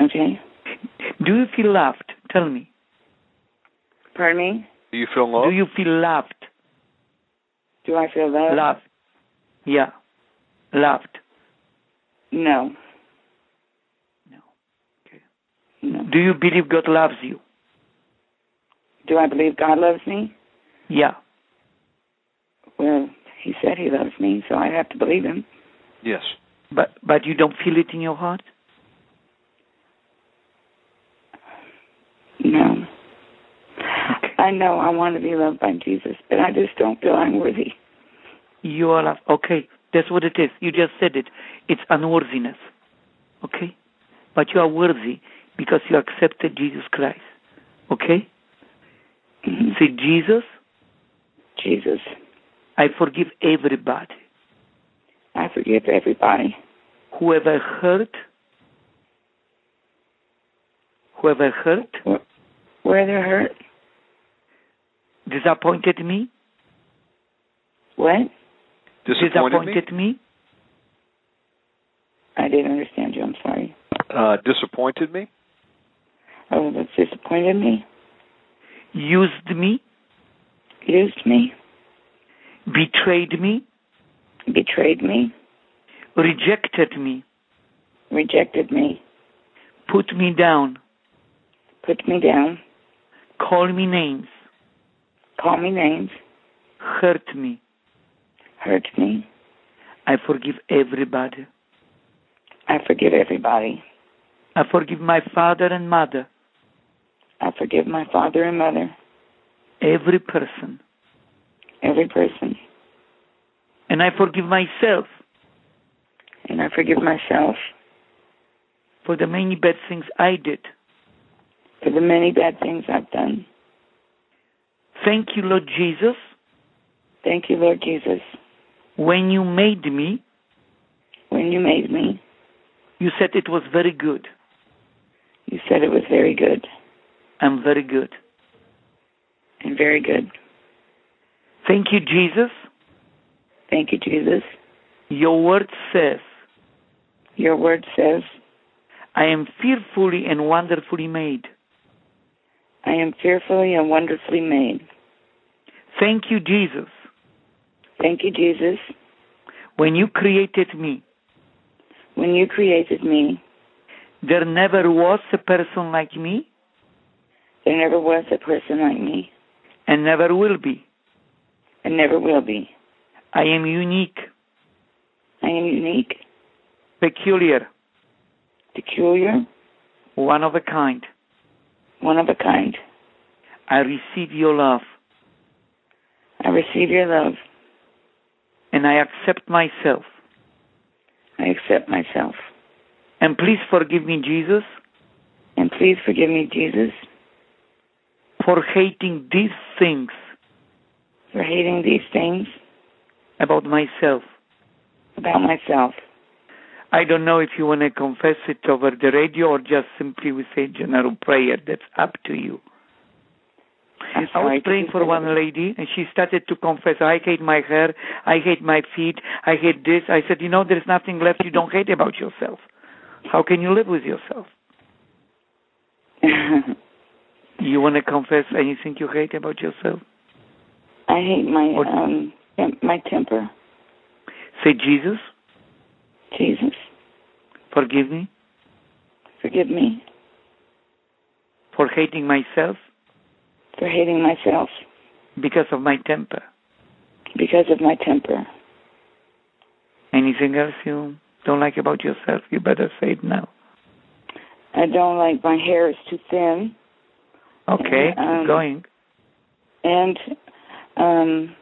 Okay. Do you feel loved? Tell me. Pardon me? Do you feel loved? Do you feel loved? Do I feel loved? Loved. Yeah. Loved. No. No. Okay. No. Do you believe God loves you? Do I believe God loves me? Yeah. Well, He said He loves me, so I have to believe Him. Yes. But but you don't feel it in your heart? No. I know I want to be loved by Jesus, but I just don't feel I'm worthy. You are loved. Okay, that's what it is. You just said it. It's unworthiness. Okay? But you are worthy because you accepted Jesus Christ. Okay? Mhm. Say, Jesus, Jesus, I forgive everybody. I forgive everybody. Whoever hurt, whoever hurt, Where they're hurt. disappointed me, What? Disappointed, me? me, I didn't understand you. I'm sorry. Uh, disappointed me? Oh, that's disappointed me. Used me, Used me. betrayed me, Betrayed me. rejected me, Rejected me. put me down, Put me down. call me names, Call me names. hurt me. Hurt me. I forgive everybody. I forgive everybody. I forgive my father and mother, I forgive my father and mother. every person, Every person. and I forgive myself And I forgive myself for the many bad things I did. for the many bad things I've done. Thank you, Lord Jesus, Thank you, Lord Jesus. when you made me, When you made me, you said it was very good. you said it was very good I'm very good. I'm very good. Thank you, Jesus. Thank you, Jesus. Your word says, Your word says, I am fearfully and wonderfully made. I am fearfully and wonderfully made. Thank you, Jesus. Thank you, Jesus. When you created me, When you created me, there never was a person like me there never was a person like me and never will be. and never will be. I am unique, I am unique, peculiar, peculiar, one of a kind. one of a kind. I receive your love I receive your love. and I accept myself. I accept myself. And please forgive me, Jesus, And please forgive me, Jesus, for hating these things for hating these things about myself. about myself. I don't know if you want to confess it over the radio or just simply we say general prayer. That's up to you. I'm I was praying for one lady and she started to confess, I hate my hair, I hate my feet, I hate this. I said, you know, there's nothing left you don't hate about yourself. How can you live with yourself? <laughs> You want to confess anything you hate about yourself? I hate my Or- um my temper. Say, Jesus, Jesus, forgive me forgive me for hating myself for hating myself because of my temper. because of my temper. Anything else you don't like about yourself, you better say it now. I don't like my hair is too thin Okay, Um, keep going. and um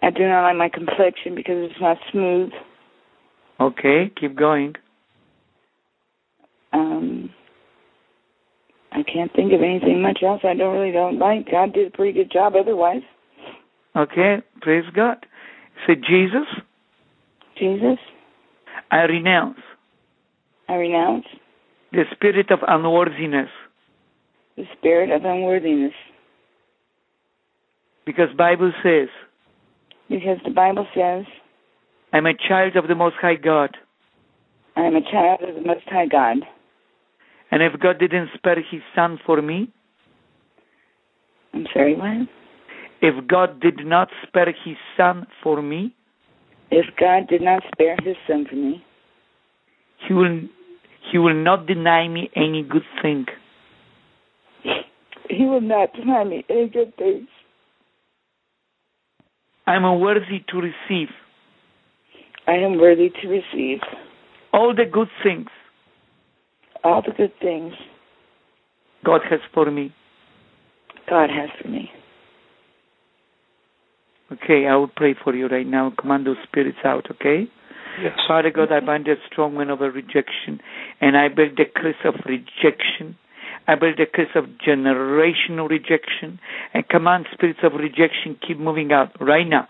I do not like my complexion because it's not smooth. Okay, keep going. Um I can't think of anything much else I don't really don't like. God did a pretty good job otherwise. Okay, praise God. Say, Jesus, Jesus, I renounce I renounce the spirit of unworthiness the spirit of unworthiness because Bible says because the Bible says I'm a child of the Most High God. I am a child of the Most High God. And if God didn't spare His Son for me, I'm sorry, what? if God did not spare His Son for me, If God did not spare his son for me, He will He will not deny me any good thing. He will not deny me any good things. I am worthy to receive I am worthy to receive all the good things all the good things God has for me. God has for me. Okay, I will pray for you right now. Command those spirits out, okay? Yes. Father God, I bind that strong man over rejection, and I break the curse of rejection. I break the curse of generational rejection, and command spirits of rejection keep moving out right now.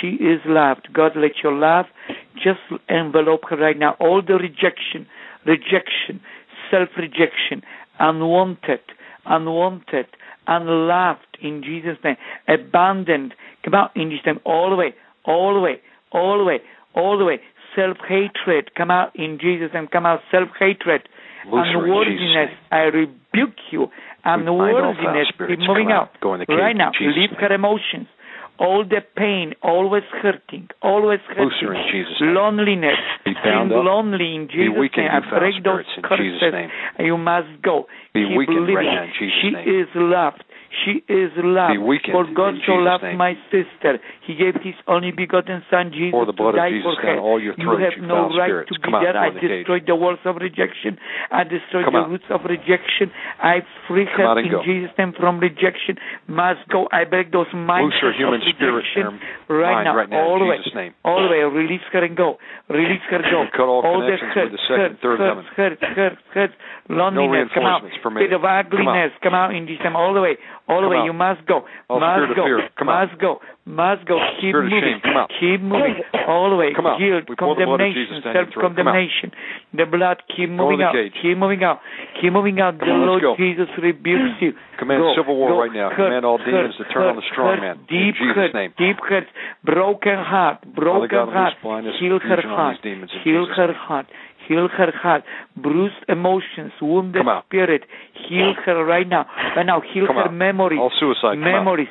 She is loved. God, let your love just envelope her right now. All the rejection, rejection, self-rejection, unwanted, unwanted, unloved in Jesus' name, abandoned. Come out in Jesus' name, all the way, all the way, all the way, all the way. Self-hatred, come out in Jesus' name, come out self-hatred. Loose her in Jesus' Unworthiness. I rebuke you. all foul Unworthiness, keep moving out. out. Go in the cage right now, leave her emotions. All the pain, always hurting, always hurting. In Jesus' name. Loneliness, Be bound up. lonely in Jesus' weakened, name. I you break those curses. You must go. Be Keep weakened living. right now in Jesus' she name. is loved. She is loved. For God so loved name. my sister. He gave His only begotten Son, Jesus, the blood to of die Jesus for her. all your you have you no right spirits. to be Come out, there. go I in the destroyed the walls of rejection. I destroyed Come the out. roots of rejection. I free Come her in go. Jesus' name from rejection. Must go. I break those minds Loose her human of rejection right mind now. right now all in the way. Jesus' name. All the way. Release her and go. Release her and go. <clears throat> Cut all the connections hurt, with the second, hurt, third hurt, heaven. hurt, hurt, hurt, loneliness. come out. reinforcements for me. Spirit of ugliness. Come out. in Jesus' name. All the way. All the way. out. You must go. All must go. fear, come out. must go. Must go. Keep moving. Keep moving. All the way. Come out. Guilt, We pour the blood of condemnation, Jesus down your throat. Come out. self-condemnation. The blood. Keep moving out. Keep moving out. Keep moving out. Come the on, Lord. Jesus rebukes you. Command Go, civil war go, right now. Command all demons to turn on the strong man. Deep in Jesus' name. deep hurt, broken heart, broken heart. Heal her heart. Heal her heart. Heal her heart. Bruised emotions, wounded spirit. Heal her right now. Right now, heal Come her out. memories. All suicide, memories.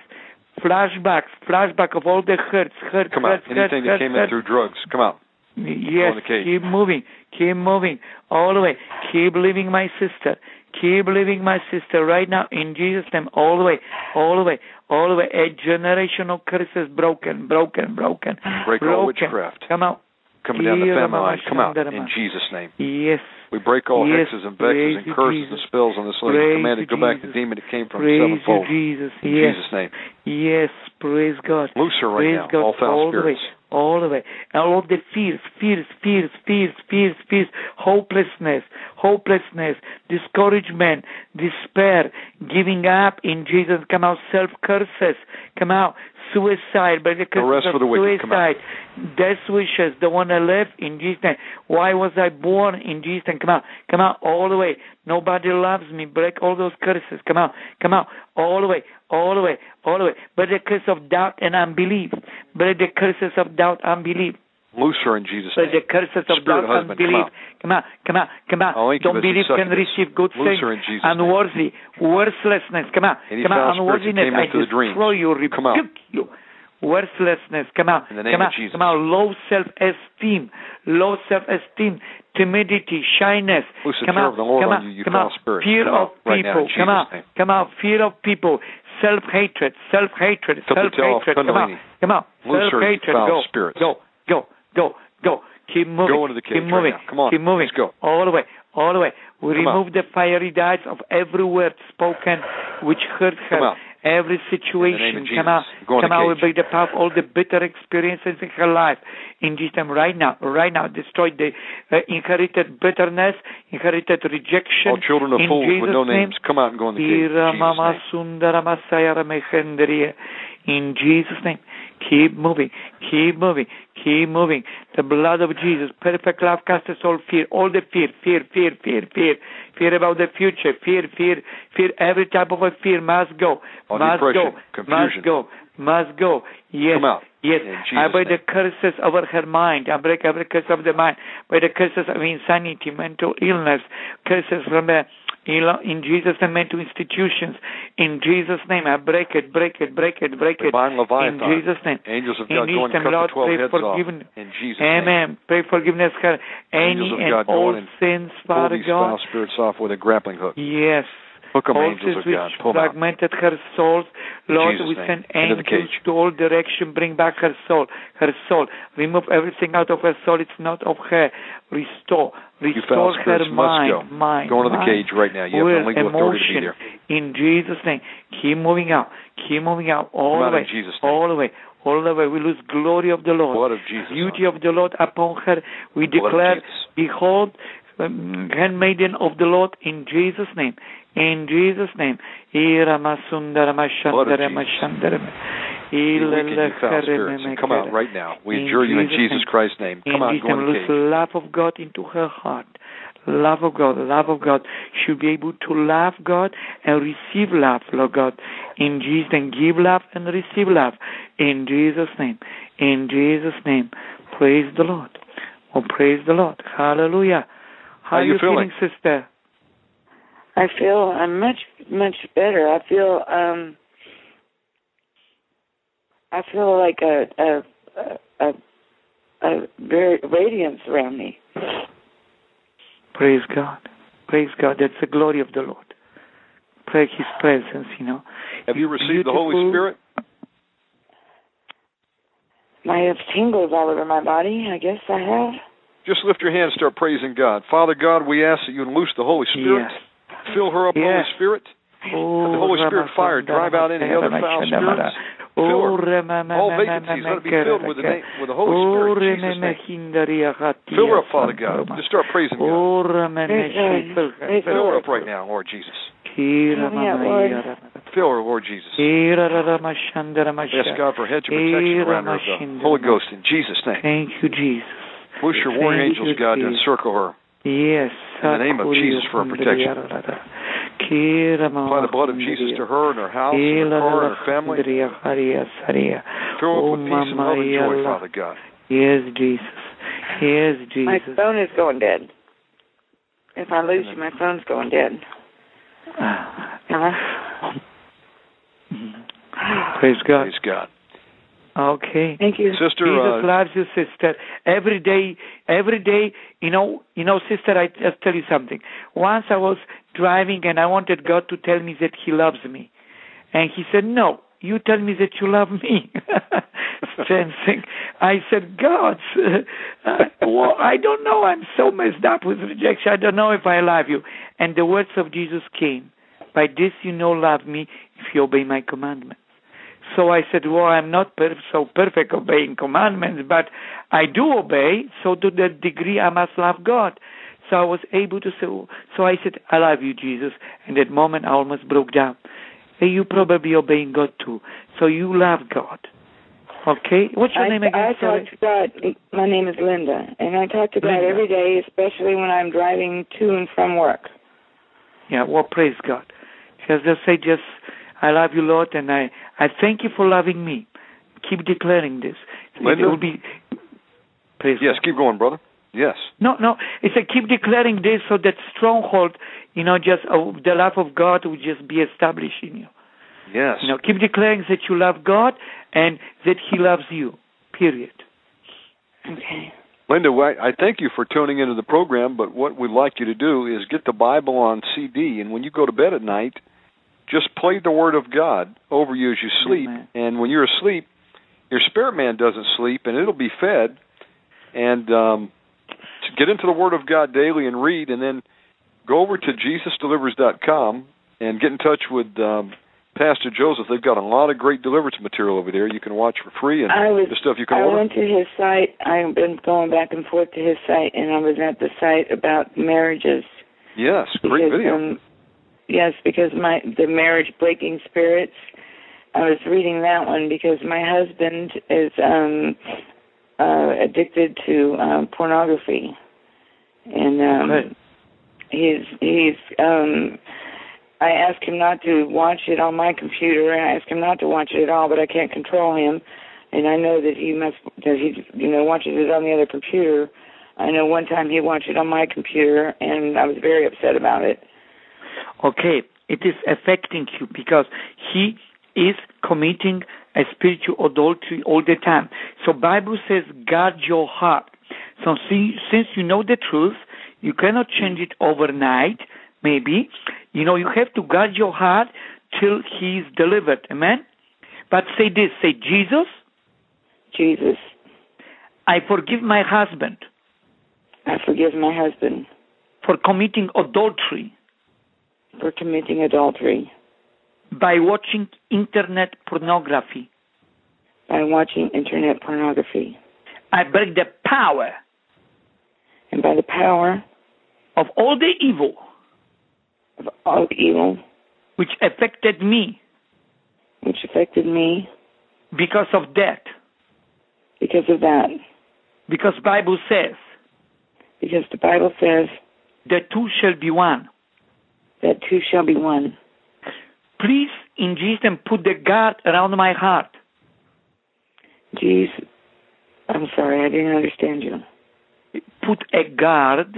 Flashbacks, flashback of all the hurts, hurts, Come hurt, out. Anything hurt, that came in through drugs, come out. Yes, in the cage. keep moving, keep moving, all the way. Keep living, my sister. Keep living, my sister, right now in Jesus' name, all the way, all the way, all the way. A generational curse is broken, broken, broken. Break broken. all witchcraft. Come out. Coming down the family line, come out in Jesus' name. Yes. We break all Yes, hexes and praise vexes and curses Jesus. and spells on this lady. Command it go back to the demon that came from Praise sevenfold. Jesus. In yes. Jesus' name. Yes, praise God. Loose her right praise now, God all foul all the way, spirits. all the way. All of the fears, fears, fears, fears, fears, fears, hopelessness, hopelessness, discouragement, despair, giving up in Jesus. Come out, self curses. Come out, suicide by the curses rest of the wicked. Come out. suicide, death wishes, the one I live in Jesus' name. Why was I born in Jesus' name? Come out, come out all the way. Nobody loves me. Break all those curses. Come out, come out all the way, all the way, all the way. But the curse of doubt and unbelief. But the curses of doubt, and unbelief. Loose her in Jesus' But the name. curses of Spirit doubt, husband, come unbelief. out. Come out, come out, come out. Oh, Don't believe can receive good things. Jesus' name. Worthlessness. Come out, Any come out. foul spirits that Unworthiness. I destroy you, rebuke come out. you. Worthlessness, come out, name come out, come out. Low self-esteem, low self-esteem, timidity, shyness. Come fear out, of the Lord come on out, you, you come out. Fear Come of out people, come out, name. come out. Fear of people, self-hatred, Cut the tail off self-hatred. Come out, come out. Loose her, you Self-hatred. foul Go, spirits. go, go, go, go. Keep moving. Go into the cage Keep right moving. now. Come on, Keep moving. let's go. All the way. All the way. We Come remove the fiery darts of every word spoken which hurt her. Every situation. Come out. Go Come out. We break the power of all the bitter experiences in her life. In Jesus' name, right now, right now, destroy the uh, inherited bitterness, inherited rejection. All children of fools Jesus with no name. names, come out and go in the cage. In Jesus' name. sundara masaya ramechenderia. In Jesus' name, keep moving, keep moving, keep moving. The blood of Jesus, perfect love casts all fear, all the fear, fear, fear, fear, fear, fear about the future, fear, fear, fear. Every type of a fear must go, All must go, confusion. must go, must go. Yes, yes. I break the curses over her mind. I break every curse of the mind. By the curses of insanity, mental illness, curses from the In Jesus' name, mental institutions. In Jesus' name, I break it, break it, break it, break it. Divine Leviathan. In Jesus' name. Angels of In God go and cut Lord, the 12 heads forgiveness. off. In Jesus' name. Amen. Pray forgiveness, God. Angels Any of God and all in and sins, Pull these foul spirits off with a grappling hook. Yes. Hook 'em, angels of which God. Pull 'em out. fragmented her souls. In Lord, we send angels to all direction. Bring back her soul. Her soul. Remove everything out of her soul. It's not of her. Restore. Restore her mind. go. Mind. Go into the mind, cage right now. You have will, the legal authority to be there. In Jesus' name. Keep moving out. Keep moving out. All Come the way. in Jesus' name. All the way. All the way. We lose glory of the Lord. Blood of Jesus. Beauty of the Lord upon her. We The blood of declare, behold, um, handmaiden of the Lord in Jesus' name. In Jesus' name. We weaken you foul spirits and come out right now. We adjure you in Jesus Christ's name. Come out and go in the love of God into her heart. Love of God, love of God. She'll be able to love God and receive love, Lord God. In Jesus' name, give love and receive love. In Jesus' name. In Jesus' name. Praise the Lord. Oh, praise the Lord. Hallelujah. How, How you you feeling? sister? I feel I'm much much better. I feel um I feel like a a a, a, a very radiance around me. Praise God. Praise God. That's the glory of the Lord. Pray His presence, you know. Have you received the Holy Spirit? I have tingles all over my body. I guess I have. Just lift your hand and start praising God. Father God, we ask that you loose the Holy Spirit. Yes. Fill her up with the Yes. Holy Spirit. Oh, the Holy Spirit fire drive out any other foul spirits. Fill her. All vacancies, let it be filled with the, name, with the Holy Spirit. in Jesus' name. Fill her up, Father God. Just start praising God. Fill her up right now, Lord Jesus. Fill her, Lord Jesus. Ask God for a hedge of protection around her the Holy Ghost in Jesus' name. Thank you, Jesus. Loose your warring angels, God, to encircle her. Yes. In the name of Jesus for protection. Apply the blood of Jesus to her and her house and her car and her family. Fill her up with peace and love and joy, Father God. Yes, Jesus. Yes, Jesus. My phone is going dead. If I lose you, my phone's going dead. Uh-huh. Praise God. Praise God. Okay. Thank you. Sister, Jesus uh, loves you, sister. Every day, every day, you know, you know, sister. I just tell you something. Once I was driving and I wanted God to tell me that He loves me, and He said, "No, you tell me that you love me." <laughs> Strange thing. I said, "God, uh, well, I don't know. I'm so messed up with rejection. I don't know if I love you." And the words of Jesus came. By this you know love me if you obey my commandments. So I said, well, I'm not per- so perfect obeying commandments, but I do obey. So to that degree, I must love God. So I was able to say, so I said, I love you, Jesus. And that moment, I almost broke down. Hey, you probably obeying God too. So you love God. Okay? What's your I, name again? I talk to God. My name is Linda, and I talk to God Linda. every day, especially when I'm driving to and from work. Yeah, well, praise God. Just, just say, just, I love you, Lord, and I, I thank you for loving me. Keep declaring this. Linda? It will be, praise Yes, keep going, brother. Yes. No, no. It's a keep declaring this so that stronghold, you know, just uh, the love of God will just be established in you. Yes. You know, keep declaring that you love God and that He loves you. Period. Okay. Linda, I I thank you for tuning into the program, but what we'd like you to do is get the Bible on CD, and when you go to bed at night, just play the Word of God over you as you sleep. Amen. And when you're asleep, your spirit man doesn't sleep, and it'll be fed. And um, to get into the Word of God daily and read, and then go over to JesusDelivers.com and get in touch with um, Pastor Jozef. They've got a lot of great deliverance material over there. You can watch for free, and I was. the stuff you can I order. went to his site. I've been going back and forth to his site, and I was at the site about marriages. Yes, great because, video. Um, yes, because my the marriage breaking spirits. I was reading that one because my husband is um uh addicted to um pornography, and um Okay. he's he's um I ask him not to watch it on my computer and I ask him not to watch it at all but I can't control him and I know that he must that he you know watches it on the other computer. I know one time he watched it on my computer and I was very upset about it. Okay, it is affecting you because he is committing a spiritual adultery all the time. So Bible says guard your heart. So see, since you know the truth, you cannot change it overnight, maybe. You know, you have to guard your heart till he is delivered. Amen? But say this, say Jesus. Jesus. I forgive my husband. I forgive my husband. For committing adultery. For committing adultery. By watching internet pornography. By watching internet pornography. I break the power. And by the power. Of all the evil. Of all the evil. Which affected me. Which affected me. Because of that. Because of that. Because Bible says. Because the Bible says. The two shall be one. That two shall be one. Please, in Jesus, name, put the guard around my heart. Jesus, I'm sorry, I didn't understand you. Put a guard,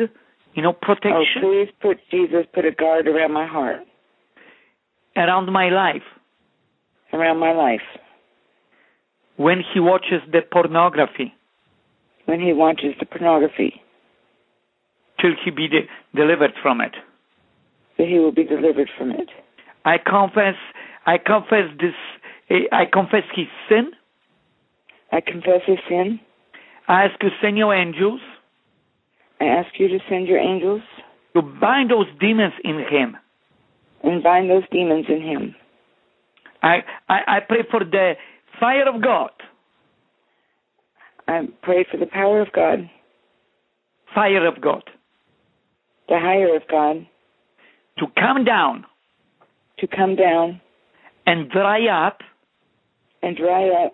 you know, protection. Oh, please put Jesus, put a guard around my heart. Around my life. Around my life. When he watches the pornography. When he watches the pornography. Till he be de- delivered from it. That he will be delivered from it. I confess, I confess this, I confess his sin. I confess his sin. I ask you to send your angels. I ask you to send your angels. To bind those demons in him. And bind those demons in him. I, I, I pray for the fire of God. I pray for the power of God. Fire of God. The higher of God. To come down. To come down. And dry up. And dry up.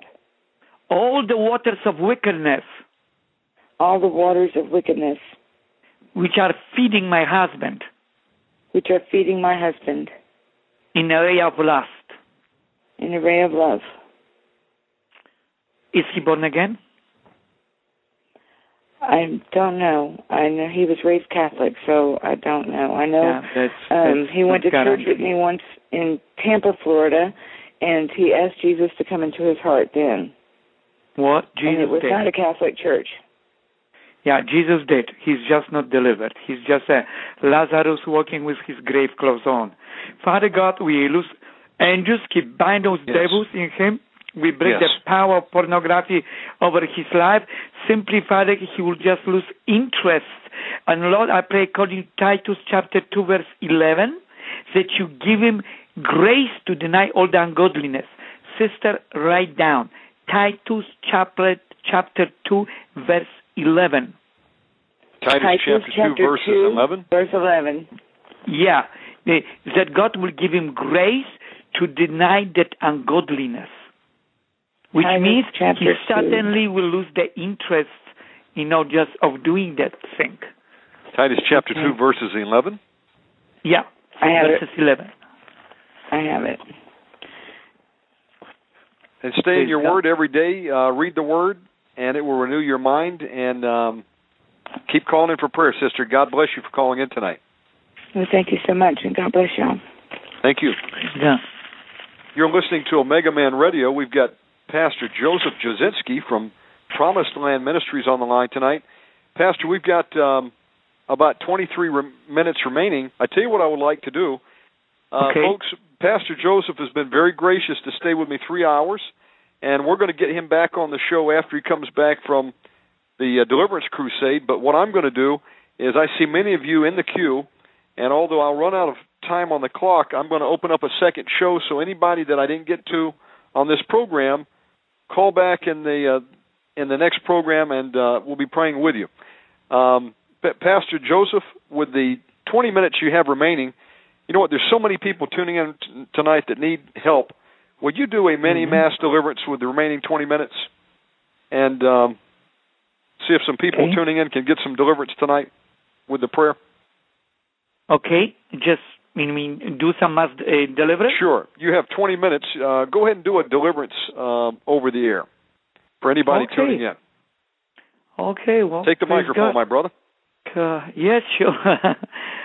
All the waters of wickedness. All the waters of wickedness. Which are feeding my husband. Which are feeding my husband. In a ray of lust. In a ray of love. Is he born again? I don't know. I know he was raised Catholic, so I don't know. I know yeah, that's, um, that's he went to church with me once in Tampa, Florida, and he asked Jesus to come into his heart then. What? Jesus and it was did. not a Catholic church. Yeah, Jesus did. He's just not delivered. He's just a Lazarus walking with his grave clothes on. Father God, we lose angels, keep bind those Yes. devils in him. We break Yes. the power of pornography over his life. Simply, Father, he will just lose interest. And Lord, I pray according to Titus chapter 2 verse 11, that you give him grace to deny all the ungodliness. Sister, write down Titus chapter, chapter 2 verse 11. Titus, chapter, 2, verses 11. Verse 11. Yeah, eh, that God will give him grace to deny that ungodliness, which Titus means he chapter two. suddenly will lose the interest, you know, just of doing that thing. Titus chapter Okay. 2, verses 11. Yeah, I have verses 11. I have it. And stay in your God. word every day. Uh, read the word, and it will renew your mind. And um, keep calling in for prayer, sister. God bless you for calling in tonight. Well, thank you so much, and God bless y'all. Thank you. Yeah. You're listening to Omega Man Radio. We've got Pastor Jozef Jasinski from Promised Land Ministries on the line tonight. Pastor, we've got um, about 23 rem- minutes remaining. I tell you what I would like to do. Uh, Okay. Folks, Pastor Joseph has been very gracious to stay with me three hours, and we're going to get him back on the show after he comes back from the uh, Deliverance Crusade. But what I'm going to do is I see many of you in the queue, and although I'll run out of time on the clock, I'm going to open up a second show so anybody that I didn't get to on this program, call back in the uh, in the next program, and uh, we'll be praying with you. Um, Pa- Pastor Jozef, with the 20 minutes you have remaining, you know what? There's so many people tuning in t- tonight that need help. Would you do a mini mass deliverance with the remaining 20 minutes, and um, see if some people Okay. tuning in can get some deliverance tonight with the prayer? Okay, just I mean do some mass uh, deliverance. Sure. You have 20 minutes. Uh, go ahead and do a deliverance um, over the air for anybody Okay. tuning in. Okay, well Take the microphone, God. my brother. Uh, yes, sure. <laughs>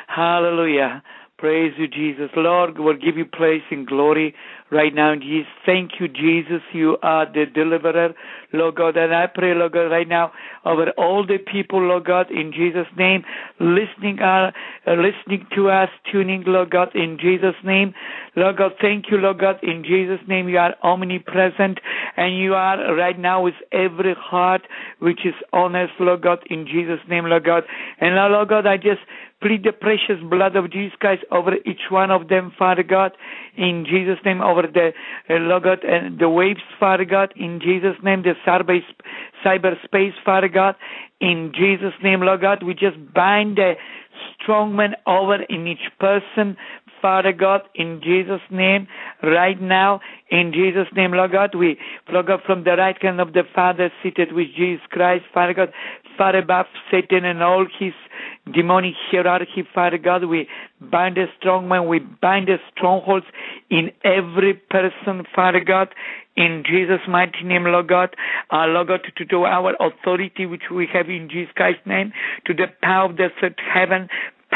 Hallelujah. Praise you, Jesus. Lord, we'll give you praise and glory right now. Jesus, thank you, Jesus. You are the deliverer, Lord God. And I pray, Lord God, right now over all the people, Lord God, in Jesus' name, listening, uh, uh, listening to us, tuning, Lord God, in Jesus' name. Lord God, thank you, Lord God, in Jesus' name. You are omnipresent and you are right now with every heart which is honest, Lord God, in Jesus' name, Lord God. And Lord God, I just plead the precious blood of Jesus Christ over each one of them, Father God, in Jesus' name, over the uh, Lord God, and the waves, Father God, in Jesus' name, the cyber cyberspace, Father God, in Jesus' name, Lord God, we just bind the strong man over in each person, Father God, in Jesus' name, right now, in Jesus' name, Lord God, we, Lord God, from the right hand of the Father, seated with Jesus Christ, Father God, far above Satan and all his demonic hierarchy, Father God. We bind the strong man, we bind the strongholds in every person, Father God. In Jesus' mighty name, Lord God, uh, Lord God, to, to our authority which we have in Jesus Christ's name, to the power of the third heaven,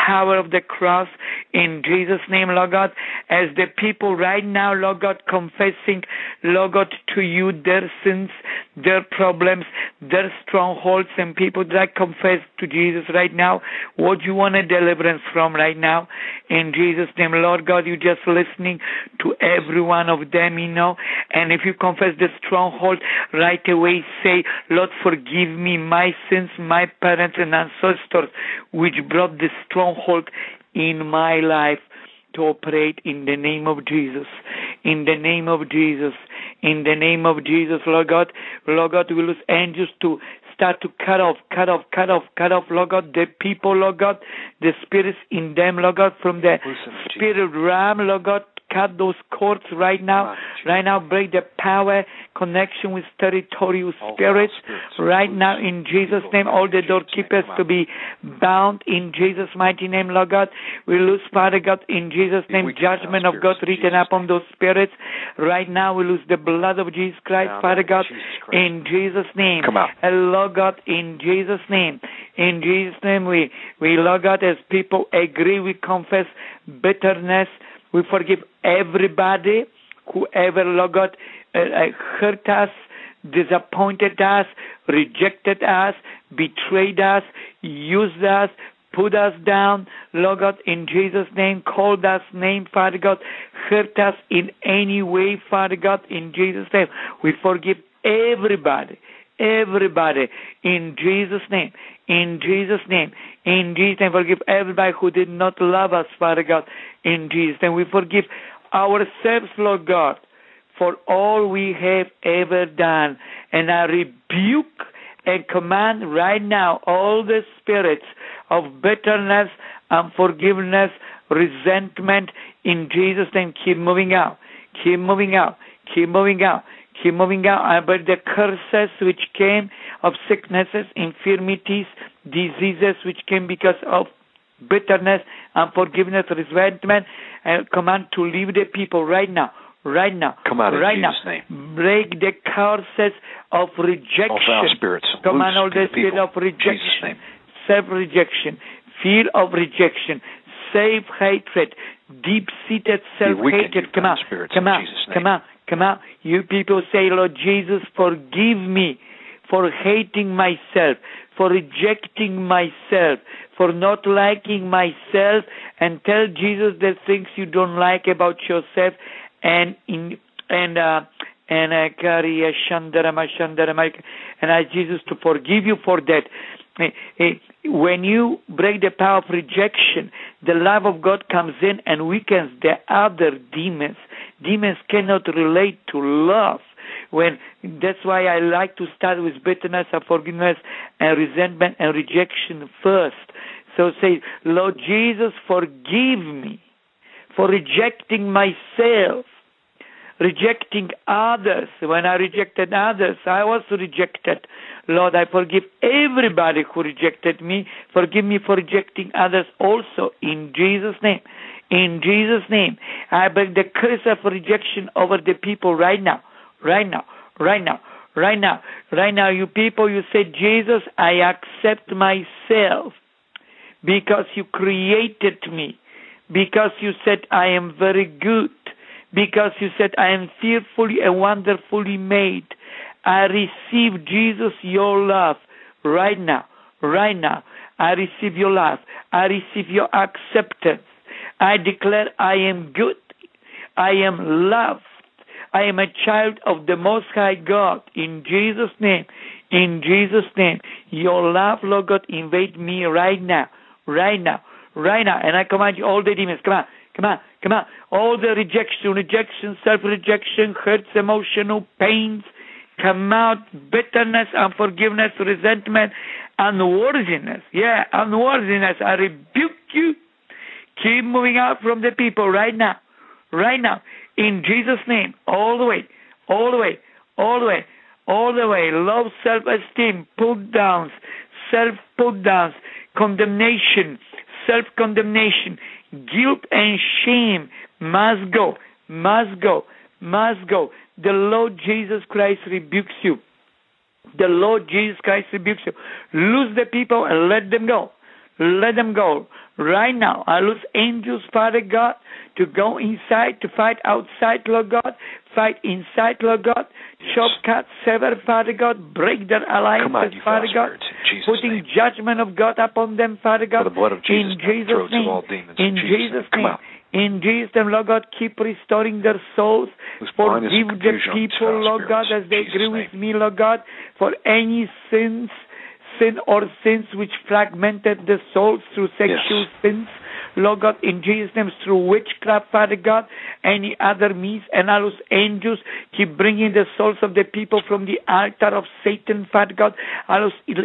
power of the cross in Jesus' name, Lord God, as the people right now, Lord God, confessing, Lord God, to you their sins, their problems, their strongholds, and people that confess to Jesus right now what you want a deliverance from right now. In Jesus' name, Lord God, you just listening to every one of them, you know, and if you confess the stronghold right away, say, Lord, forgive me my sins, my parents and ancestors, which brought the stronghold in my life to operate in the name of Jesus. In the name of Jesus. In the name of Jesus, Lord God. Lord God, we lose angels to start to cut off, cut off, cut off, cut off, Lord God, the people, Lord God, the spirits in them, Lord God, from the spirit realm, Lord God, cut those cords right now. Right now, break the power connection with territorial spirits. Right now, in Jesus' name, all the doorkeepers to be bound in Jesus' mighty name, Lord God. We lose, Father God, in Jesus' name, judgment of God written upon those spirits. Right now, we lose the blood of Jesus Christ, Father God, in Jesus' name. Come out. And Lord God, in Jesus' name. In Jesus' name, we, we, Lord God, as people agree, we confess bitterness, we forgive everybody, whoever, Lord God, uh, hurt us, disappointed us, rejected us, betrayed us, used us, put us down, Lord God, in Jesus' name, called us name, Father God, hurt us in any way, Father God, in Jesus' name. We forgive everybody, everybody, in Jesus' name, in Jesus' name, in Jesus' name, forgive everybody who did not love us, Father God, in Jesus' name. We forgive ourselves, Lord God, for all we have ever done. And I rebuke and command right now all the spirits of bitterness, unforgiveness, resentment in Jesus' name. Keep moving out. Keep moving out. Keep moving out. Keep moving out. Uh, but the curses which came of sicknesses, infirmities, diseases which came because of bitterness, unforgiveness, resentment, and command to leave the people right now. Right now. Come out right now. name. Break the curses of rejection. All foul spirits. Command all the spirit of rejection. Self rejection. Fear of rejection. Self hatred. Deep seated self-hatred. Come out. Come out. Come out. Come out. You people say, Lord Jesus, forgive me for hating myself, for rejecting myself, for not liking myself, and tell Jesus the things you don't like about yourself, and in and uh, and uh, and ask Jesus to forgive you for that. Eh, eh, When you break the power of rejection, the love of God comes in and weakens the other demons. Demons cannot relate to love when that's why I like to start with bitterness and forgiveness and resentment and rejection first. So say, Lord Jesus, forgive me for rejecting myself, rejecting others. When I rejected others, I was rejected. Lord, I forgive everybody who rejected me. Forgive me for rejecting others also in Jesus' name. In Jesus' name, I break the curse of rejection over the people right now, right now, right now, right now, right now. You people, you say, Jesus, I accept myself because you created me because you said I am very good, because you said I am fearfully and wonderfully made. I receive Jesus, your love, right now, right now. I receive your love. I receive your acceptance. I declare I am good. I am loved. I am a child of the Most High God. In Jesus' name, in Jesus' name, your love, Lord God, invade me right now, right now, right now. And I command you, all the demons, come on, come on, come on. All the rejection, rejection, self-rejection, hurts, emotional pains, come out, bitterness, unforgiveness, resentment, unworthiness. Yeah, unworthiness. I rebuke you. Keep moving out from the people right now, right now. In Jesus' name, all the way, all the way, all the way, all the way. Low self-esteem, put downs, self put downs, condemnation, self condemnation, guilt and shame must go, must go, must go. The Lord Jesus Christ rebukes you. The Lord Jesus Christ rebukes you. Lose the people and let them go. Let them go. Right now, I lose angels, Father God, to go inside, to fight outside, Lord God, fight inside, Lord God, chop, cut, sever, Father God, break their alliances, on, Father God, putting name. judgment of God upon them, Father God, For the blood of Jesus, in Jesus' name, demons. in Jesus' name. out. In Jesus' name, Lord God, keep restoring their souls. Forgive the people, Lord God, as they agree name. with me, Lord God, for any sins, sin or sins which fragmented the souls through sexual sins. Lord God, in Jesus' name, through witchcraft, Father God, any other means, and all those angels keep bringing the souls of the people from the altar of Satan, Father God, all those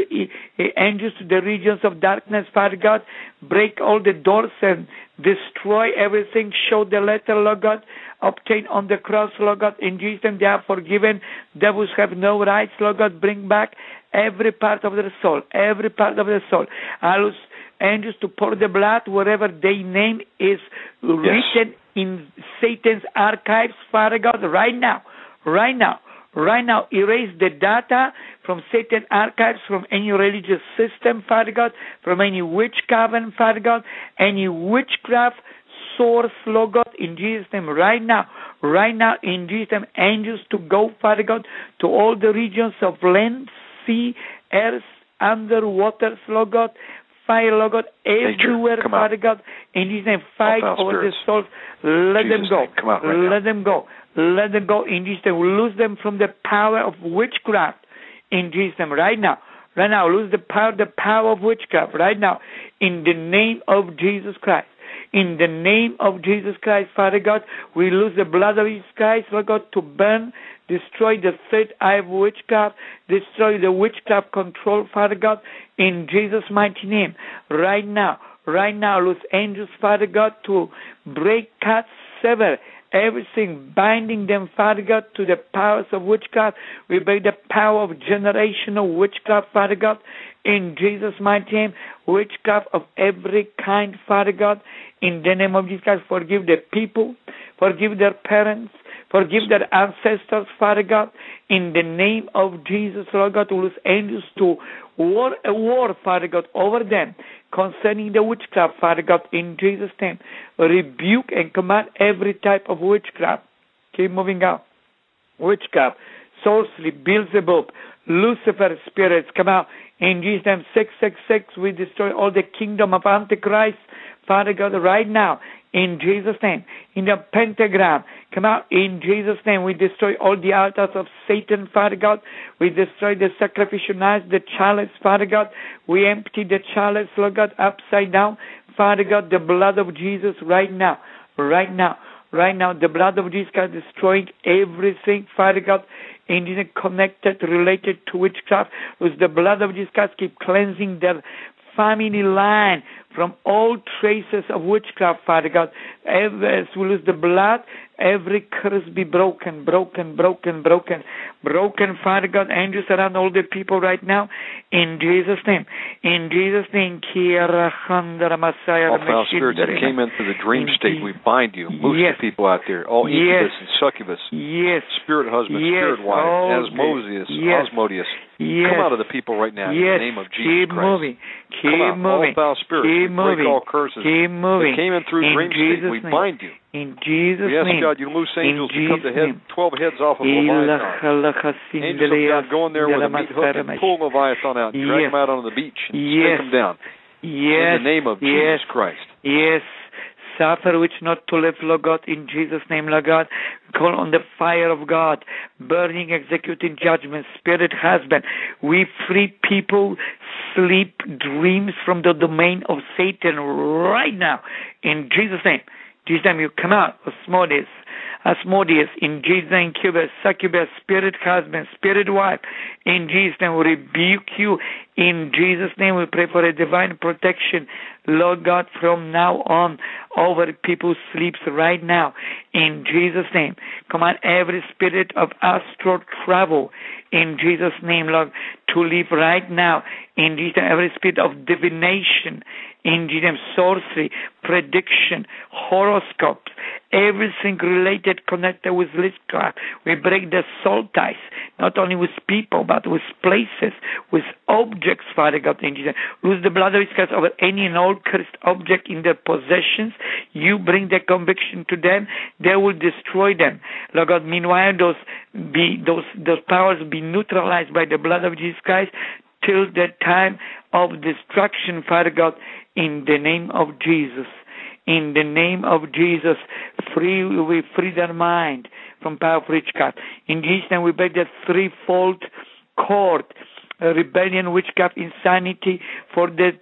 angels to the regions of darkness, Father God, break all the doors and destroy everything, show the letter, Lord God, obtain on the cross, Lord God, in Jesus' name, they are forgiven, devils have no rights, Lord God, bring back every part of their soul, every part of their soul. Those angels to pour the blood wherever their name is written in Satan's archives, Father God, right now, right now, right now, erase the data from Satan archives, from any religious system, Father God, from any witch coven, Father God, any witchcraft source, Lord God, in Jesus' name, right now, right now, in Jesus' name, angels to go, Father God, to all the regions of land, sea, earth, underwaters, Lord God, fire, Lord God, everywhere, out. Father God, in Jesus' name, fight over the souls, let them go, out right now. let them go, let them go, in Jesus' name, lose them from the power of witchcraft, in Jesus' name, right now, right now, lose the power, the power of witchcraft, right now, in the name of Jesus Christ. In the name of Jesus Christ, Father God, we lose the blood of Jesus Christ, Lord God, to burn, destroy the third eye of witchcraft, destroy the witchcraft control, Father God, in Jesus' mighty name. Right now, right now, loose angels, Father God, to break, cut, sever everything, binding them, Father God, to the powers of witchcraft. We break the power of generational witchcraft, Father God, in Jesus' mighty name. Witchcraft of every kind, Father God, in the name of Jesus Christ. Forgive the people, forgive their parents, forgive their ancestors, Father God, in the name of Jesus, Lord God, to loose angels to war a war, Father God, over them concerning the witchcraft, Father God, in Jesus' name. Rebuke and command every type of witchcraft. Keep moving out. Witchcraft, sorcery, Beelzebub, Lucifer spirits, come out. In Jesus' name, 666, we destroy all the kingdom of Antichrist, Father God, right now. In Jesus' name, in the pentagram, come out in Jesus' name. We destroy all the altars of Satan, Father God. We destroy the sacrificial knives, the chalice, Father God. We empty the chalice, Lord God, upside down. Father God, the blood of Jesus right now, right now, right now, the blood of Jesus God destroying everything, Father God, in connected, related to witchcraft. With the blood of Jesus God keep cleansing their family line from all traces of witchcraft, Father God. As we lose the blood, every curse be broken, broken, broken, broken, broken, Father God. Angels around all the people right now, in Jesus' name. In Jesus' name, Messiah. All foul spirits that came into the dream state, we bind you. Most Yes. the people out there. All Yes. incubus and succubus, Yes. spirit husband, Yes. spirit wife, All Asmodeus, yes. Asmodeus. Yes. Come out of the people right now in the name of Jesus Keep Christ. moving. Keep Come out. moving. All foul spirits, Keep we moving. break all curses. Keep moving. That came in through in dream Jesus state. We name. bind you. In Jesus' ask name. God you loose angels to cut the head, twelve heads off of Leviathan. Angels of God go in there with a meat hook and pull Leviathan out, drag Yes. him out onto the beach, and Yes. stick him down. Yes. In the name of yes. Jesus Christ. Yes. Suffer which not to live, Lord God, in Jesus' name, Lord God. Call on the fire of God, burning, executing judgment, spirit husband. We free people, sleep, dreams from the domain of Satan right now. In Jesus' name. Jesus' name, you come out, Asmodeus. Asmodeus, in Jesus' name, incubus, succubus, spirit husband, spirit wife. In Jesus' name, we rebuke you. In Jesus' name, we pray for a divine protection, Lord God, from now on over people's sleeps right now. In Jesus' name, command every spirit of astral travel. In Jesus' name, Lord, to leave right now. In Jesus' name, every spirit of divination. In Jesus' name, sorcery, prediction, horoscopes, everything related, connected with witchcraft. We break the soul ties, not only with people, but with places, with objects, Father God, in Jesus. Lose the blood of Christ over any and all cursed object in their possessions. You bring the conviction to them, they will destroy them. Lord God, meanwhile, those be those those powers be neutralized by the blood of Jesus Christ till the time of destruction, Father God, in the name of Jesus. In the name of Jesus, free we free their mind from power of witchcraft. In Jesus' name, we break that threefold cord: uh, rebellion, witchcraft, insanity. For the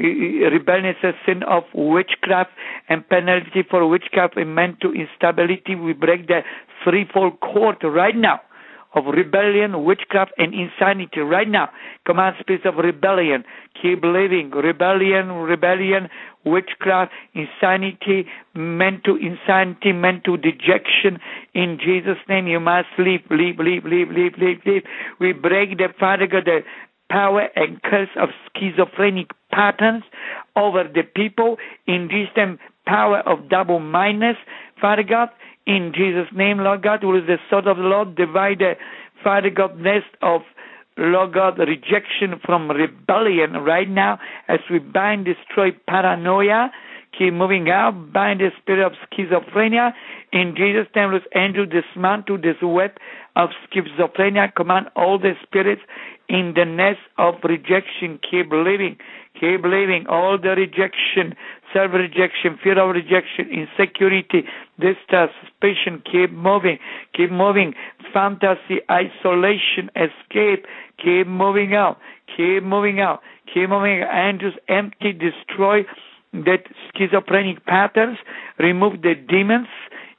uh, rebellion is a sin of witchcraft, and penalty for witchcraft is meant to instability. We break the threefold cord right now of rebellion, witchcraft, and insanity right now. Command spirits of rebellion, keep living. Rebellion, rebellion, witchcraft, insanity, mental insanity, mental dejection. In Jesus' name, you must leave, leave, leave, leave, leave, leave, leave. We break the Father God, the power and curse of schizophrenic patterns over the people. In Jesus' name, power of double mindedness, Father God. In Jesus' name, Lord God, who is the sword of the Lord, divide the Father God nest of Lord God, rejection from rebellion right now as we bind, destroy paranoia, keep moving out, bind the spirit of schizophrenia. In Jesus' name, let angel dismantle this web of schizophrenia, command all the spirits in the nest of rejection, keep living, keep living, all the rejection, self-rejection, fear of rejection, insecurity, distrust, suspicion, keep moving, keep moving, fantasy, isolation, escape, keep moving out, keep moving out, keep moving out, and just empty, destroy that schizophrenic patterns, remove the demons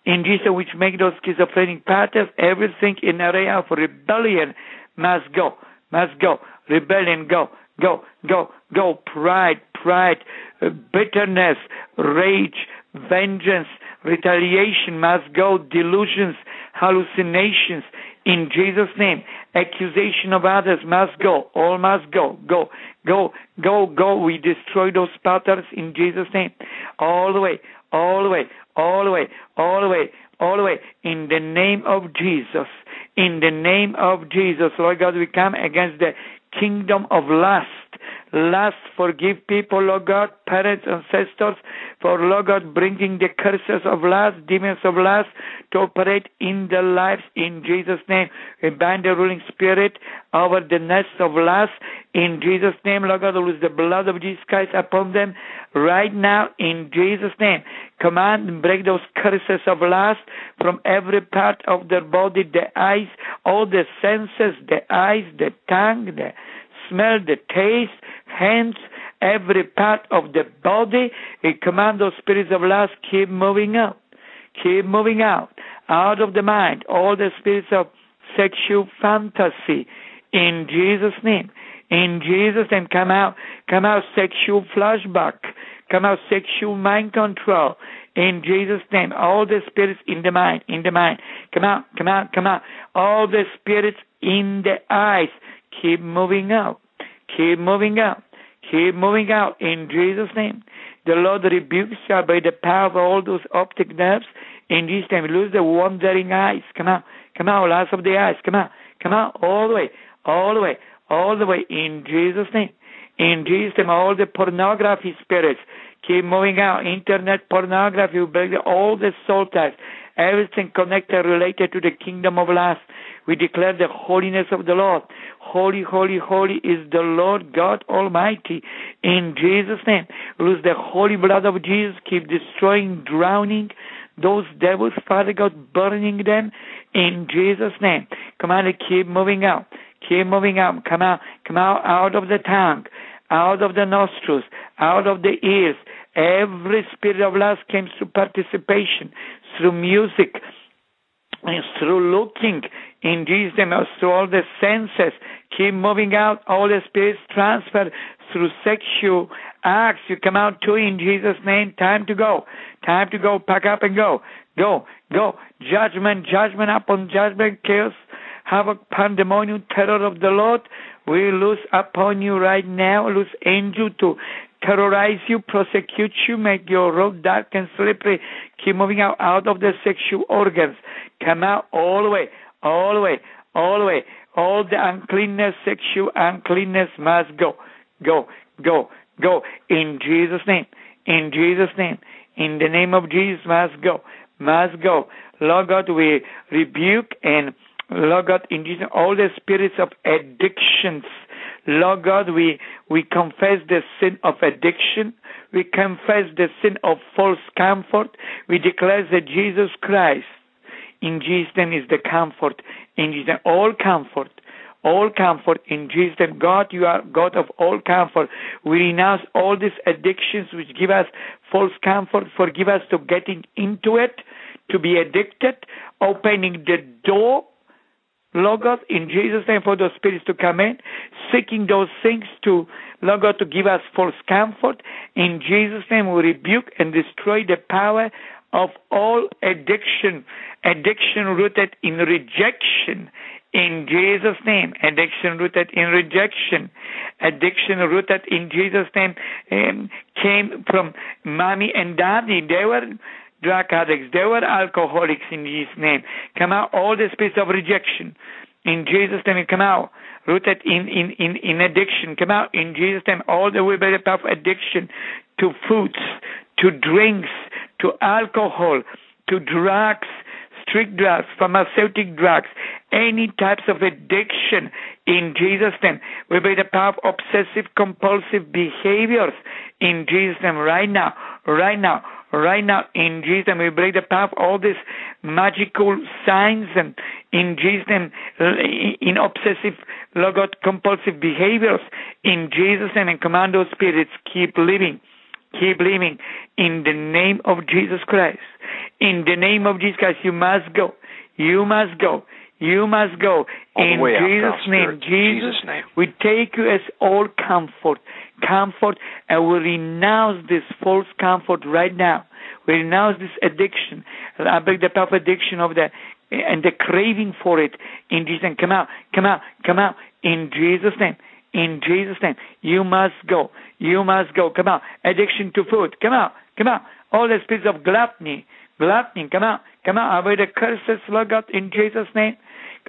in Jesus which make those schizophrenic patterns, everything in area of rebellion must go, must go, rebellion go, go, go, go, pride, pride, uh, bitterness, rage, vengeance, retaliation must go, delusions, hallucinations, in Jesus' name. Accusation of others must go. All must go. Go, go, go, go. We destroy those patterns in Jesus' name. All the way, all the way, all the way, all the way, all the way. In the name of Jesus. In the name of Jesus. Lord God, we come against the kingdom of lust. Lust, forgive people, Lord God, parents, ancestors, for Lord God bringing the curses of lust, demons of lust to operate in their lives in Jesus' name. We bind the ruling spirit over the nest of lust in Jesus' name, Lord God, lose the blood of Jesus Christ upon them right now in Jesus' name. Command and break those curses of lust from every part of their body, the eyes, all the senses, the eyes, the tongue, the smell, the taste, hands, every part of the body. We command those spirits of lust keep moving out, keep moving out, out of the mind, all the spirits of sexual fantasy. In Jesus' name, in Jesus' name, come out, come out sexual flashback, come out sexual mind control. In Jesus' name, all the spirits in the mind, in the mind, come out, come out, come out. All the spirits in the eyes, keep moving out, keep moving out, keep moving out. In Jesus' name, the Lord rebukes you by the power of all those optic nerves. In Jesus' name, lose the wandering eyes. Come out, come out, last of the eyes. Come out, come out, all the way, all the way, all the way. In Jesus' name, In Jesus' name, all the pornography spirits keep moving out. Internet pornography, all the soul ties, everything connected, related to the kingdom of lust. We declare the holiness of the Lord. Holy, holy, holy is the Lord God Almighty. In Jesus' name, lose the holy blood of Jesus. Keep destroying, drowning those devils, Father God, burning them in Jesus' name. Come on, keep moving out. Keep moving out. Come out. Come out out of the tongue, out of the nostrils, out of the ears. Every spirit of lust comes to participation, through music, and through looking in Jesus' name, through all the senses. Keep moving out. All the spirits transfer through sexual acts. You come out too in Jesus' name. Time to go. Time to go. Pack up and go. Go. Go. Judgment. Judgment upon judgment. Chaos. Havoc. Pandemonium. Terror of the Lord. We loose upon you right now. Loose angel to terrorize you, prosecute you, make your road dark and slippery. Keep moving out, out of the sexual organs. Come out all the way, all the way, all the way. All the uncleanness, sexual uncleanness must go, go, go, go. In Jesus' name, in Jesus' name, in the name of Jesus, must go, must go. Lord God, we rebuke and Lord God, in Jesus, all the spirits of addictions. Lord God, we, we confess the sin of addiction. We confess the sin of false comfort. We declare that Jesus Christ in Jesus' name is the comfort. In Jesus' name, all comfort. All comfort in Jesus' name. God, you are God of all comfort. We renounce all these addictions which give us false comfort. Forgive us to getting into it, to be addicted, opening the door Lord God, in Jesus' name, for those spirits to come in, seeking those things to, Lord God, to give us false comfort. In Jesus' name, we rebuke and destroy the power of all addiction, addiction rooted in rejection. In Jesus' name, addiction rooted in rejection, addiction rooted in Jesus' name um, came from mommy and daddy. They were drug addicts. They were alcoholics in Jesus' name. Come out all the spirits of rejection. In Jesus' name, come out. Rooted in, in, in, in addiction. Come out in Jesus' name. All the way by the of addiction to foods, to drinks, to alcohol, to drugs, street drugs, pharmaceutic drugs, any types of addiction in Jesus' name. We by the power of obsessive compulsive behaviors in Jesus' name right now, right now right now in Jesus'. We break the power of all these magical signs and in Jesus' name, in obsessive, logot, compulsive behaviors in Jesus' and command those spirits keep living. Keep living in the name of Jesus Christ. In the name of Jesus Christ, you must go. You must go. You must go in Jesus' name. Jesus, Jesus' name. we take you as all comfort, comfort, and we renounce this false comfort right now. We renounce this addiction. I beg the power addiction of the and the craving for it in Jesus' name. Come out, come out, come out in Jesus' name. In Jesus' name, you must go. You must go. Come out. Addiction to food. Come out. Come out. All the spirits of gluttony. Gluttony. Come out. Come out. Avoid the curses, Lord God, in Jesus' name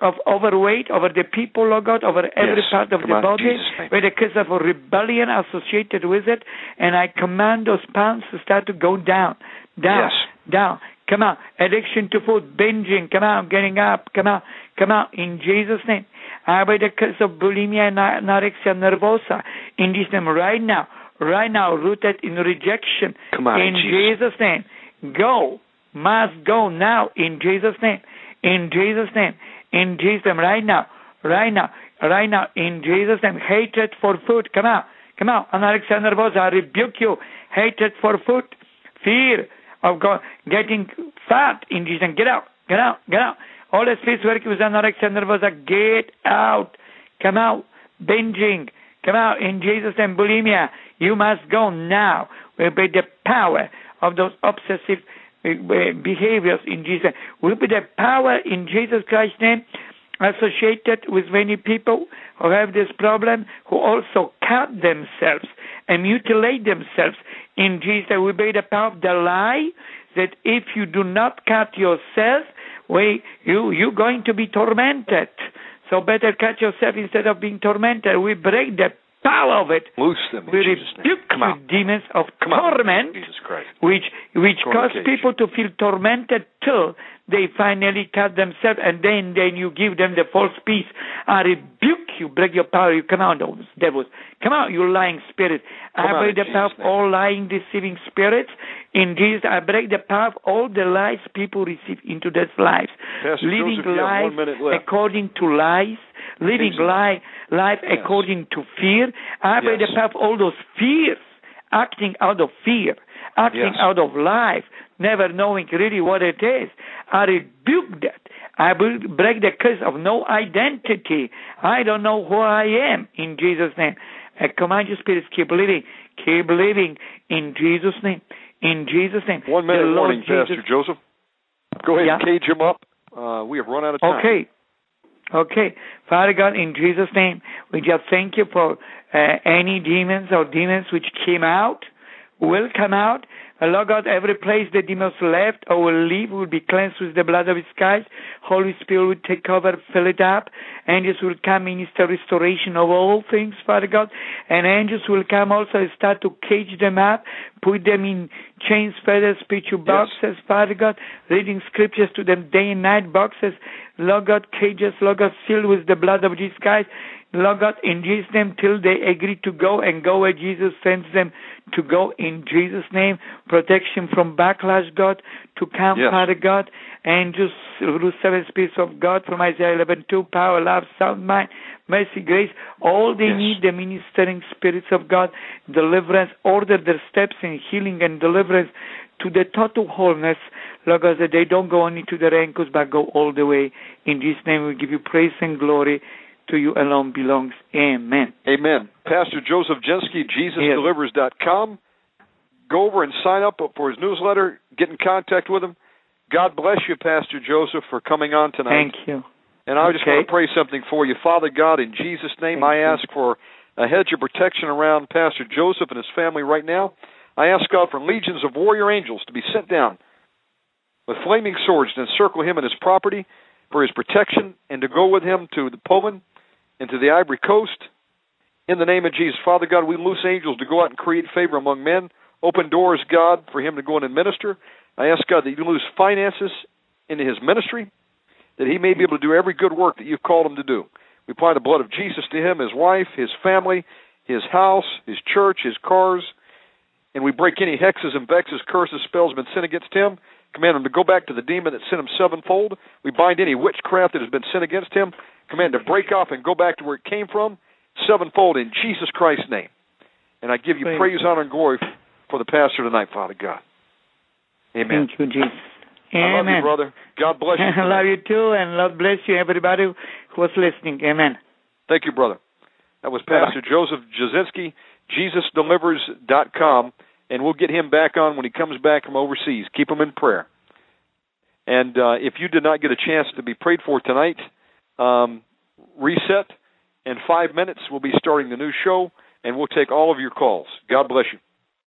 of overweight over the people, Lord God, over every Yes. part of Come the on, body, Jesus' with the case of rebellion associated with it, and I command those pounds to start to go down, down, Yes. down. Come out. Addiction to food, binging, come out, getting up, come out, come out, in Jesus' name. I by the curse of bulimia and anorexia nervosa, in Jesus' name, right now, right now, rooted in rejection, Come on, in Jesus. Jesus' name. Go, must go now, in Jesus' name, in Jesus' name, in Jesus' name, right now, right now, right now, in Jesus' name. Hatred for food, come out, come out. And anorexia nervosa, I rebuke you. Hatred for food, fear of God, getting fat in Jesus' name. Get out, get out, get out. All the spirits working with anorexia nervosa, get out, come out. Binging, come out in Jesus' name. Bulimia, you must go now. We by the power of those obsessive Uh, uh, behaviors in Jesus. Will be the power in Jesus Christ's name associated with many people who have this problem, who also cut themselves and mutilate themselves. In Jesus, we by the power of the lie that if you do not cut yourself, we, you you're going to be tormented. So better cut yourself instead of being tormented. We break the power of it, Loose them we Jesus' name. rebuke you demons of Come torment, Jesus which which cause people to feel tormented till they finally cut themselves, and then then you give them the false peace. I rebuke you, break your power. You come out, those devils. Come out, you lying spirit. Come I break the power of all lying, deceiving spirits. In Jesus, I break the power of all the lies people receive into their lives. Pastor living Joseph, you have life one minute left. according to lies, living life life Yes. according to fear. I break Yes. the all those fears, acting out of fear, acting Yes. out of life, never knowing really what it is. I rebuke that. I will break the curse of no identity. I don't know who I am in Jesus' name. I command you, spirits, keep living, keep living in Jesus' name. In Jesus' name. One minute warning, Jesus- Pastor Joseph. Go ahead and cage him up. Uh, we have run out of time. Okay. Okay. Father God, in Jesus' name, we just thank you for uh, any demons or demons which came out, will come out. Uh, Lord God, every place the demons left or will leave will be cleansed with the blood of His Christ. Holy Spirit will take over, fill it up. Angels will come, minister restoration of all things, Father God. And angels will come also and start to cage them up, put them in chains, feathers, spiritual boxes, Father God, reading scriptures to them day and night boxes. Lord God, cages, Lord God, sealed with the blood of Jesus Christ. Lord God, in Jesus' name, till they agree to go and go where Jesus sends them to go in Jesus' name. Protection from backlash, God, to come, Yes. Father God. Angels, through seven spirits of God from Isaiah 11, 2, power, love, sound mind, mercy, grace. All they Yes. need, the ministering spirits of God, deliverance, order their steps in healing and deliverance to the total wholeness. Lord God, that they don't go only to their ankles, but go all the way. In Jesus' name, we give you praise and glory. To you alone belongs. Amen. Amen. Pastor Joseph Jasinski, JesusDelivers.com. Go over and sign up for his newsletter. Get in contact with him. God bless you, Pastor Joseph, for coming on tonight. Thank you. And I just want to pray something for you. Father God, in Jesus' name, Thank I you. ask for a hedge of protection around Pastor Joseph and his family right now. I ask God for legions of warrior angels to be sent down with flaming swords to encircle him and his property for his protection and to go with him to the Poland and to the Ivory Coast. In the name of Jesus, Father God, we loose angels to go out and create favor among men. Open doors, God, for him to go in and minister. I ask God that you lose finances into his ministry, that he may be able to do every good work that you've called him to do. We apply the blood of Jesus to him, his wife, his family, his house, his church, his cars, and we break any hexes and vexes, curses, spells been sent against him. Command him to go back to the demon that sent him sevenfold. We bind any witchcraft that has been sent against him. Command to break off and go back to where it came from, sevenfold in Jesus Christ's name. And I give you Praise praise, honor, and glory for the pastor tonight, Father God. Amen. Thank you, Jesus. I love Amen. you, brother. God bless you. <laughs> I love you too, and Lord bless you, everybody who was listening. Amen. Thank you, brother. That was Pastor <laughs> Joseph Jasinski, JesusDelivers.com, and we'll get him back on when he comes back from overseas. Keep him in prayer. And uh, if you did not get a chance to be prayed for tonight, um, reset. In five minutes, we'll be starting the new show, and we'll take all of your calls. God bless you.